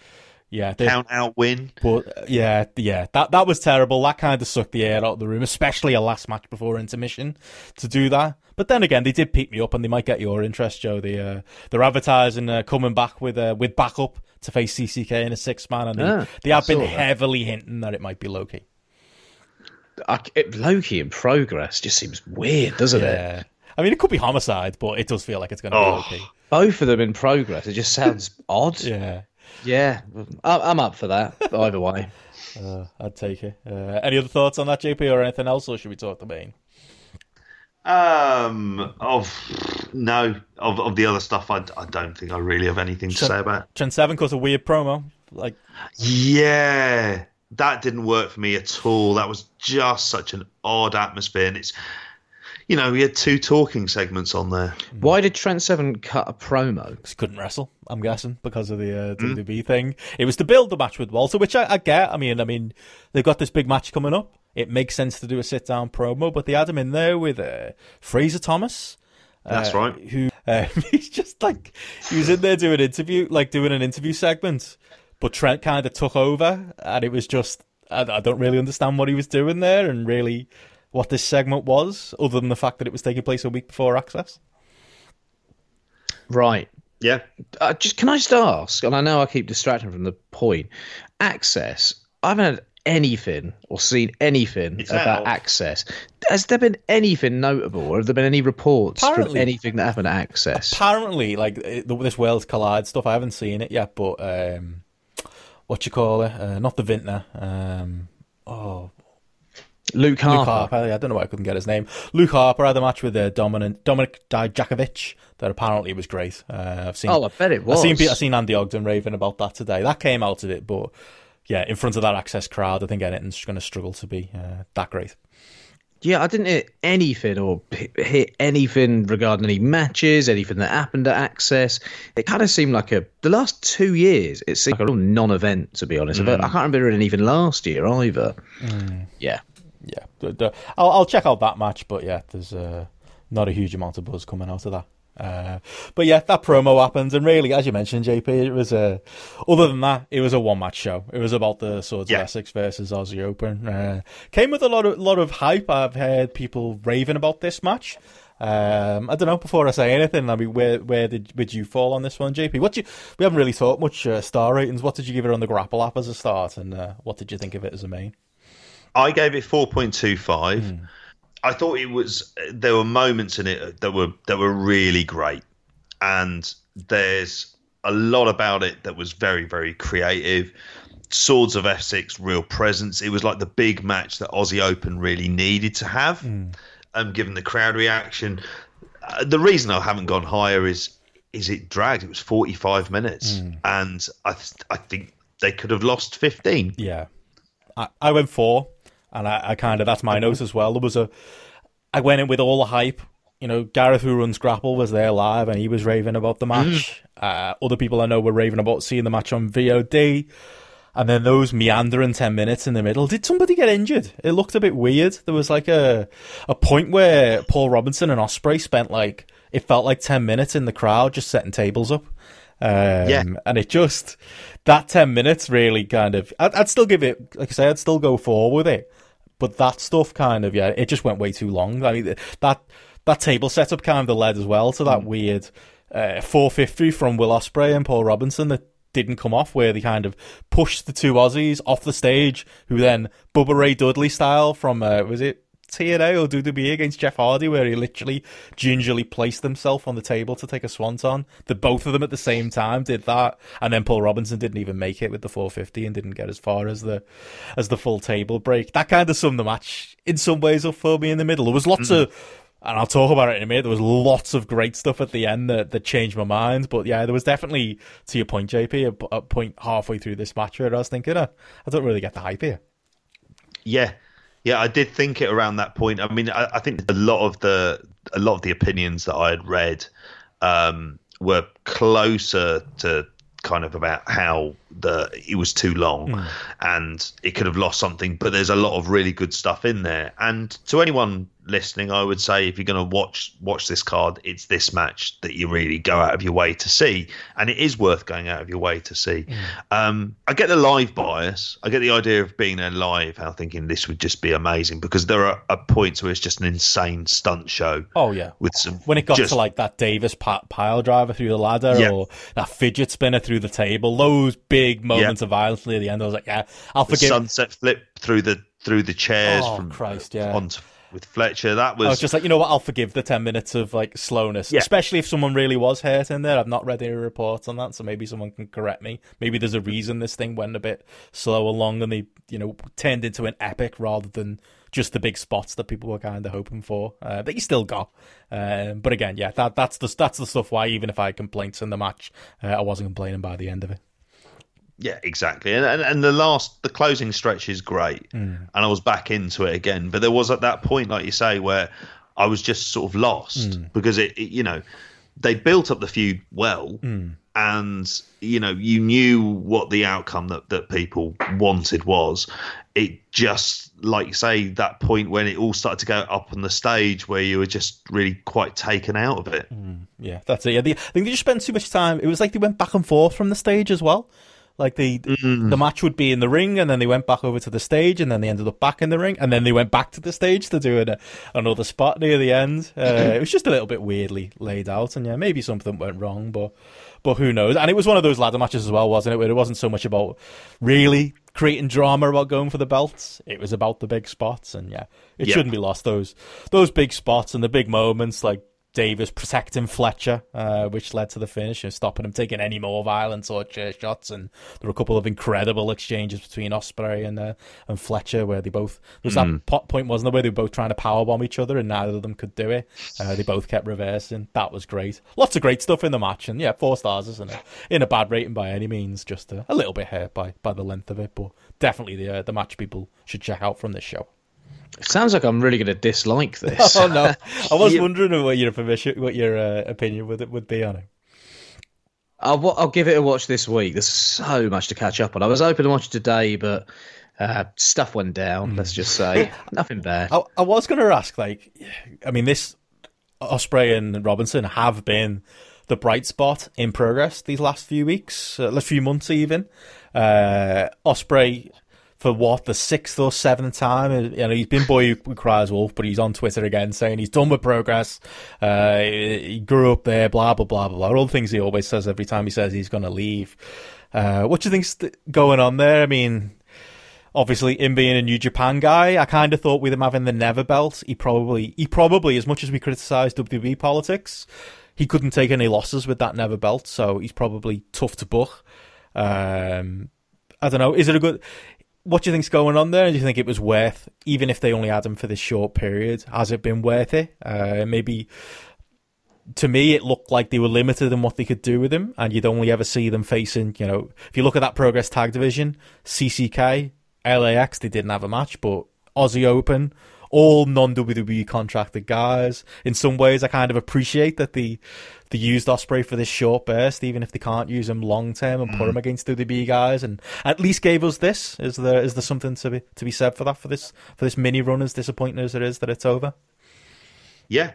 yeah, they, count out win. But yeah, yeah, that that was terrible. That kind of sucked the air out of the room, especially a last match before intermission to do that. But then again, they did pick me up, and they might get your interest, Joe. They uh, they're advertising uh, coming back with uh, with backup to face CCK in a six man, and they, ah, they have been that. heavily hinting that it might be Loki. Loki in progress just seems weird, doesn't yeah. it? I mean, it could be homicide, but it does feel like it's going to oh. be Loki. Both of them in progress. It just sounds odd. Yeah. Yeah, I'm up for that. Either way, uh, I'd take it. Uh, any other thoughts on that, JP, or anything else, or should we talk the main? Um, of no, of of the other stuff, I, I don't think I really have anything to Chen, say about. Trent Seven cause a weird promo, like yeah, that didn't work for me at all. That was just such an odd atmosphere, and it's you know, we had two talking segments on there. Why did Trent Seven cut a promo? Because he couldn't wrestle. I'm guessing because of the uh, WWE mm. thing. It was to build the match with Walter, which I, I, get. I mean, I mean, they've got this big match coming up. It makes sense to do a sit down promo, but they had him in there with uh, Fraser Thomas. That's uh, right. Who uh, he's just like he was in there doing an interview, like doing an interview segment, but Trent kind of took over, and it was just I, I don't really understand what he was doing there, and really what this segment was, other than the fact that it was taking place a week before Axxess? Right. Yeah. Uh, just can I just ask? And I know I keep distracting from the point. Axxess. I haven't had anything or seen anything it's about out. Axxess. Has there been anything notable, or have there been any reports apparently, from anything that happened at Axxess? Apparently, like this Worlds Collide stuff, I haven't seen it yet, but um, what you call it? Uh, not the Vintner. Um, oh, Luke Harper. Luke Harper. I don't know why I couldn't get his name. Luke Harper had a match with uh, Dominik, Dominic Dijakovic that apparently was great. Uh, I've seen. Oh, I bet it was. I've seen, I've seen Andy Ogden raving about that today. That came out of it, but yeah, in front of that Axxess crowd, I think anything's going to struggle to be uh, that great. Yeah, I didn't hear anything or hear anything regarding any matches, anything that happened at Axxess. It kind of seemed like a the last two years. It seemed like a real non-event, to be honest. Mm. I can't remember anything last year either. Mm. Yeah, yeah, I'll, I'll check out that match, but yeah, there's uh, not a huge amount of buzz coming out of that. Uh, but yeah, that promo happens, and really, as you mentioned, JP, it was a. Other than that, it was a one-match show. It was about the Swords yeah. of Essex versus Aussie Open. Uh, came with a lot of lot of hype. I've heard people raving about this match. Um, I don't know. Before I say anything, I mean, where where did would you fall on this one, JP? What you we haven't really thought much uh, star ratings. What did you give it on the GRAPPL app as a start, and uh, what did you think of it as a main? I gave it four point two five. Mm. I thought it was. There were moments in it that were that were really great, and there's a lot about it that was very, very creative. Swords of Essex, real presence. It was like the big match that Aussie Open really needed to have, mm. um, given the crowd reaction. Uh, the reason I haven't gone higher is is it dragged. It was forty five minutes, mm. and I th- I think they could have lost fifteen. Yeah, I, I went four, and I, I kind of that's my note as well. There was a I went in with all the hype you know, Gareth, who runs GRAPPL, was there live and he was raving about the match. Mm. Uh, other people I know were raving about seeing the match on VOD. And then those meandering 10 minutes in the middle. Did somebody get injured? It looked a bit weird. There was like a, a point where Paul Robinson and Ospreay spent like, it felt like 10 minutes in the crowd just setting tables up. Um, yeah. And it just, that 10 minutes really kind of, I'd, I'd still give it, like I say, I'd still go forward with it. But that stuff kind of, yeah, it just went way too long. I mean, that, that table setup kind of led as well to that mm. weird uh, 450 from Will Ospreay and Paul Robinson that didn't come off, where they kind of pushed the two Aussies off the stage, who then Bubba Ray Dudley style from uh, was it TNA or WWE against Jeff Hardy, where he literally gingerly placed himself on the table to take a swanton. The both of them at the same time did that, and then Paul Robinson didn't even make it with the 450 and didn't get as far as the as the full table break. That kind of summed the match in some ways up for me in the middle. There was lots mm-hmm. of and I'll talk about it in a minute. There was lots of great stuff at the end that, that changed my mind. But yeah, there was definitely, to your point, JP, a, a point halfway through this match where I was thinking, oh, I don't really get the hype here. Yeah, yeah, I did think it around that point. I mean, I, I think a lot of the a lot of the opinions that I had read um, were closer to kind of about how the it was too long mm. and it could have lost something but there's a lot of really good stuff in there and to anyone listening i would say if you're going to watch watch this card it's this match that you really go out of your way to see and it is worth going out of your way to see mm. um, i get the live bias i get the idea of being there live how thinking this would just be amazing because there are, are points where it's just an insane stunt show oh yeah with some when it got just, to like that davis pile driver through the ladder yeah. or that fidget spinner through the table those big moments yeah. of violence near the end. I was like, yeah, I'll the forgive. Sunset flip through the through the chairs oh, from Christ, yeah. onto with Fletcher. That was... I was just like, you know what? I'll forgive the ten minutes of like slowness, yeah. especially if someone really was hurt in there. I've not read any reports on that, so maybe someone can correct me. Maybe there's a reason this thing went a bit slow along, and they, you know, turned into an epic rather than just the big spots that people were kind of hoping for. Uh, that you still got. Um, but again, yeah, that that's the that's the stuff why even if I had complaints in the match, uh, I wasn't complaining by the end of it. Yeah, exactly. And, and, and the last, the closing stretch is great, mm. and I was back into it again. But there was at that point, like you say, where I was just sort of lost mm. because it, it, you know, they built up the feud well, mm. and you know, you knew what the outcome that that people wanted was. It just, like you say, that point when it all started to go up on the stage, where you were just really quite taken out of it. Mm. Yeah, that's it. Yeah, the, I think they just spent too much time. It was like they went back and forth from the stage as well. Like the mm. the match would be in the ring, and then they went back over to the stage, and then they ended up back in the ring, and then they went back to the stage to do an, another spot near the end. Uh, it was just a little bit weirdly laid out, and yeah, maybe something went wrong, but but who knows? And it was one of those ladder matches as well, wasn't it? Where it wasn't so much about really creating drama about going for the belts. It was about the big spots, and yeah, it yep. shouldn't be lost. Those those big spots and the big moments, like Davis protecting Fletcher, uh, which led to the finish and stopping him taking any more violence or chair shots. And there were a couple of incredible exchanges between Ospreay and uh, and Fletcher where they both there was mm. that hmm. pot point wasn't there where they were both trying to powerbomb each other and neither of them could do it. Uh, they both kept reversing. That was great. Lots of great stuff in the match, and yeah, four stars isn't it? In a bad rating by any means, just a, a little bit hurt by by the length of it, but definitely the uh, the match people should check out from this show. It sounds like I'm really going to dislike this. oh no, I was yeah. wondering what your permission, what your uh, opinion would would be on it. I'll I'll give it a watch this week. There's so much to catch up on. I was hoping to watch it today, but uh, stuff went down. Let's just say nothing bad. I, I was going to ask, like, I mean, this Ospreay and Robinson have been the bright spot in progress these last few weeks, uh, last few months even. Uh, Ospreay for what the sixth or seventh time. You know, he's been boy who cries wolf, but he's on Twitter again saying he's done with progress. Uh, he grew up there, blah blah blah blah. Blah. All the things he always says every time he says he's going to leave. Uh, what do you think's going on there? I mean, obviously, him being a New Japan guy, I kind of thought with him having the Never belt, he probably, he probably, as much as we criticise WWE politics, he couldn't take any losses with that Never belt, so he's probably tough to book. Um, I don't know. Is it a good? What do you think's going on there? Do you think it was worth, even if they only had him for this short period? Has it been worth it? Uh, maybe to me, it looked like they were limited in what they could do with him, and you'd only ever see them facing, you know, if you look at that Progress Tag Division, CCK, LAX, they didn't have a match, but Aussie Open, all non WWE contracted guys. In some ways, I kind of appreciate that they they used Ospreay for this short burst, even if they can't use him long term and mm. put him against WWE guys, and at least gave us this. Is there is there something to be to be said for that for this for this mini run as disappointing as it is that it's over? Yeah,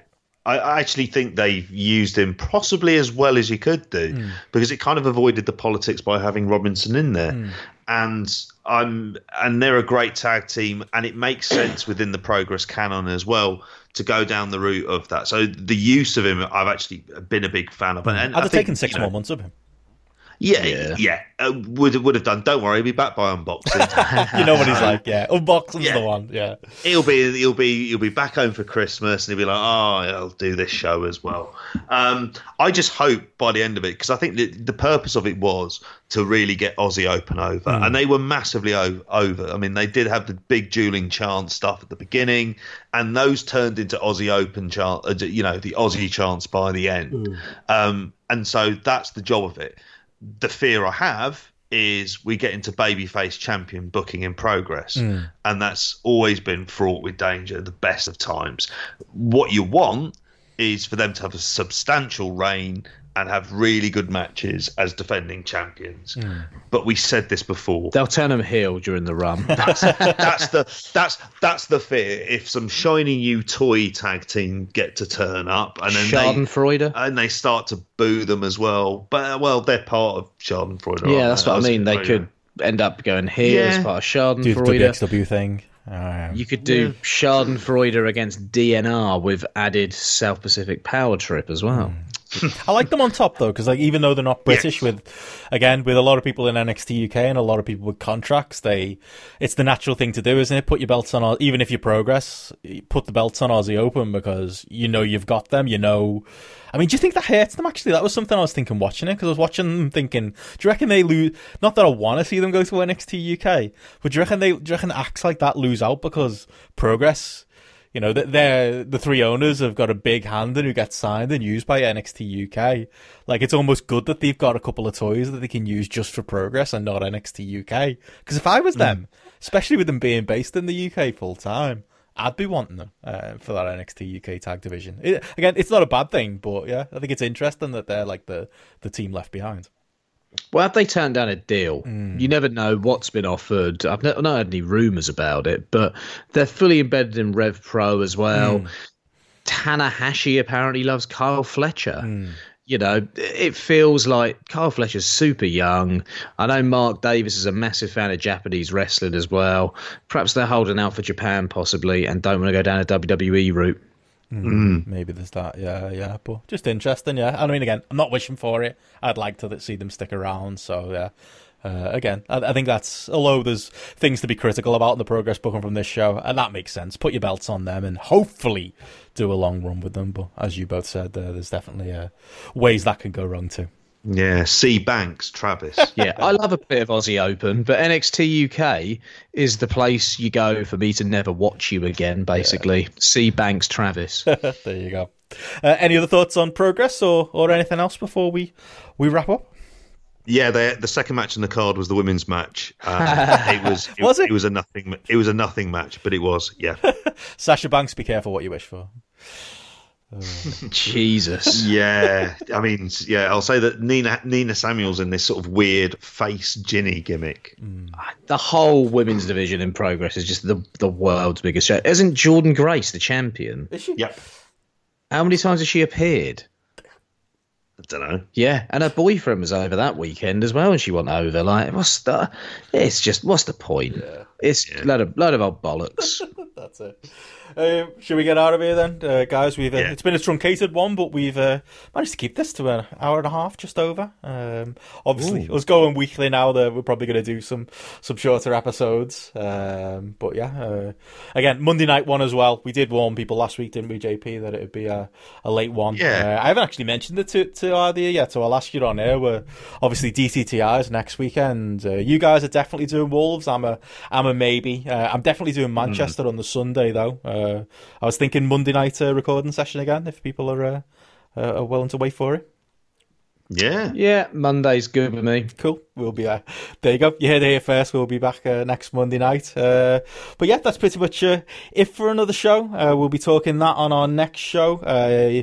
I actually think they used him possibly as well as you could do mm. because it kind of avoided the politics by having Robinson in there. Mm. And I'm and they're a great tag team, and it makes sense within the progress canon as well to go down the route of that. So the use of him, I've actually been a big fan of. And I'd have taken six more know, months of him. Yeah, yeah, yeah. Uh, would would have done. Don't worry, he'll be back by unboxing. you know what he's like, yeah. Unboxing's yeah. the one, yeah. He'll be he'll be he'll be back home for Christmas, and he'll be like, oh, I'll do this show as well. Um, I just hope by the end of it, because I think the, the purpose of it was to really get Aussie Open over, mm. and they were massively o- over. I mean, they did have the big dueling chance stuff at the beginning, and those turned into Aussie Open chant, uh, you know, the Aussie chants by the end. Mm. Um, and so that's the job of it the fear I have is we get into babyface champion booking in progress, mm. and that's always been fraught with danger. The best of times. What you want is for them to have a substantial reign and have really good matches as defending champions. Mm. But we said this before. They'll turn them heel during the run. That's, that's the that's that's the fear. If some shiny new toy tag team get to turn up and then Schadenfreude. they and they start to boo them as well. But well, they're part of Schadenfreude. Yeah, that's what I mean. They could end up going heel yeah. as part of Schadenfreude. Do the WXW thing. Um, you could do yeah. Schadenfreude against DNR with added South Pacific Power Trip as well. Mm. I like them on top though, because like even though they're not British, yes. with again with a lot of people in NXT UK and a lot of people with contracts, they it's the natural thing to do, isn't it? Put your belts on, even if you progress, put the belts on Aussie Open because you know you've got them. You know, I mean, do you think that hurts them? Actually, that was something I was thinking watching it because I was watching them thinking, do you reckon they lose? Not that I want to see them go to NXT UK, but do you reckon they do you reckon acts like that lose out because progress? You know, they're the three owners have got a big hand in who gets signed and used by NXT UK. Like, it's almost good that they've got a couple of toys that they can use just for progress and not NXT UK. Because if I was mm. them, especially with them being based in the UK full time, I'd be wanting them uh, for that NXT UK tag division. It, again, it's not a bad thing, but yeah, I think it's interesting that they're like the the team left behind. Well, have they turned down a deal? Mm. You never know what's been offered. I've not, not, had any rumours about it, but they're fully embedded in Rev Pro as well. Mm. Tanahashi apparently loves Kyle Fletcher. Mm. You know, it feels like Kyle Fletcher's super young. I know Mark Davis is a massive fan of Japanese wrestling as well. Perhaps they're holding out for Japan possibly and don't want to go down a WWE route. Mm, maybe there's that, yeah, yeah. But just interesting, yeah. I mean, again, I'm not wishing for it. I'd like to see them stick around. So yeah, uh, again, I, I, think that's although there's things to be critical about in the progress booking from this show, and that makes sense. Put your belts on them and hopefully do a long run with them. But as you both said, uh, there's definitely uh, ways that can go wrong too. Yeah, C Banks, Travis. yeah, I love a bit of Aussie Open, but NXT UK is the place you go for me to never watch you again, basically. Yeah. C Banks, Travis. there you go. Uh, any other thoughts on progress or, or anything else before we, we wrap up? Yeah, the the second match in the card was the women's match. Uh, it was it, was it? it was a nothing it was a nothing match, but it was yeah. Sasha Banks, be careful what you wish for. Jesus. Yeah, I mean, yeah, I'll say that Nina Nina Samuels in this sort of weird face Ginny gimmick. Mm. The whole women's division in progress is just the the world's biggest show. Isn't Jordan Grace the champion? Is she? Yep. How many times has she appeared? I don't know. Yeah, and her boyfriend was over that weekend as well, and she went over. Like, what's the? It's just what's the point? Yeah. It's yeah. load of load of old bollocks. That's it. Uh, should we get out of here then, uh, guys? We've uh, yeah. it's been a truncated one, but we've uh, managed to keep this to an hour and a half, just over. Um, obviously, Ooh. us going weekly now. That we're probably going to do some some shorter episodes. Um, but yeah, uh, again, Monday night one as well. We did warn people last week, didn't we, JP, that it would be a, a late one. Yeah, uh, I haven't actually mentioned it to to idea yet. So I'll ask you on air. We're obviously DCTIs next weekend. you guys are definitely doing Wolves. I'm a I'm a maybe. I'm definitely doing hmm. Manchester mm. on the Sunday though. Uh, I was thinking Monday night uh, recording session again if people are uh, uh, are willing to wait for it. Yeah, yeah, Monday's good with me. Cool. We'll be there. there. You go. You heard it here first. We'll be back uh, next Monday night. Uh, but yeah, that's pretty much uh, it for another show. Uh, we'll be talking that on our next show. Uh,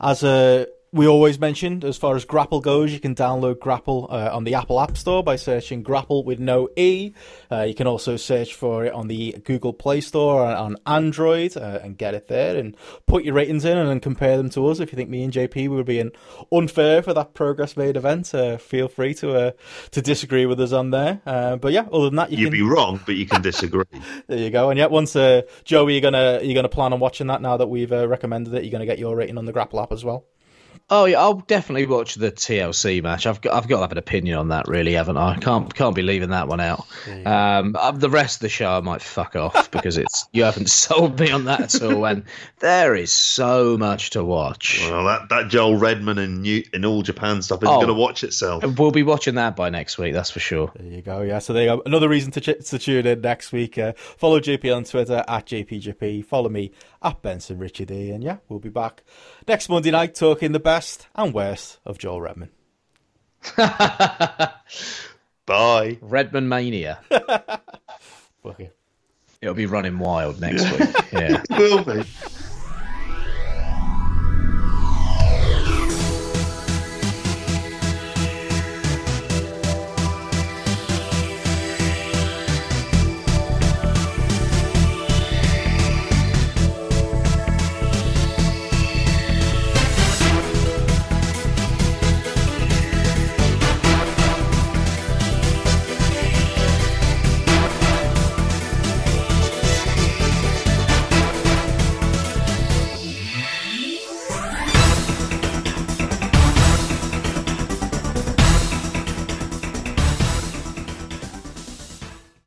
as a we always mentioned, as far as GRAPPL goes, you can download GRAPPL uh, on the Apple App Store by searching GRAPPL with no E. Uh, you can also search for it on the Google Play Store on Android uh, and get it there and put your ratings in and then compare them to us. If you think me and JP were being unfair for that Progress Made event, uh, feel free to uh, to disagree with us on there. Uh, but yeah, other than that, you would can... be wrong, but you can disagree. there you go. And yeah, once Joey, you're gonna you're gonna plan on watching that now that we've recommended it. You're gonna get your rating on the GRAPPL app as well. Oh yeah, I'll definitely watch the TLC match. I've got I've got to have an opinion on that, really, haven't I? Can't can't be leaving that one out. Um, uh, the rest of the show I might fuck off because it's you haven't sold me on that at all. And there is so much to watch. Well, that, that Joel Redman and New, in all Japan stuff is oh, going to watch itself. We'll be watching that by next week, that's for sure. There you go. Yeah, so there you go. Another reason to ch- to tune in next week. Uh, follow JP on Twitter at JPJP. Follow me at Benson Richard E. And yeah, we'll be back next Monday night talking the best and worst of Joel Redman. Bye. Redman Mania. okay. It'll be running wild next week. Yeah. it will be.